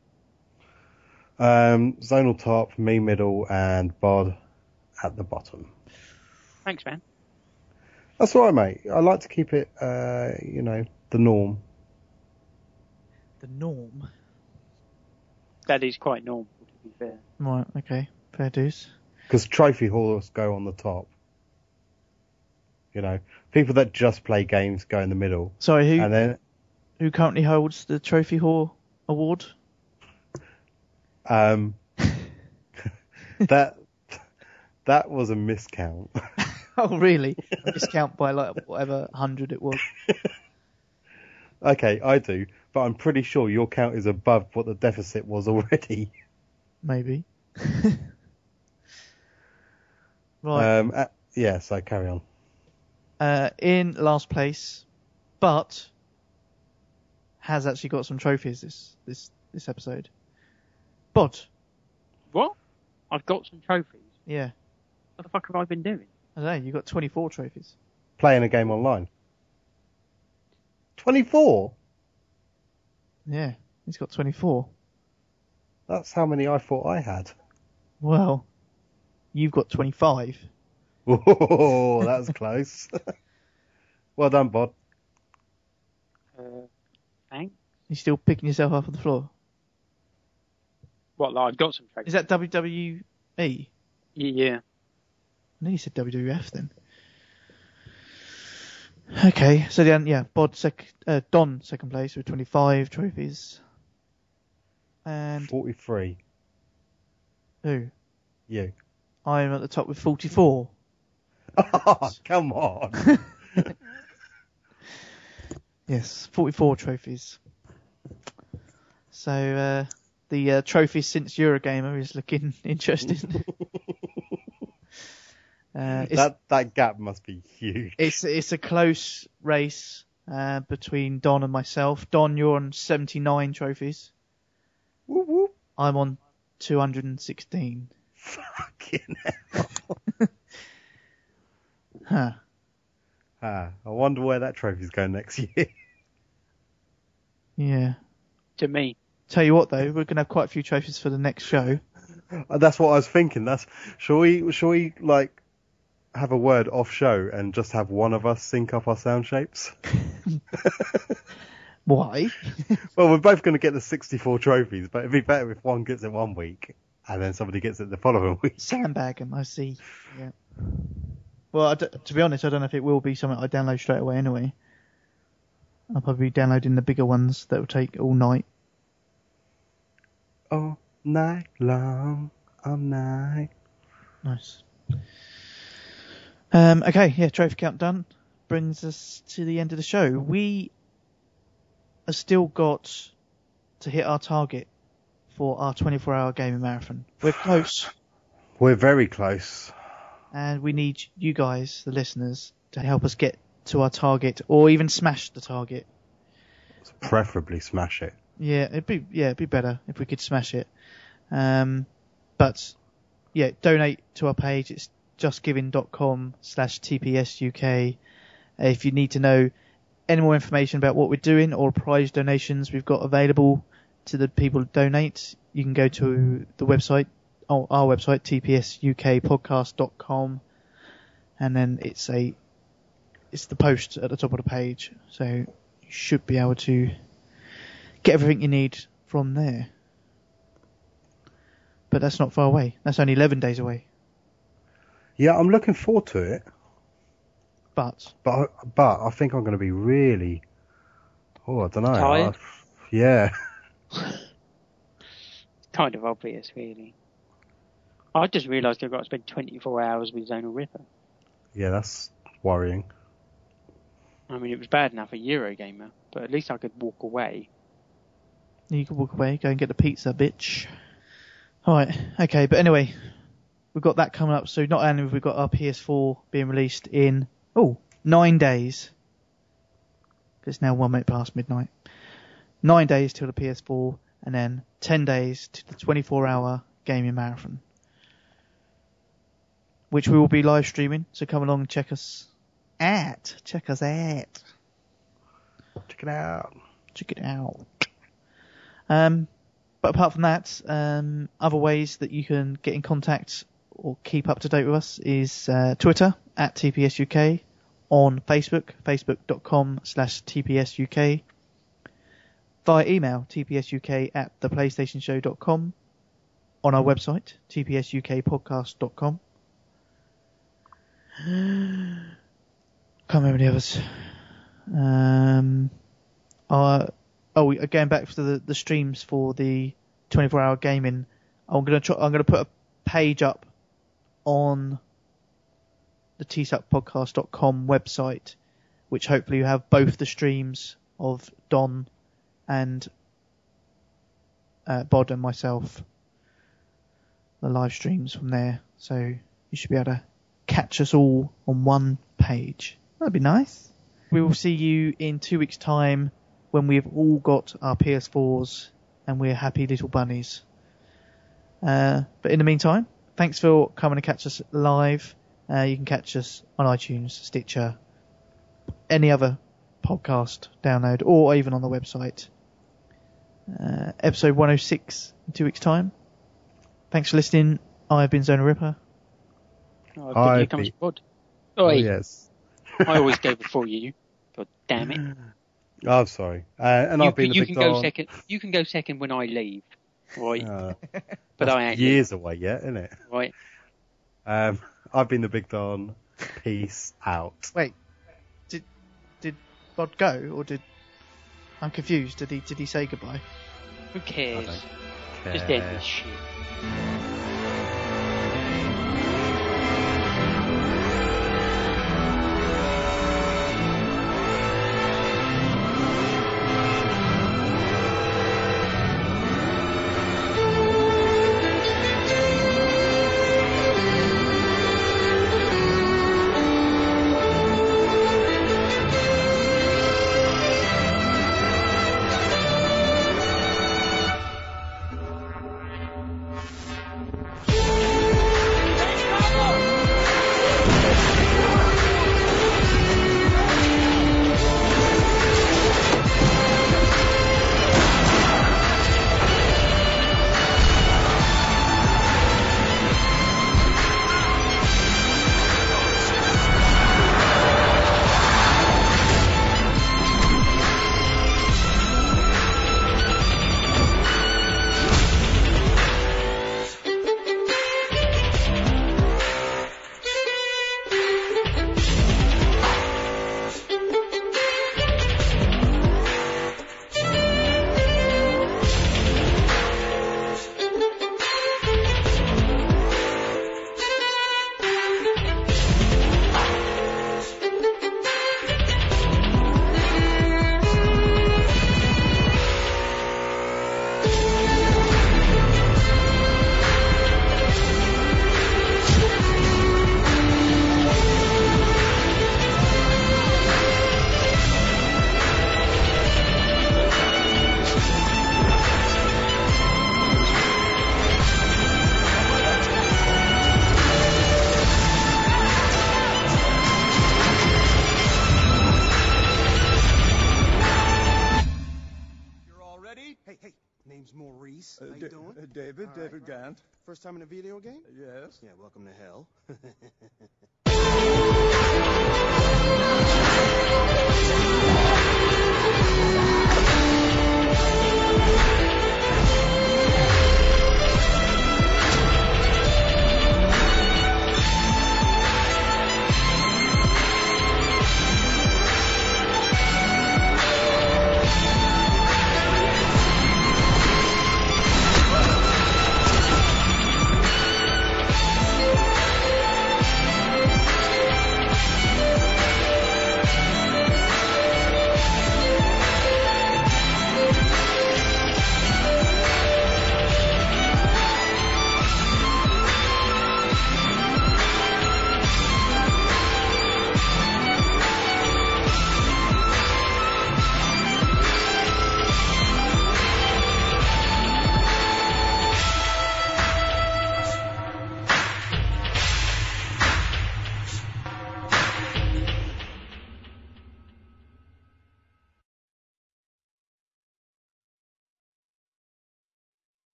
Um, zonal top, me middle, and Bod at the bottom. Thanks, man. That's all right, mate. I like to keep it, uh, you know, the norm. The norm? That is quite normal, to be fair. Right, okay. Fair dues. Because trophy horse go on the top. You know, people that just play games go in the middle, Sorry. Who and then who currently holds the Trophy Whore award? um, *laughs* that that was a miscount. *laughs* Oh, really? A *laughs* discount by like whatever hundred it was. okay, I do, but I'm pretty sure your count is above what the deficit was already. Maybe. right. Um, uh, yeah, so carry on. Uh, in last place, but has actually got some trophies this this this episode. Bod. What? I've got some trophies. Yeah. What the fuck have I been doing? I don't know. You got 24 trophies. Playing a game online. 24? Yeah. He's got 24. That's how many I thought I had. Well, you've got 25. *laughs* Whoa, that was close. *laughs* well done, Bod. Uh, thanks. You still picking yourself up on the floor? What? Like, I've got some trophies. Is that WWE? Yeah. I know you said WWF then. Okay, so then yeah, Bod sec- uh, Don second place with 25 trophies. And 43. who? You. I'm at the top with 44. Oh, come on. *laughs* Yes, 44 trophies. So uh, the uh, trophies since Eurogamer is looking *laughs* interesting. *laughs* uh, that that gap must be huge. it's it's a close race uh, between Don and myself. Don, you're on 79 trophies. Whoop, whoop. I'm on 216. Fucking Huh. Ah, I wonder where that trophy's going next *laughs* year. Yeah. To me. Tell you what though, we're gonna have quite a few trophies for the next show. Uh, That's what I was thinking. That's shall we shall we like have a word off show and just have one of us sync up our sound shapes? *laughs* *laughs* Why? Well, we're both going to get the 64 trophies, but it'd be better if one gets it one week and then somebody gets it the following week. Sandbagging, I see. Yeah. Well, I d- to be honest, I don't know if it will be something I download straight away anyway. I'll probably be downloading the bigger ones that will take all night. All night long, all night. Nice. Um, okay, yeah, trophy count done. Brings us to the end of the show. We have still got to hit our target for our 24 hour gaming marathon. We're close, *sighs* We're very close. And we need you guys, the listeners, to help us get to our target or even smash the target. Preferably smash it. Yeah, it'd be yeah, it'd be better if we could smash it. Um, but yeah, donate to our page. It's justgiving.com slash tpsuk. If you need to know any more information about what we're doing or prize donations we've got available to the people who donate, you can go to the website, oh, our website, tpsukpodcast.com, and then it's a it's the post at the top of the page, so you should be able to get everything you need from there. But that's not far away. That's only 11 days away. Yeah, I'm looking forward to it, But but I, but I think I'm going to be really. Oh, I don't know. Tired? I- yeah. *laughs* Kind of obvious, really. I just realised I've got to spend 24 hours with Zonal Ripper. Yeah, that's worrying. I mean, it was bad enough a Eurogamer, but at least I could walk away. you can walk away, go and get the pizza, bitch. Alright, okay, but anyway, we've got that coming up. So not only have we got our PS4 being released in, oh, nine days. 'Cause It's now one minute past midnight. Nine days till the PS4, and then ten days to the 24 hour gaming marathon. Which we will be live streaming, so come along and check us at. Check us at. Check it out. Check it out. Um, but apart from that, um, other ways that you can get in contact or keep up to date with us is uh, Twitter at TPSUK, on Facebook, facebook.com slash TPSUK, via email, tpsuk at theplaystationshow.com, on our website, tpsukpodcast.com. Can't remember the others. Um, uh, oh, going back to the, the streams for the 24 hour gaming, I'm gonna try, I'm gonna put a page up on the tpsukpodcast.com website, which hopefully you have both the streams of Don and uh, Bod and myself, the live streams from there. So you should be able to catch us all on one page. That'd be nice. We will see you in two weeks' time when we've all got our PS4s and we're happy little bunnies. Uh, but in the meantime, thanks for coming to catch us live. Uh, you can catch us on iTunes, Stitcher, any other podcast download, or even on the website. Uh, episode 106 in two weeks' time. Thanks for listening. I've been Zona Ripper. Oh, Hi, good, here comes Pete. Bod. Oh, yes. *laughs* I always go before you. God damn it. *gasps* Oh, I'm sorry. Uh, and you I've been can, the you can go Don. second. You can go second when I leave, right? Uh, *laughs* but that's I ain't. years away yet, isn't it? Right. Um, I've been the big Don. Peace out. Wait, did did Bod go or did I'm confused? Did he did he say goodbye? Who cares? don't Just end this shit.